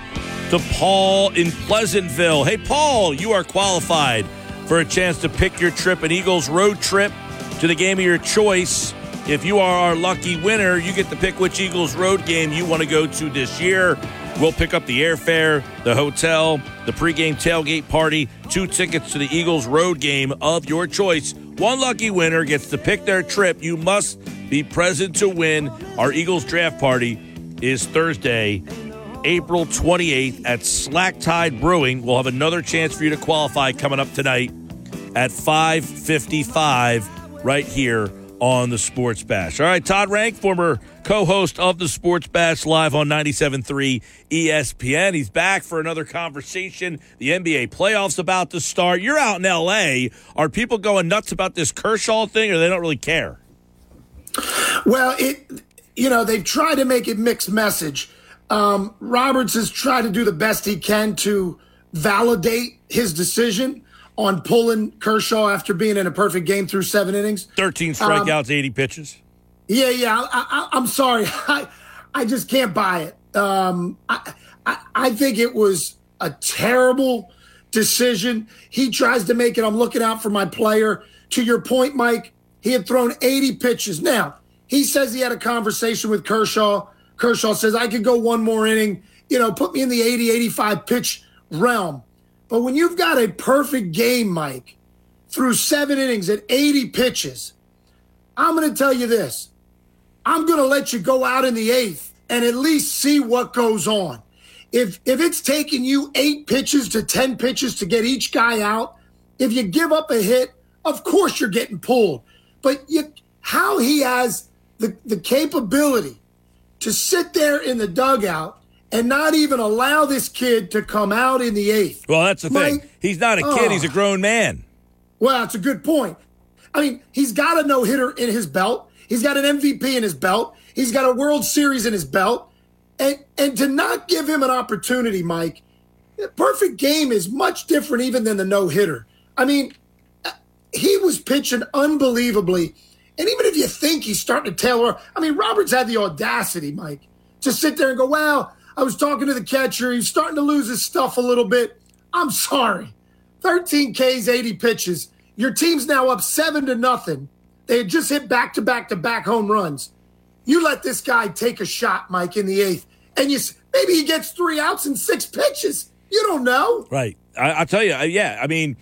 to Paul in Pleasantville. Hey, Paul, you are qualified for a chance to pick your trip, an Eagles road trip to the game of your choice. If you are our lucky winner, you get to pick which Eagles road game you want to go to this year. We'll pick up the airfare, the hotel, the pregame tailgate party, two tickets to the Eagles road game of your choice. One lucky winner gets to pick their trip. You must be present to win. Our Eagles draft party is Thursday, April 28th at Slack Tide Brewing. We'll have another chance for you to qualify coming up tonight at 555 right here on the Sports Bash. All right, Todd Rank, former co-host of the Sports Bash live on 97.3 ESPN. He's back for another conversation. The NBA playoffs about to start. You're out in L.A. Are people going nuts about this Kershaw thing or they don't really care? Well, it you know they've tried to make it mixed message. Um, Roberts has tried to do the best he can to validate his decision on pulling Kershaw after being in a perfect game through seven innings. 13 strikeouts, 80 pitches. Yeah, yeah. I, am sorry. I, I just can't buy it. Um, I, I, I think it was a terrible decision. He tries to make it. I'm looking out for my player. To your point, Mike, he had thrown 80 pitches. Now, he says he had a conversation with Kershaw. Kershaw says, I could go one more inning, you know, put me in the 80, 85 pitch realm. But when you've got a perfect game, Mike, through seven innings at 80 pitches, I'm going to tell you this. I'm going to let you go out in the eighth and at least see what goes on. If if it's taking you eight pitches to 10 pitches to get each guy out, if you give up a hit, of course you're getting pulled. But you, how he has the, the capability to sit there in the dugout and not even allow this kid to come out in the eighth. Well, that's the Mike, thing. He's not a kid, oh. he's a ah. grown man. Well, that's a good point. I mean, he's got a no hitter in his belt. He's got an MVP in his belt. He's got a World Series in his belt. And and to not give him an opportunity, Mike, the perfect game is much different even than the no hitter. I mean, uh, he was pitching unbelievably. And even if you think he's starting to tailor, I mean, Roberts had the audacity, Mike, to sit there and go, well, I was talking to the catcher. He's starting to lose his stuff a little bit. I'm sorry. 13 Ks, 80 pitches. Your team's now up seven to nothing. They had just hit back to back to back home runs. You let this guy take a shot, Mike, in the eighth, and you maybe he gets three outs in six pitches. You don't know. Right. I, I'll tell you, uh, yeah. I mean,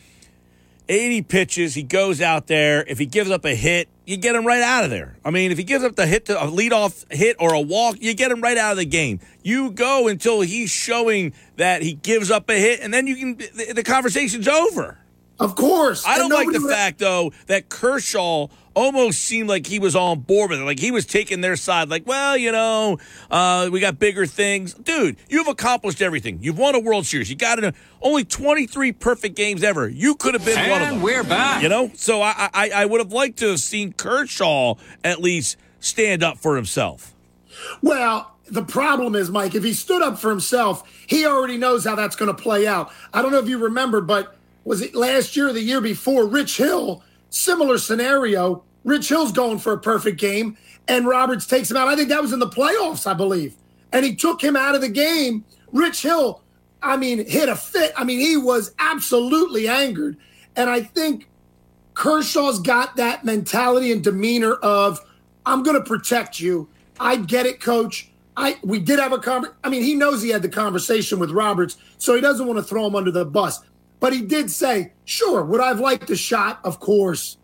80 pitches. He goes out there. If he gives up a hit, you get him right out of there. I mean, if he gives up the hit to a leadoff hit or a walk, you get him right out of the game. You go until he's showing that he gives up a hit, and then you can the, the conversation's over. Of course. I don't like the nobody- fact though that Kershaw almost seemed like he was on board with it. Like he was taking their side. Like, well, you know, uh, we got bigger things, dude. You've accomplished everything. You've won a World Series. You got it. Only twenty three perfect games ever. You could have been one of them. we're back. You know, so I, I I would have liked to have seen Kershaw at least stand up for himself. Well, the problem is, Mike, if he stood up for himself, he already knows how that's going to play out. I don't know if you remember, but was it last year or the year before? Rich Hill, similar scenario. Rich Hill's going for a perfect game, and Roberts takes him out. I think that was in the playoffs, I believe. And he took him out of the game. Rich Hill, I mean, hit a fit. I mean, he was absolutely angered. And I think Kershaw's got that mentality and demeanor of, I'm going to protect you. I get it, coach. I we did have a conver- I mean, he knows he had the conversation with Roberts, so he doesn't want to throw him under the bus. But he did say, sure, would I have liked a shot? Of course.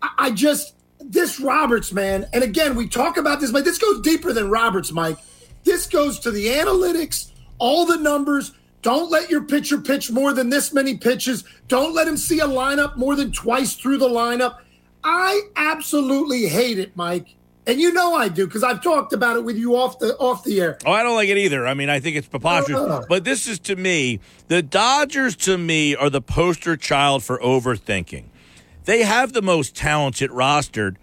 I, I just this Roberts, man, and again, we talk about this, but this goes deeper than Roberts, Mike. This goes to the analytics, all the numbers. Don't let your pitcher pitch more than this many pitches. Don't let him see a lineup more than twice through the lineup. I absolutely hate it, Mike. And you know I do because I've talked about it with you off the off the air. Oh, I don't like it either. I mean, I think it's preposterous. Uh. But this is to me, the Dodgers to me are the poster child for overthinking. They have the most talented rostered,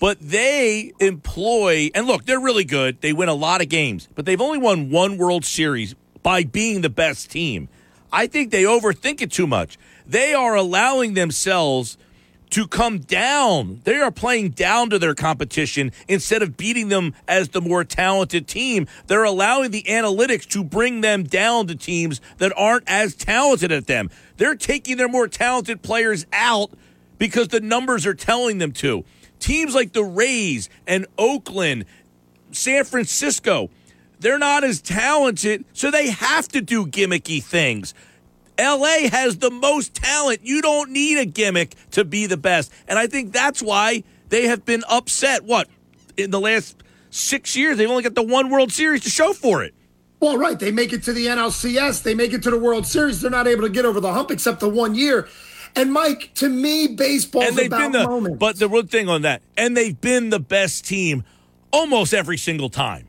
but they employ, and look, they're really good. They win a lot of games, but they've only won one World Series by being the best team. I think they overthink it too much. They are allowing themselves to come down. They are playing down to their competition instead of beating them as the more talented team. They're allowing the analytics to bring them down to teams that aren't as talented at them. They're taking their more talented players out because the numbers are telling them to. Teams like the Rays and Oakland, San Francisco, they're not as talented, so they have to do gimmicky things. LA has the most talent. You don't need a gimmick to be the best. And I think that's why they have been upset. What? In the last six years, they've only got the one World Series to show for it. Well, right. They make it to the NLCS. They make it to the World Series. They're not able to get over the hump except the one year. And Mike, to me, baseball they've about been the moments. but the one thing on that, and they've been the best team almost every single time.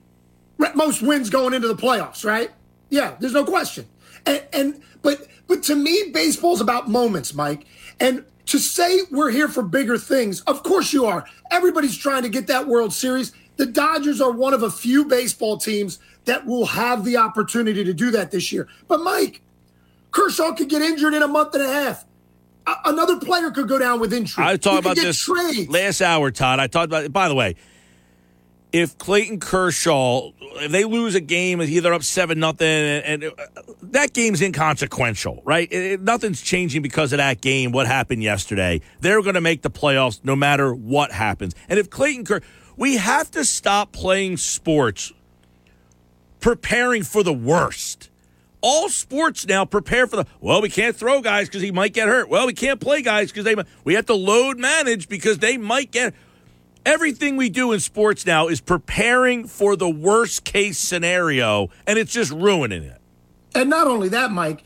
Most wins going into the playoffs, right? Yeah, there's no question. And, and but but to me, baseball's about moments, Mike. And to say we're here for bigger things, of course you are. Everybody's trying to get that World Series. The Dodgers are one of a few baseball teams that will have the opportunity to do that this year. But Mike, Kershaw could get injured in a month and a half. A- another player could go down with injury. I talked about this trades. last hour, Todd. I talked about. it. By the way, if Clayton Kershaw, if they lose a game, it's either up seven nothing, and, and uh, that game's inconsequential, right? It- it- nothing's changing because of that game. What happened yesterday? They're going to make the playoffs no matter what happens. And if Clayton Kershaw, we have to stop playing sports preparing for the worst. All sports now prepare for the well. We can't throw guys because he might get hurt. Well, we can't play guys because they. We have to load manage because they might get. Everything we do in sports now is preparing for the worst case scenario, and it's just ruining it. And not only that, Mike,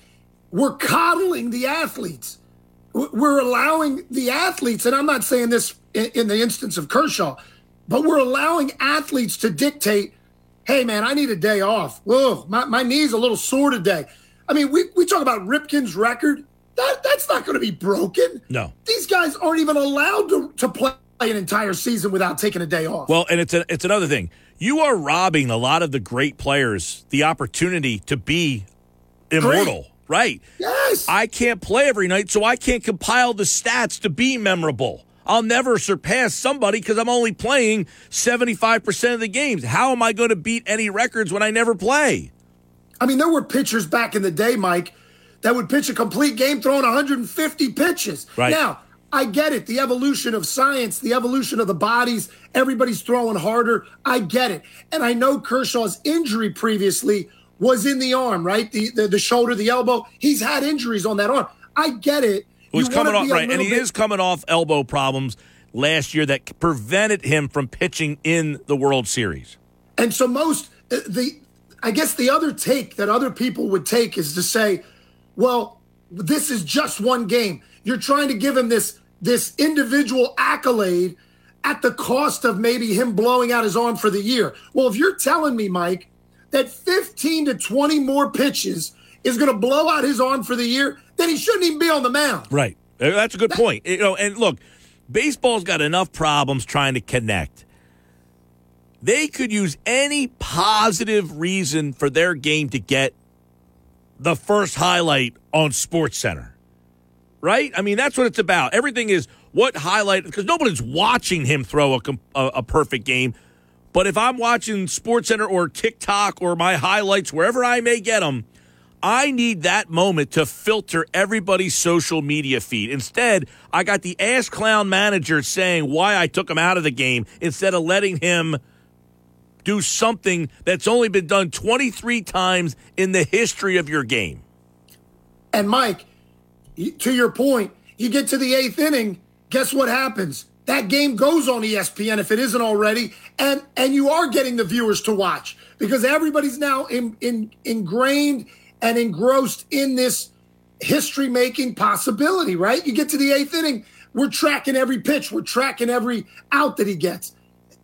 we're coddling the athletes. We're allowing the athletes, and I'm not saying this in, the instance of Kershaw, but we're allowing athletes to dictate, hey, man, I need a day off. Whoa, my, my knee's a little sore today. I mean, we, we talk about Ripken's record. That, that's not going to be broken. No. These guys aren't even allowed to, to play an entire season without taking a day off. Well, and it's a, it's another thing. You are robbing a lot of the great players the opportunity to be immortal, right? Yes. I can't play every night, so I can't compile the stats to be memorable. I'll never surpass somebody because I'm only playing 75% of the games. How am I going to beat any records when I never play? I mean, there were pitchers back in the day, Mike, that would pitch a complete game throwing 150 pitches. Right. Now, I get it. The evolution of science, the evolution of the bodies, everybody's throwing harder. I get it. And I know Kershaw's injury previously was in the arm, right? The the, the shoulder, the elbow. He's had injuries on that arm. I get it. Well, he's coming off right, and he bit- is coming off elbow problems last year that prevented him from pitching in the World Series. And so most uh, the I guess the other take that other people would take is to say, well, this is just one game. You're trying to give him this this individual accolade at the cost of maybe him blowing out his arm for the year. Well, if you're telling me, Mike, that 15 to 20 more pitches is going to blow out his arm for the year, then he shouldn't even be on the mound. Right. That's a good point. You know, and look, baseball's got enough problems trying to connect. They could use any positive reason for their game to get the first highlight on SportsCenter. Right? I mean, that's what it's about. Everything is what highlight because nobody's watching him throw a, a a perfect game. But if I'm watching SportsCenter or TikTok or my highlights wherever I may get them, I need that moment to filter everybody's social media feed. Instead, I got the ass clown manager saying why I took him out of the game instead of letting him do something that's only been done 23 times in the history of your game. And Mike, to your point, you get to the eighth inning, guess what happens? That game goes on ESPN if it isn't already, and and you are getting the viewers to watch because everybody's now in, in, ingrained and engrossed in this history making possibility. Right? You get to the eighth inning, we're tracking every pitch, we're tracking every out that he gets.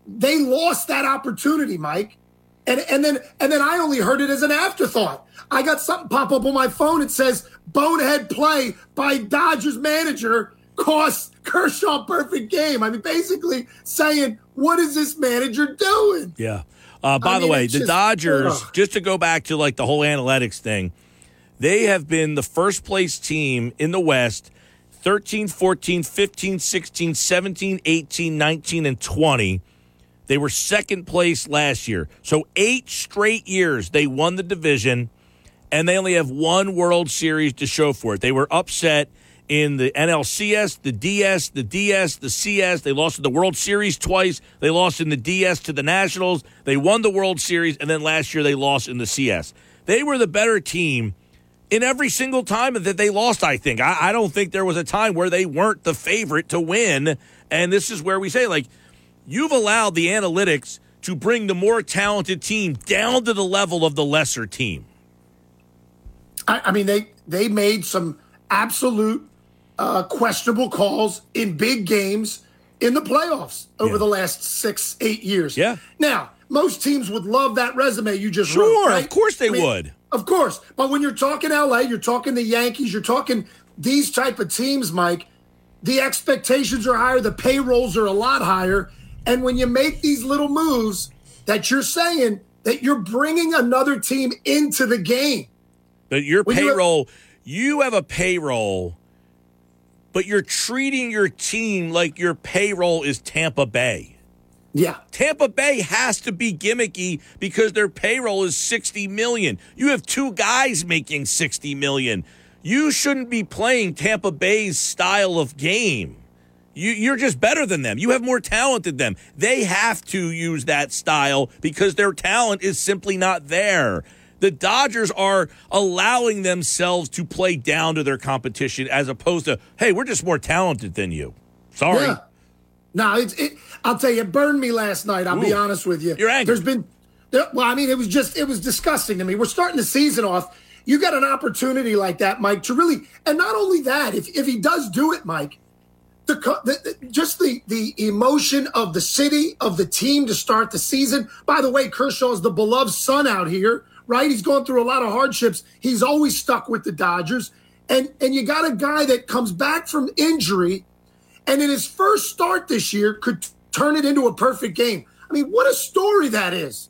They lost that opportunity, Mike. And and then and then I only heard it as an afterthought. I got something pop up on my phone. It says bonehead play by Dodgers manager costs Kershaw perfect game. I mean, basically saying, what is this manager doing? Yeah. Uh, by I the mean, way, the just- Dodgers, ugh. just to go back to like the whole analytics thing, they have been the first place team in the West 13, 14, 15, 16, 17, 18, 19, and 20. They were second place last year. So eight straight years they won the division, and they only have one World Series to show for it. They were upset in the NLCS, the DS, the DS, the CS. They lost in the World Series twice. They lost in the DS to the Nationals. They won the World Series, and then last year they lost in the CS. They were the better team in every single time that they lost, I think. I, I don't think there was a time where they weren't the favorite to win. And this is where we say, like, you've allowed the analytics to bring the more talented team down to the level of the lesser team. I, I mean, they they made some absolute uh, questionable calls in big games in the playoffs over Yeah. the last six, eight years. Yeah. Now, most teams would love that resume you just Sure, wrote. of right? course they I mean, would. Of course, but when you're talking LA, you're talking the Yankees, you're talking these type of teams, Mike. The expectations are higher, the payrolls are a lot higher, and when you make these little moves, that you're saying that you're bringing another team into the game. That your When you have- payroll, you have a payroll, but you're treating your team like your payroll is Tampa Bay. Yeah. Tampa Bay has to be gimmicky because their payroll is 60 million. You have two guys making 60 million. You shouldn't be playing Tampa Bay's style of game. You, you're just better than them. You have more talent than them. They have to use that style because their talent is simply not there. The Dodgers are allowing themselves to play down to their competition as opposed to, hey, we're just more talented than you. Sorry. Yeah. No, it's it. I'll tell you, it burned me last night. I'll be honest with you. You're angry. There's been, there, well, I mean, it was just, it was disgusting to me. We're starting the season off. You got an opportunity like that, Mike, to really, and not only that, if if he does do it, Mike, the, the just the the emotion of the city of the team to start the season. By the way, Kershaw's the beloved son out here, right? He's going through a lot of hardships. He's always stuck with the Dodgers, and and you got a guy that comes back from injury and in his first start this year could turn it into a perfect game. I mean, what a story that is.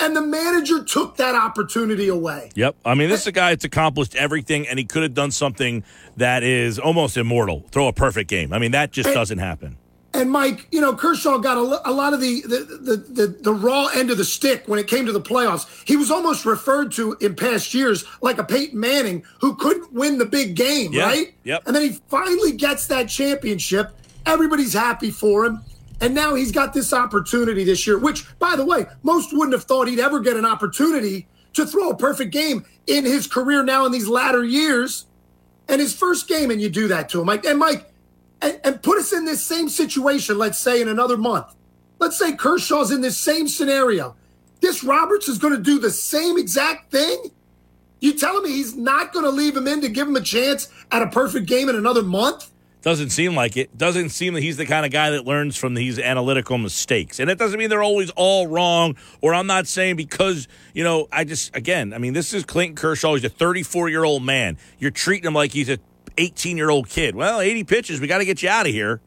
And the manager took that opportunity away. Yep. I mean, this is a guy that's accomplished everything, and he could have done something that is almost immortal. Throw a perfect game. I mean, that just And- doesn't happen. and Mike, you know, Kershaw got a, a lot of the the, the the the raw end of the stick when it came to the playoffs. He was almost referred to in past years like a Peyton Manning who couldn't win the big game, Yeah, right? yep. And then he finally gets that championship. Everybody's happy for him. And now he's got this opportunity this year, which, by the way, most wouldn't have thought he'd ever get an opportunity to throw a perfect game in his career now in these latter years. And his first game, and you do that to him. And Mike, and, and put us in this same situation, let's say in another month. Let's say Kershaw's in this same scenario. This Roberts is going to do the same exact thing. You telling me he's not going to leave him in to give him a chance at a perfect game in another month? Doesn't seem like it. Doesn't seem that he's the kind of guy that learns from these analytical mistakes. And it doesn't mean they're always all wrong, or I'm not saying because, you know, I just, again, I mean, this is Clayton Kershaw. He's a 34 year old man. You're treating him like he's a 18 year old kid. Well, 80 pitches. We got to get you out of here.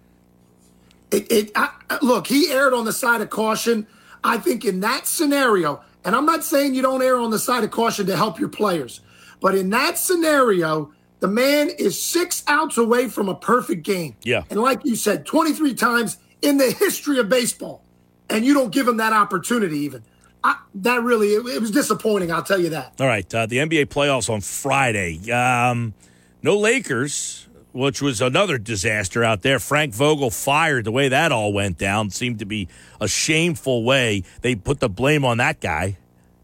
It, it I- look, he erred on the side of caution. I think in that scenario, and I'm not saying you don't err on the side of caution to help your players, but in that scenario, the man is six outs away from a perfect game. Yeah. And like you said, 23 times in the history of baseball, and you don't give him that opportunity even. I, that really, it, it was disappointing, I'll tell you that. All right, uh, the NBA playoffs on Friday. Um, no Lakers, which was another disaster out there. Frank Vogel fired. The way that all went down seemed to be a shameful way. They put the blame on that guy.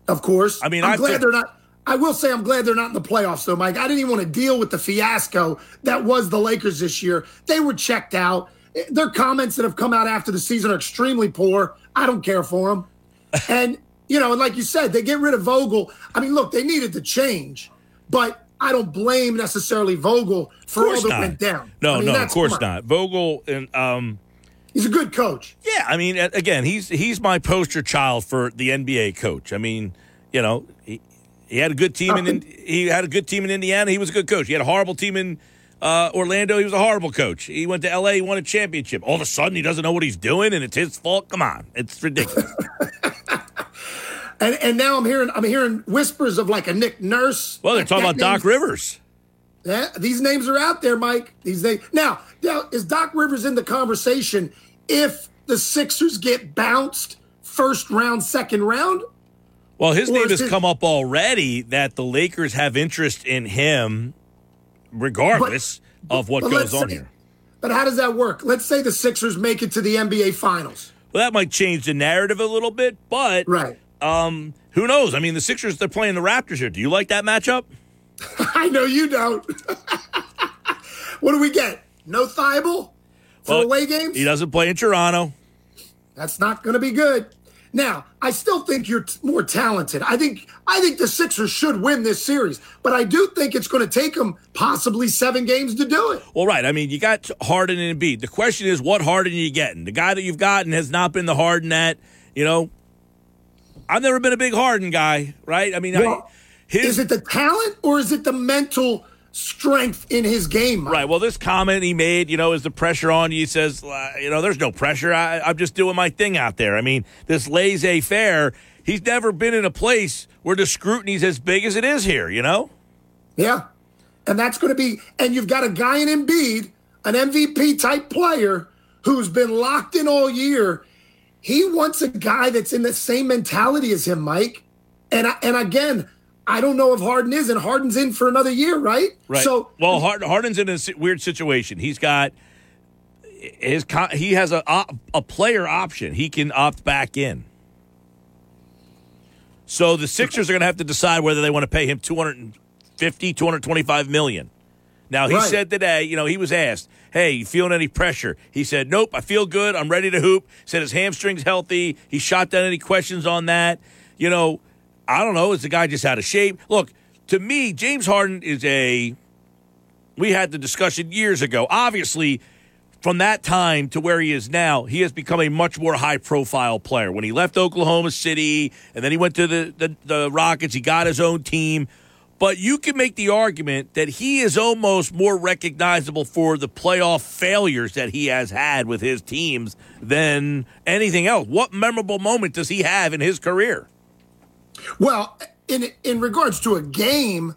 Of course. I mean, I'm I glad think- they're not. I will say I'm glad they're not in the playoffs, though, Mike. I didn't even want to deal with the fiasco that was the Lakers this year. They were checked out. Their comments that have come out after the season are extremely poor. I don't care for them. and, you know, and like you said, they get rid of Vogel. I mean, look, they needed to change, but I don't blame necessarily Vogel for all that not. went down. No, I mean, no, of course on. not. Vogel and um, He's a good coach. yeah, I mean, again, he's he's my poster child for the NBA coach. I mean, you know, he, he had a good team in in he had a good team in Indiana. He was a good coach. He had a horrible team in uh, Orlando. He was a horrible coach. He went to LA. He won a championship. All of a sudden, he doesn't know what he's doing, and it's his fault. Come on, it's ridiculous. And and now I'm hearing I'm hearing whispers of like a Nick Nurse. well, they're talking about Doc Rivers. Yeah, these names are out there, Mike. These names. Now, now is Doc Rivers in the conversation if the Sixers get bounced first round, second round? Well, his name has his- come up already that the Lakers have interest in him, regardless of what But goes on say- here. But how does that work? Let's say the Sixers make it to the NBA Finals. Well, that might change the narrative a little bit, but Right. um, who knows? I mean, the Sixers they're playing the Raptors here. Do you like that matchup? I know you don't. what do we get? No Thybulle for Well, away games? He doesn't play in Toronto. That's not going to be good. Now, I still think you're t- more talented. I think I think the Sixers should win this series, but I do think it's going to take them possibly seven games to do it. Well, right. I mean, you got Harden and Embiid. The question is, what Harden are you getting? The guy that you've gotten has not been the Harden that you know. I've never been a big Harden guy, right? I mean, I, his Is it the talent or is it the mental strength in his game? Mike? Right. Well, this comment he made, you know, is the pressure on you? He says, uh, you know, there's no pressure. I, I'm just doing my thing out there. I mean, this laissez faire, he's never been in a place where the scrutiny's as big as it is here, you know? Yeah. And that's going to be, and you've got a guy in Embiid, an MVP type player who's been locked in all year. He wants a guy that's in the same mentality as him, Mike. And I, and again, I don't know if Harden is, and Harden's in for another year, right? Right. So well, Hard, Harden's in a weird situation. He's got his he has a a player option. He can opt back in. So the Sixers are going to have to decide whether they want to pay him 250, 225 million. Now he Right. said today, you know, he was asked, "Hey, you feeling any pressure?" He said, "Nope, I feel good. I'm ready to hoop." Said his hamstring's healthy. He shot down any questions on that. You know, I don't know. Is the guy just out of shape? Look, to me, James Harden is a. We had the discussion years ago. Obviously, from that time to where he is now, he has become a much more high profile player. When he left Oklahoma City and then he went to the, the, the Rockets, he got his own team. But you can make the argument that he is almost more recognizable for the playoff failures that he has had with his teams than anything else. What memorable moment does he have in his career? Well, in in regards to a game,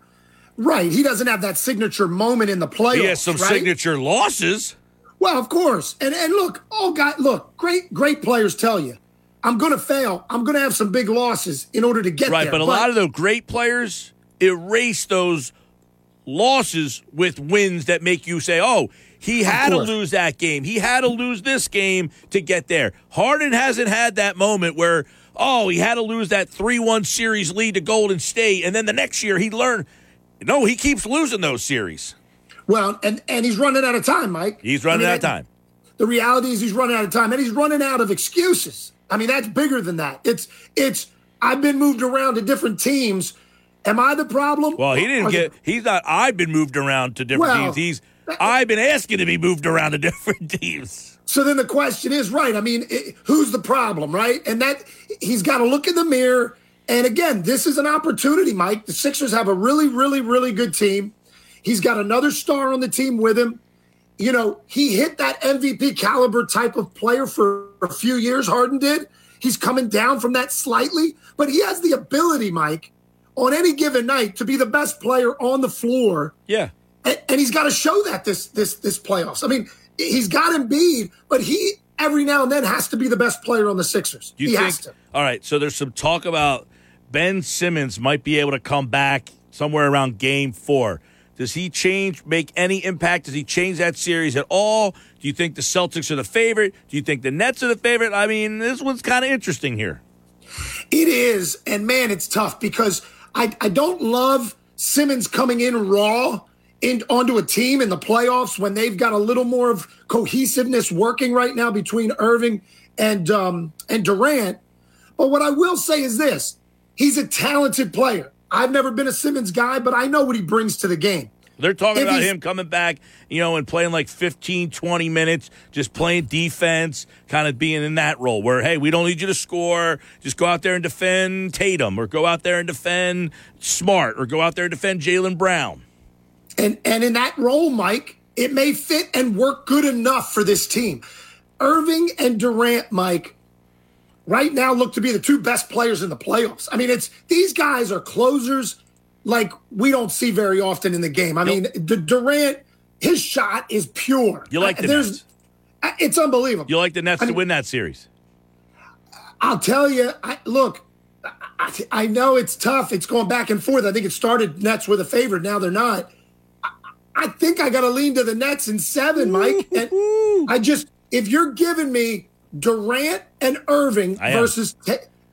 right? He doesn't have that signature moment in the playoffs. He has some right? signature losses. Well, of course. And and look, all guys, look, great great players tell you, I'm going to fail. I'm going to have some big losses in order to get right, there. but a lot of the great players erase those losses with wins that make you say, "Oh, he had to lose that game. He had to lose this game to get there." Harden hasn't had that moment where, "Oh, he had to lose that 3-1 series lead to Golden State and then the next year he learned no, he keeps losing those series. well, and and he's running out of time, Mike. He's running I mean, out of time. The reality is he's running out of time, and he's running out of excuses. I mean, that's bigger than that. It's it's. I've been moved around to different teams. Am I the problem? Well, he didn't Or- get. He's not. I've been moved around to different Well, teams. He's. I've been asking to be moved around to different teams. So then the question is, right? I mean, it, who's the problem, right? And that he's got to look in the mirror. And again, this is an opportunity, Mike. The Sixers have a really, really, really good team. He's got another star on the team with him. You know, he hit that MVP caliber type of player for a few years. Harden did. He's coming down from that slightly, but he has the ability, Mike, on any given night to be the best player on the floor Yeah. and, and he's got to show that this this this playoffs. I mean, he's got Embiid, but he every now and then has to be the best player on the Sixers. Do you he think? has to. All right. So there's some talk about Ben Simmons might be able to come back somewhere around Game Four. Does he change, make any impact? Does he change that series at all? Do you think the Celtics are the favorite? Do you think the Nets are the favorite? I mean, this one's kind of interesting here. It is, and man, it's tough because I I don't love Simmons coming in raw in onto a team in the playoffs when they've got a little more of cohesiveness working right now between Irving and um, and Durant. But what I will say is this: he's a talented player. I've never been a Simmons guy, but I know what he brings to the game. They're talking If about him coming back, you know, and playing like 15, 20 minutes, just playing defense, kind of being in that role where, hey, we don't need you to score. Just go out there and defend Tatum or go out there and defend Smart or go out there and defend Jaylen Brown. And and in that role, Mike, it may fit and work good enough for this team. Irving and Durant, Mike, right now look to be the two best players in the playoffs. I mean, it's these guys are closers like we don't see very often in the game. I mean, the Durant, his shot is pure. You like the there's Nets. Uh, it's unbelievable. You like the Nets I to win that series. I'll tell you, I, look, I, I know it's tough. It's going back and forth. I think it started Nets were the favorite. Now they're not. I, think I got to lean to the Nets in seven, Mike. And I just, if you're giving me Durant and Irving versus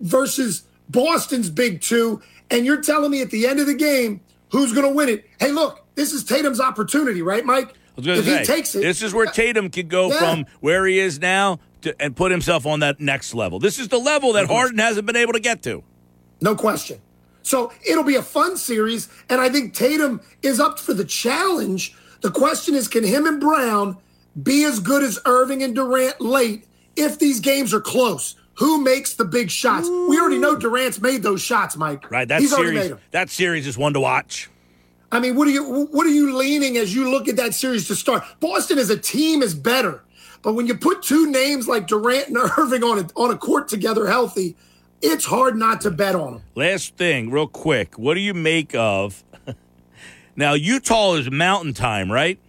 versus Boston's big two, and you're telling me at the end of the game who's going to win it? Hey, look, this is Tatum's opportunity, right, Mike? If say, he takes it, this is where Tatum could go Yeah. from where he is now to, and put himself on that next level. This is the level that Harden hasn't been able to get to. No question. So it'll be a fun series, and I think Tatum is up for the challenge. The question is, can him and Brown be as good as Irving and Durant late if these games are close? Who makes the big shots? We already know Durant's made those shots, Mike. Right, that He's series. made them. That series is one to watch. I mean, what are you what are you leaning as you look at that series to start? Boston as a team is better, but when you put two names like Durant and Irving on a, on a court together healthy, it's hard not to bet on them. Last thing, real quick. What do you make of? now, Utah is mountain time, right?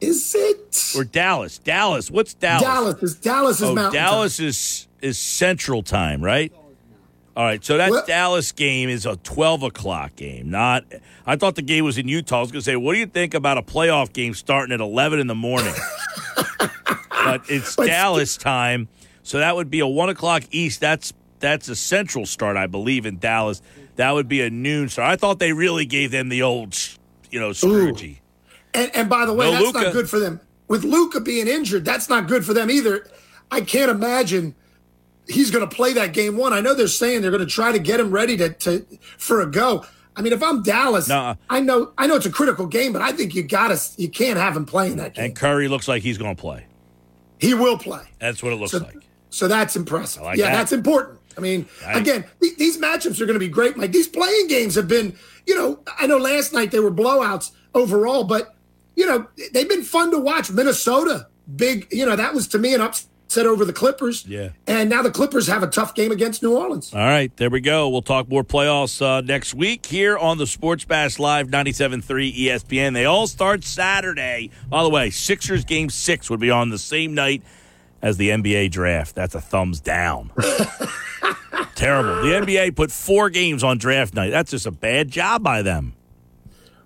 Is it Or Dallas? Dallas. What's Dallas? Dallas is Dallas is oh, mountain time. Dallas is is Central Time, right? All right, so that What? Dallas game is a twelve o'clock game. Not, I thought the game was in Utah. I was going to say, what do you think about a playoff game starting at eleven in the morning? but it's But- Dallas time, so that would be a one o'clock East. That's that's a Central start, I believe, in Dallas. That would be a noon start. I thought they really gave them the old, you know, Scroogey. And, and by the way, No that's Luka. not good for them. With Luka being injured, that's not good for them either. I can't imagine he's going to play that game one. I know they're saying they're going to try to get him ready to, to for a go. I mean, if I'm Dallas, Nuh-uh. I know I know it's a critical game, but I think you got to you can't have him playing that game. And Curry looks like he's going to play. he will play. That's what it looks So, like. So that's impressive. like yeah, that. that's important. I mean, Right. again, th- these matchups are going to be great. Like these playing games have been, you know, I know last night they were blowouts overall, but you know they've been fun to watch. Minnesota, big, you know, that was to me an upset upset over the Clippers. Yeah. And now the Clippers have a tough game against New Orleans. All right, there we go. We'll talk more playoffs uh, next week here on the Sports Bash Live 97.3 ESPN. They all start Saturday. By the way, Sixers game six would be on the same night as the NBA draft. That's a thumbs down. Terrible. The NBA put four games on draft night. That's just a bad job by them.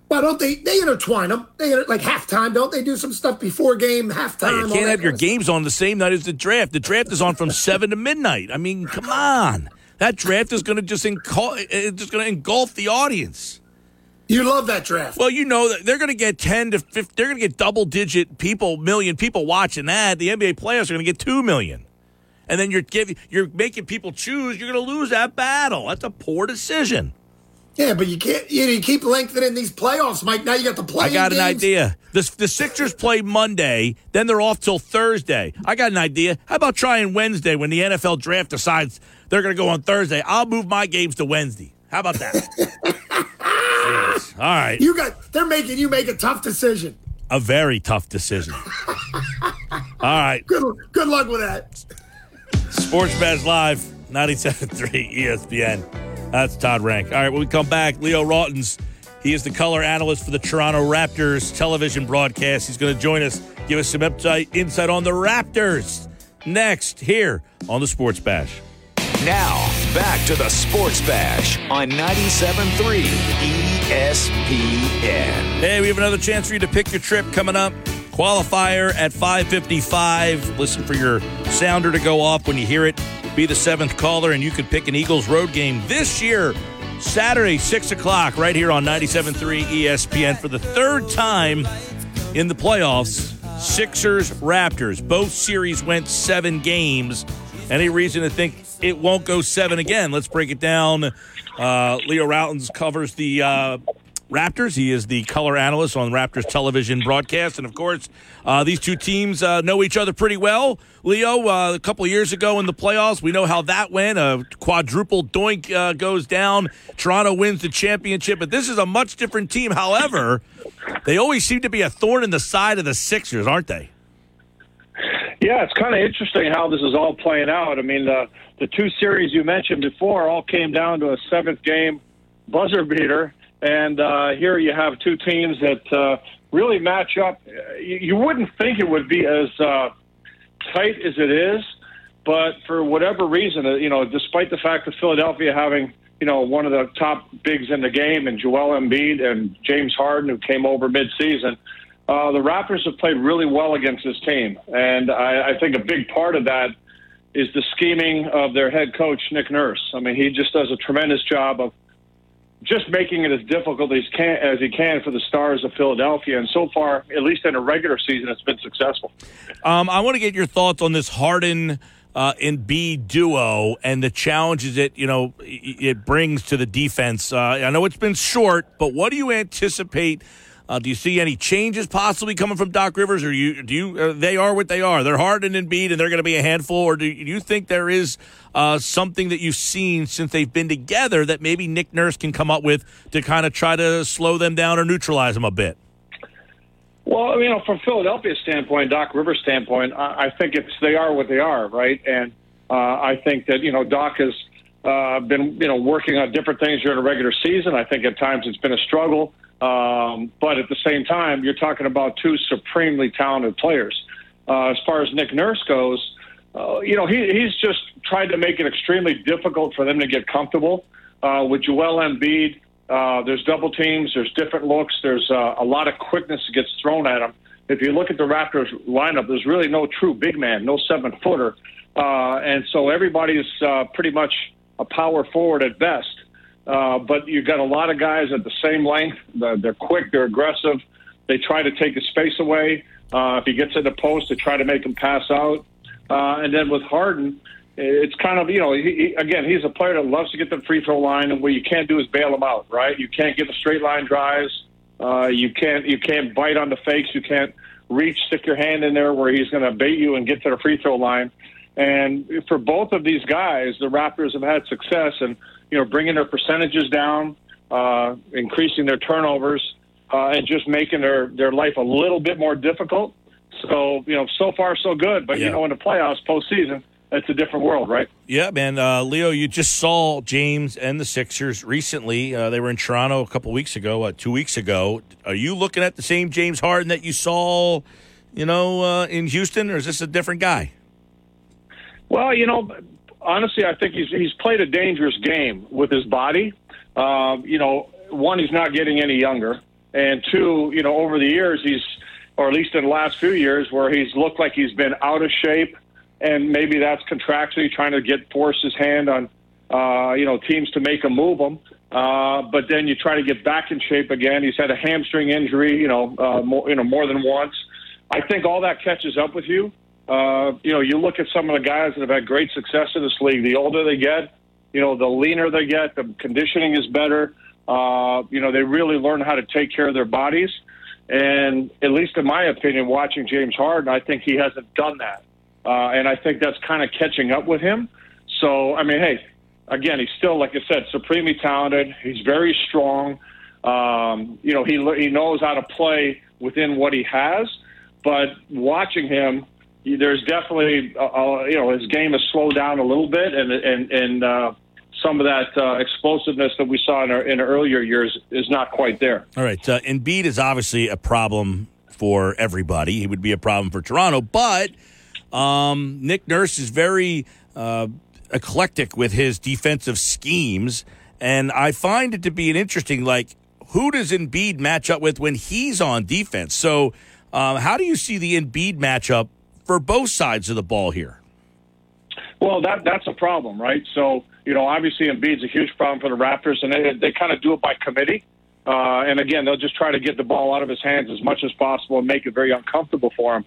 Well, don't they? They intertwine them. They like halftime, don't they? Do some stuff before game, halftime. You can't have your games on the same night as the draft. The draft is on from seven to midnight. I mean, come on. That draft is going to just engulf, it's eh, eh, just going to engulf the audience. You love that draft. Well, you know that they're going to get ten to 50, They're going to get double digit people, million people watching that. The NBA players are going to get two million, and then you're giving, you're making people choose. You're going to lose that battle. That's a poor decision. Yeah, but you can't. You, you keep lengthening these playoffs, Mike. Now you got the play. I got an idea. The, the Sixers play Monday, then they're off till Thursday. I got an idea. How about trying Wednesday when the NFL draft decides they're going to go on Thursday? I'll move my games to Wednesday. How about that? Jeez. All right. You got. They're making you make a tough decision. A very tough decision. All right. Good. Good luck with that. Sports Bash Live, 97.3 ESPN. That's Todd Rank. All right, when we come back, Leo Rautins, he is the color analyst for the Toronto Raptors television broadcast. He's going to join us, give us some insight, insight on the Raptors. Next, here on the Sports Bash. Now, back to the Sports Bash on 97.3 ESPN. Hey, we have another chance for you to pick your trip coming up. Qualifier at 555. Listen for your sounder to go off when you hear it. Be the seventh caller, and you could pick an Eagles road game this year, Saturday, 6 o'clock, right here on 97.3 ESPN for the third time in the playoffs. Sixers, Raptors. Both series went seven games. Any reason to think it won't go seven again? Let's break it down. Uh, Leo Rautins covers the uh, Raptors. He is the color analyst on Raptors television broadcast. And of course, uh, these two teams uh, know each other pretty well. Leo, uh, a couple years ago in the playoffs, we know how that went. A quadruple doink uh, goes down. Toronto wins the championship. But this is a much different team. However, they always seem to be a thorn in the side of the Sixers, aren't they? Yeah, it's kind of interesting how this is all playing out. I mean, the the two series you mentioned before all came down to a seventh game buzzer beater, and uh, here you have two teams that uh, really match up. You, wouldn't think it would be as uh, tight as it is, but for whatever reason, uh, you know, despite the fact of Philadelphia having you know one of the top bigs in the game, and Joel Embiid and James Harden, who came over midseason. Uh, the Raptors have played really well against this team, and I, I think a big part of that is the scheming of their head coach Nick Nurse. I mean, he just does a tremendous job of just making it as difficult as, can, as he can for the Stars of Philadelphia. And so far, at least in a regular season, it's been successful. Um, I want to get your thoughts on this Harden uh, Embiid duo and the challenges it you know it brings to the defense. Uh, I know it's been short, but what do you anticipate? Uh, do you see any changes possibly coming from Doc Rivers, or you do you uh, they are what they are? They're Harden and Embiid, and they're going to be a handful. Or do you think there is uh, something that you've seen since they've been together that maybe Nick Nurse can come up with to kind of try to slow them down or neutralize them a bit? Well, you know, from Philadelphia's standpoint, Doc Rivers' standpoint, I, I think it's they are what they are, right? And uh, I think that you know Doc has uh, been you know working on different things during the regular season. I think at times it's been a struggle, um, but at the same time, you're talking about two supremely talented players. Uh, as far as Nick Nurse goes, uh, you know he, he's just tried to make it extremely difficult for them to get comfortable uh, with Joel Embiid. Uh, there's double teams. There's different looks. There's uh, a lot of quickness that gets thrown at them. If you look at the Raptors lineup, there's really no true big man, no seven footer, uh, and so everybody's uh, pretty much a power forward at best. Uh, but you've got a lot of guys at the same length. They're, they're quick. They're aggressive. They try to take his space away. Uh, if he gets in the post, they try to make him pass out. Uh, and then with Harden, it's kind of you know he, he, again he's a player that loves to get the free throw line, and what you can't do is bail him out, right? You can't get the straight line drives. Uh, you can't you can't bite on the fakes. You can't reach, stick your hand in there where he's going to bait you and get to the free throw line. And for both of these guys, the Raptors have had success and you know bringing their percentages down, uh, increasing their turnovers, uh, and just making their their life a little bit more difficult. So you know, so far so good. But Yeah. you know, in the playoffs, postseason, it's a different world, right? Yeah, man. Uh, Leo, you just saw James and the Sixers recently. Uh, they were in Toronto a couple weeks ago, uh, two weeks ago. Are you looking at the same James Harden that you saw, you know, uh, in Houston, or is this a different guy? Well, you know, honestly, I think he's he's played a dangerous game with his body. Um, you know, one, he's not getting any younger, and two, you know, over the years, he's, or at least in the last few years, where he's looked like he's been out of shape, and maybe that's contractually trying to get force his hand on, uh, you know, teams to make him move him. Uh, but then you try to get back in shape again. He's had a hamstring injury, you know, uh, more, you know, more than once. I think all that catches up with you. Uh, you know, you look at some of the guys that have had great success in this league. The older they get, you know, the leaner they get, the conditioning is better. Uh, you know, they really learn how to take care of their bodies. And at least in my opinion, watching James Harden, I think he hasn't done that. Uh, and I think that's kind of catching up with him. So, I mean, hey, again, he's still, like I said, supremely talented. He's very strong. Um, you know, he he knows how to play within what he has. But watching him, there's definitely, uh, uh, you know, his game has slowed down a little bit, and and and uh, some of that uh, explosiveness that we saw in our in earlier years is not quite there. All right. Uh, Embiid is obviously a problem for everybody. He would be a problem for Toronto, but um, Nick Nurse is very uh, eclectic with his defensive schemes, and I find it to be an interesting like who does Embiid match up with when he's on defense? So, um, how do you see the Embiid matchup for both sides of the ball here? Well, that that's a problem, right? So, you know, obviously Embiid's a huge problem for the Raptors, and they they kind of do it by committee. Uh, and again, they'll just try to get the ball out of his hands as much as possible and make it very uncomfortable for him.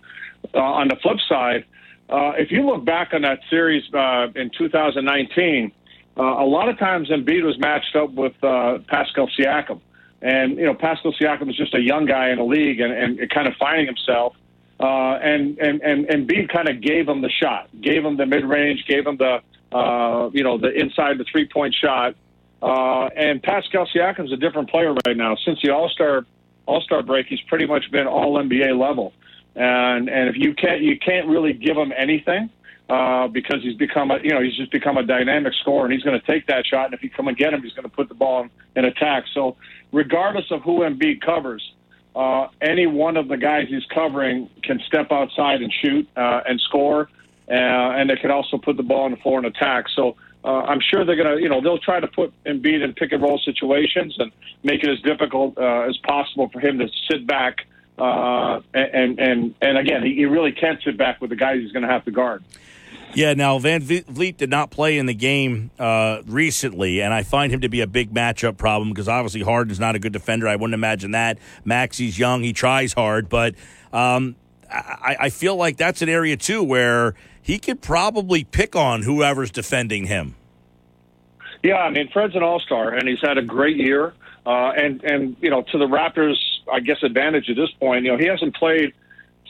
Uh, on the flip side, uh, if you look back on that series uh, in 2019, uh, a lot of times Embiid was matched up with uh, Pascal Siakam. And, you know, Pascal Siakam was just a young guy in the league and, and kind of finding himself. Uh, and, and, and, and Embiid kind of gave him the shot, gave him the mid range, gave him the, uh, you know, the inside the three point shot. Uh, and Pascal Siakam's a different player right now. Since the All Star All Star break, he's pretty much been All NBA level. And and if you can't you can't really give him anything uh, because he's become a you know he's just become a dynamic scorer and he's going to take that shot and if you come and get him he's going to put the ball in, in attack. So regardless of who Embiid covers, uh, any one of the guys he's covering can step outside and shoot uh, and score, uh, and they can also put the ball on the floor and attack. So uh, I'm sure they're going to, you know, they'll try to put Embiid in pick and roll situations and make it as difficult uh, as possible for him to sit back. Uh, and and and again, he, he really can't sit back with the guys he's going to have to guard. Yeah, now VanVleet did not play in the game uh, recently, and I find him to be a big matchup problem because obviously Harden's not a good defender. I wouldn't imagine that. Maxey's young; he tries hard, but um, I, I feel like that's an area too where he could probably pick on whoever's defending him. Yeah, I mean Fred's an all star, and he's had a great year. Uh, and and you know, to the Raptors, I guess advantage at this point, you know, he hasn't played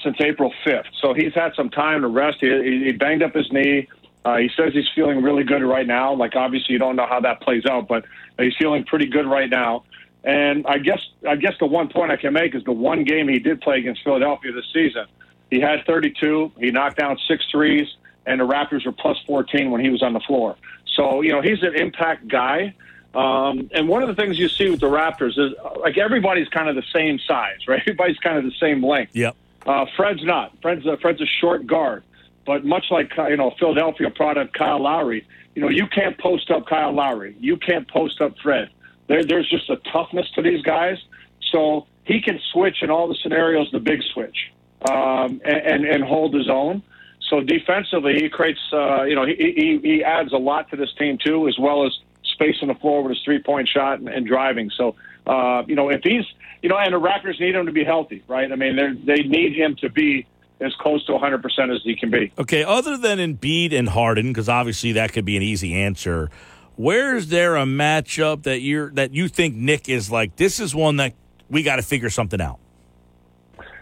since April fifth, so he's had some time to rest. He, he banged up his knee. Uh, he says he's feeling really good right now. Like obviously, you don't know how that plays out, but he's feeling pretty good right now. And I guess I guess the one point I can make is the one game he did play against Philadelphia this season. He had 32. He knocked down six threes, and the Raptors were plus 14 when he was on the floor. So you know he's an impact guy. Um, and one of the things you see with the Raptors is like everybody's kind of the same size, right? Everybody's kind of the same length. Yep. Uh, Fred's not. Fred's a, Fred's a short guard, but much like you know Philadelphia product Kyle Lowry, you know you can't post up Kyle Lowry. You can't post up Fred. There, there's just a toughness to these guys. So he can switch in all the scenarios, the big switch, um, and, and and hold his own. So defensively, he creates, uh, you know, he, he he adds a lot to this team too, as well as spacing the floor with his three point shot and, and driving. So, uh, you know, if he's, you know, and the Raptors need him to be healthy, right? I mean, they they need him to be as close to 100% as he can be. Okay, other than Embiid and Harden, because obviously that could be an easy answer. Where's there a matchup that you're that you think Nick is like? This is one that we got to figure something out.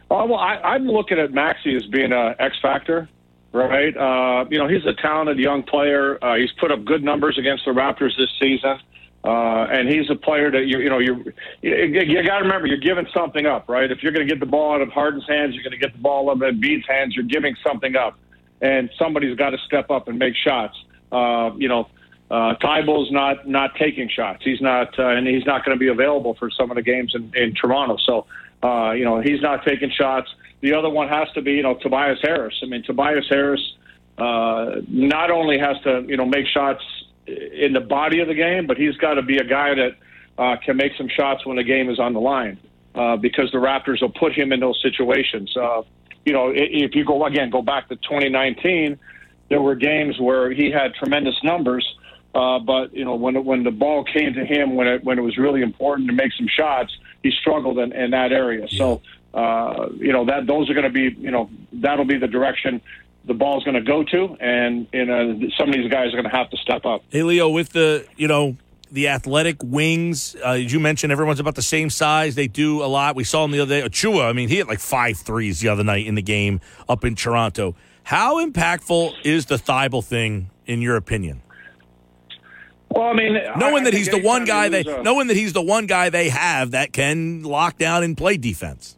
Uh, well, I, I'm looking at Maxey as being a X factor, right? Uh, you know, he's a talented young player. Uh, he's put up good numbers against the Raptors this season. Uh, and he's a player that you you know you you, got to remember you're giving something up, right? If you're going to get the ball out of Harden's hands, you're going to get the ball out of Embiid's hands. You're giving something up, and somebody's got to step up and make shots. Uh, you know, uh, Thybulle's not not taking shots. He's not, uh, and he's not going to be available for some of the games in, in Toronto. So, uh, you know, he's not taking shots. The other one has to be, you know, Tobias Harris. I mean, Tobias Harris uh, not only has to, you know, make shots in the body of the game, but he's got to be a guy that uh, can make some shots when the game is on the line uh, because the Raptors will put him in those situations. Uh, you know, if you go again, go back to 2019, there were games where he had tremendous numbers, uh, but you know, when when the ball came to him, when it when it was really important to make some shots, he struggled in, in that area. So. Uh, you know that those are going to be, you know, that'll be the direction the ball's going to go to, and you know some of these guys are going to have to step up. Hey, Leo, with the you know the athletic wings, uh, as you mentioned, everyone's about the same size. They do a lot. We saw him the other day. Achiuwa, I mean, he hit like five threes the other night in the game up in Toronto. How impactful is the Thybulle thing, in your opinion? Well, I mean, knowing I, that he's the one guy they, a, knowing that he's the one guy they have that can lock down and play defense.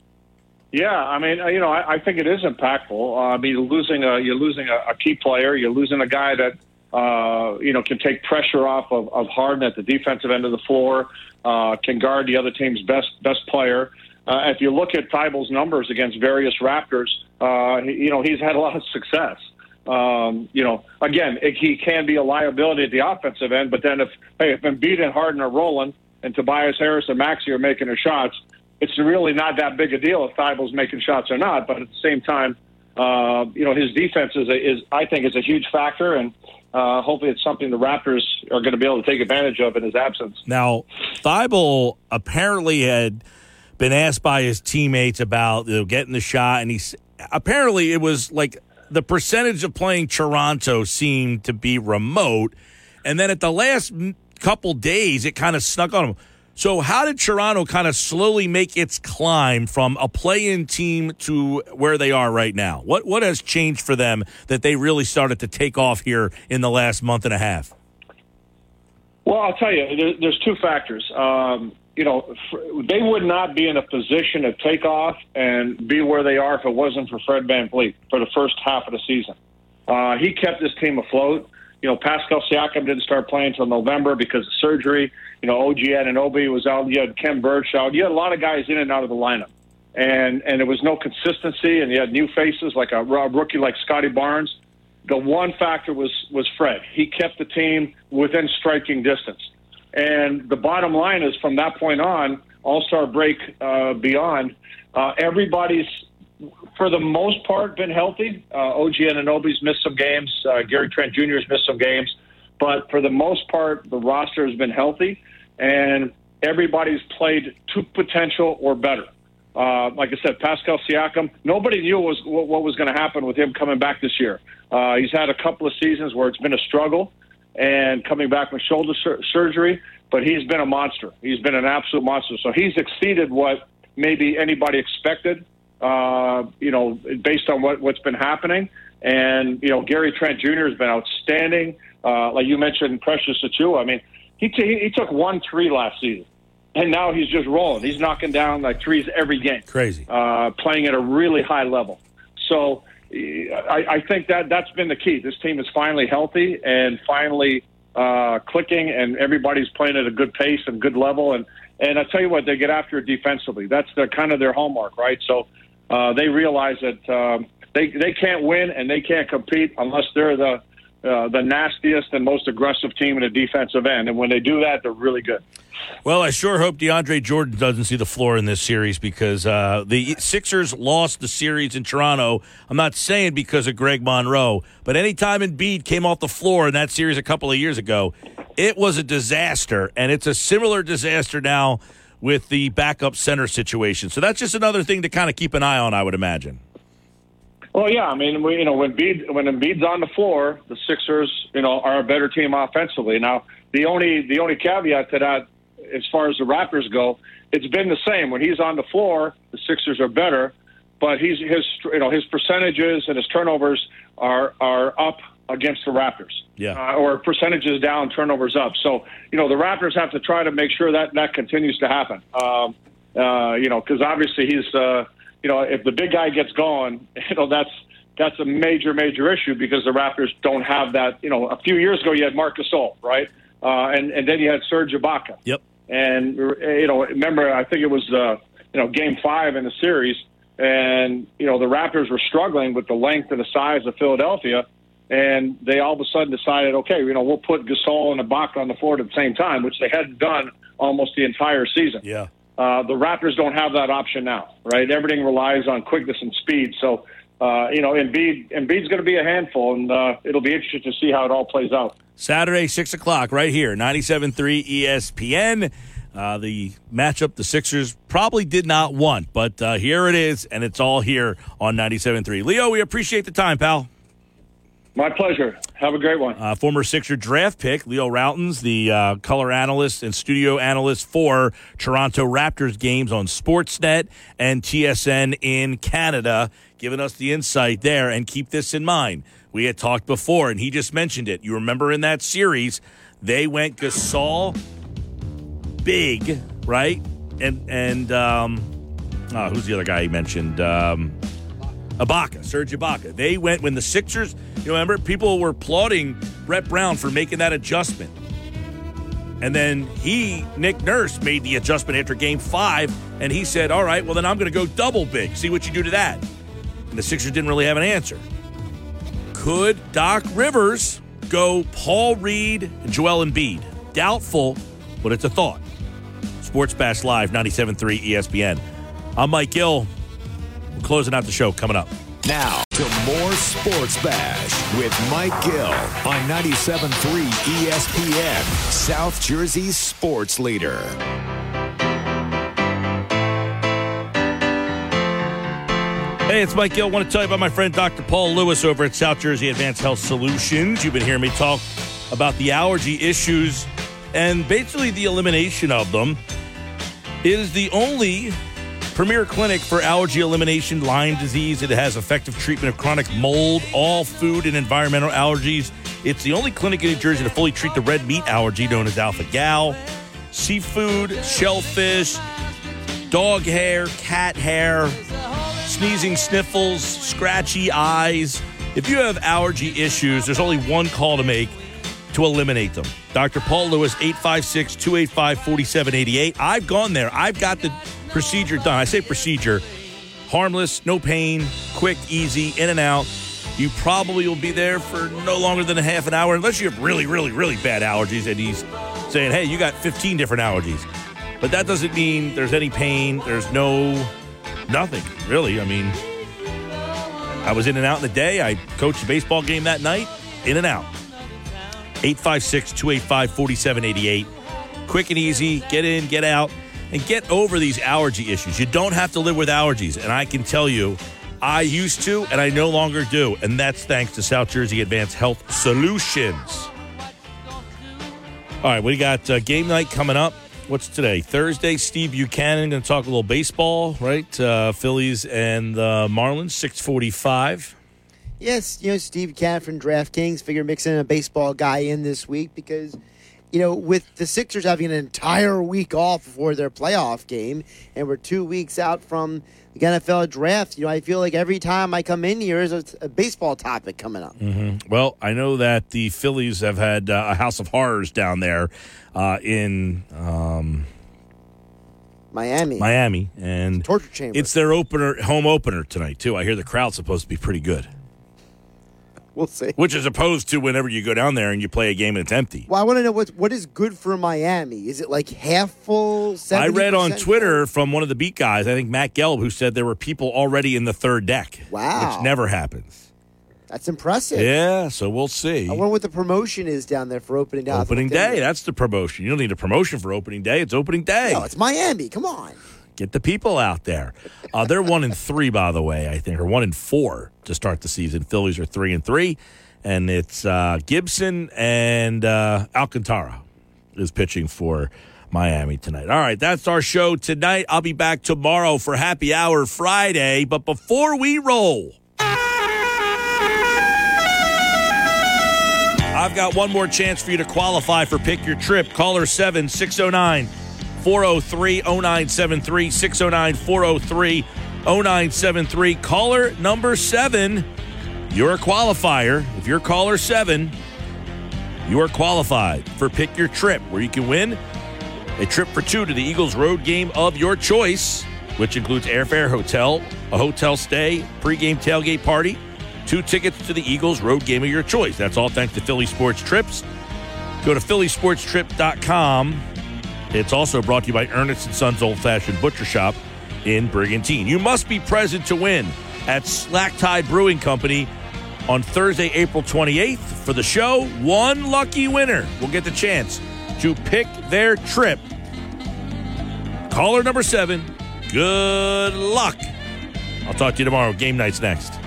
Yeah, I mean, you know, I, I think it is impactful. Uh, I mean, losing a, you're losing a, a key player. You're losing a guy that uh, you know can take pressure off of, of Harden at the defensive end of the floor, uh, can guard the other team's best best player. Uh, if you look at Thybulle's numbers against various Raptors, uh, you know he's had a lot of success. Um, you know, again, it, he can be a liability at the offensive end, but then if hey, if Embiid and Harden are rolling, and Tobias Harris and Maxey are making their shots, it's really not that big a deal if Thybulle's making shots or not. But at the same time, uh, you know, his defense is, is I think, is a huge factor, and uh, hopefully it's something the Raptors are going to be able to take advantage of in his absence. Now, Thybulle apparently had been asked by his teammates about you know, getting the shot, and he's apparently it was like the percentage of playing Toronto seemed to be remote, and then at the last couple days, it kind of snuck on him. So, how did Toronto kind of slowly make its climb from a play-in team to where they are right now? What what has changed for them that they really started to take off here in the last month and a half? Well, I'll tell you, there, there's two factors. Um, you know, they would not be in a position to take off and be where they are if it wasn't for Fred Van VanVleet for the first half of the season. Uh, he kept this team afloat. You know, Pascal Siakam didn't start playing until November because of surgery. You know, OG Anunoby was out. You had Khem Birch out. You had a lot of guys in and out of the lineup, and and there was no consistency. And you had new faces like a, a rookie like Scottie Barnes. The one factor was was Fred. He kept the team within striking distance. And the bottom line is, from that point on, All Star break uh, beyond, uh, everybody's for the most part, been healthy. Uh, OG Anunoby's missed some games. Uh, Gary Trent Jr. has missed some games. But for the most part, the roster has been healthy, and everybody's played to potential or better. Uh, like I said, Pascal Siakam, nobody knew was, what, what was going to happen with him coming back this year. Uh, he's had a couple of seasons where it's been a struggle and coming back with shoulder sur- surgery, but he's been a monster. He's been an absolute monster. So he's exceeded what maybe anybody expected uh, you know, based on what, what's been happening. And, you know, Gary Trent Jr. has been outstanding. Uh, like you mentioned, Precious Achiuwa. I mean, he, t- he took one three last season, and now he's just rolling. He's knocking down like threes every game. Crazy. Uh, playing at a really high level. So I, I think that that's been the key. This team is finally healthy and finally uh, clicking, and everybody's playing at a good pace and good level. And and I tell you what, they get after it defensively. That's their kind of their hallmark, right? So uh, they realize that um, they they can't win and they can't compete unless they're the uh, the nastiest and most aggressive team in the defensive end. And when they do that, they're really good. Well, I sure hope DeAndre Jordan doesn't see the floor in this series because uh, the Sixers lost the series in Toronto. I'm not saying because of Greg Monroe, but anytime Embiid came off the floor in that series a couple of years ago, it was a disaster. And it's a similar disaster now with the backup center situation. So that's just another thing to kind of keep an eye on, I would imagine. Well, yeah, I mean, we, you know, when Embiid, when Embiid's on the floor, the Sixers, you know, are a better team offensively. Now, the only the only caveat to that, as far as the Raptors go, it's been the same. When he's on the floor, the Sixers are better, but he's his you know his percentages and his turnovers are are up against the Raptors. Yeah. Uh, or percentages down, turnovers up. So, you know, the Raptors have to try to make sure that that continues to happen. Um, uh, you know, because obviously he's, uh, you know, if the big guy gets gone, you know, that's that's a major, major issue because the Raptors don't have that. You know, a few years ago you had Marc Gasol, right? Uh, and and then you had Serge Ibaka. Yep. And you know, remember, I think it was uh, you know Game Five in the series, and you know the Raptors were struggling with the length and the size of Philadelphia, and they all of a sudden decided, okay, you know, we'll put Gasol and Ibaka on the floor at the same time, which they hadn't done almost the entire season. Yeah. Uh, the Raptors don't have that option now, right? Everything relies on quickness and speed. So, uh, you know, Embiid, Embiid's going to be a handful, and uh, it'll be interesting to see how it all plays out. Saturday, 6 o'clock, right here, 97.3 ESPN. Uh, the matchup the Sixers probably did not want, but uh, here it is, and it's all here on 97.3. Leo, we appreciate the time, pal. My pleasure. Have a great one. Uh, former Sixer draft pick Leo Rautins, the uh, color analyst and studio analyst for Toronto Raptors games on Sportsnet and TSN in Canada, giving us the insight there. And keep this in mind. We had talked before, and he just mentioned it. You remember in that series, they went Gasol big, right? And and um, oh, who's the other guy he mentioned? Um, Ibaka, Serge Ibaka. They went when the Sixers. You remember, people were applauding Brett Brown for making that adjustment, and then he, Nick Nurse, made the adjustment after Game Five, and he said, "All right, well then I'm going to go double big. See what you do to that." And the Sixers didn't really have an answer. Could Doc Rivers go Paul Reed and Joel Embiid? Doubtful, but it's a thought. Sports Bash Live, 97.3 ESPN. I'm Mike Gill. Closing out the show coming up. Now to more Sports Bash with Mike Gill on 97.3 ESPN, South Jersey's sports leader. Hey, it's Mike Gill. I want to tell you about my friend Dr. Paul Lewis over at South Jersey Advanced Health Solutions. You've been hearing me talk about the allergy issues and basically the elimination of them. It is the only premier clinic for allergy elimination, Lyme disease. It has effective treatment of chronic mold, all food and environmental allergies. It's the only clinic in New Jersey to fully treat the red meat allergy known as alpha gal, seafood, shellfish, dog hair, cat hair, sneezing, sniffles, scratchy eyes. If you have allergy issues, there's only one call to make to eliminate them. Dr. Paul Lewis, 856 285 4788. I've gone there. I've got the procedure done. I say procedure harmless, no pain, quick, easy, in and out. You probably will be there for no longer than a half an hour, unless you have really, really, really bad allergies. And he's saying, hey, you got 15 different allergies. But that doesn't mean there's any pain. There's no, nothing, really. I mean, I was in and out in the day. I coached a baseball game that night, in and out. 856 285 4788. Quick and easy. Get in, get out, and get over these allergy issues. You don't have to live with allergies. And I can tell you, I used to, and I no longer do. And that's thanks to South Jersey Advanced Health Solutions. All right, we got uh, game night coming up. What's today? Thursday. Steve Buchanan going to talk a little baseball, right? Uh, Phillies and the Marlins, 645. Yes, you know, Steve Cat from DraftKings figure mixing a baseball guy in this week because, you know, with the Sixers having an entire week off before their playoff game, and we're two weeks out from the NFL draft, you know, I feel like every time I come in here is a, a baseball topic coming up. Mm-hmm. Well, I know that the Phillies have had uh, a house of horrors down there uh, in um, Miami. Miami, and torture chamber. It's their opener, home opener tonight too. I hear the crowd's supposed to be pretty good. We'll see. Which is opposed to whenever you go down there and you play a game and it's empty. Well, I want to know what what is good for Miami. Is it like half full? 70%? I read on Twitter from one of the beat guys, I think Matt Gelb, who said there were people already in the third deck. Wow. Which never happens. That's impressive. Yeah, so we'll see. I wonder what the promotion is down there for opening day. Opening day, that's the promotion. You don't need a promotion for opening day. It's opening day. No, it's Miami. Come on. Get the people out there. Uh, they're one in three, by the way, I think, or one in four to start the season. Phillies are three and three and it's uh, Gibson and uh, Alcantara is pitching for Miami tonight. All right, that's our show tonight. I'll be back tomorrow for Happy Hour Friday. But before we roll, I've got one more chance for you to qualify for Pick Your Trip. Caller 7 609 403 0973 609 403 0973. Caller number seven, you're a qualifier. If you're caller seven, you are qualified for Pick Your Trip, where you can win a trip for two to the Eagles road game of your choice, which includes airfare, hotel, a hotel stay, pregame tailgate party, two tickets to the Eagles road game of your choice. That's all thanks to Philly Sports Trips. Go to phillysportstrip.com. It's also brought to you by Ernest and Sons Old Fashioned Butcher Shop in Brigantine. You must be present to win at Slack Tide Brewing Company on Thursday, April 28th. For the show, one lucky winner will get the chance to pick their trip. Caller number seven, good luck. I'll talk to you tomorrow. Game night's next.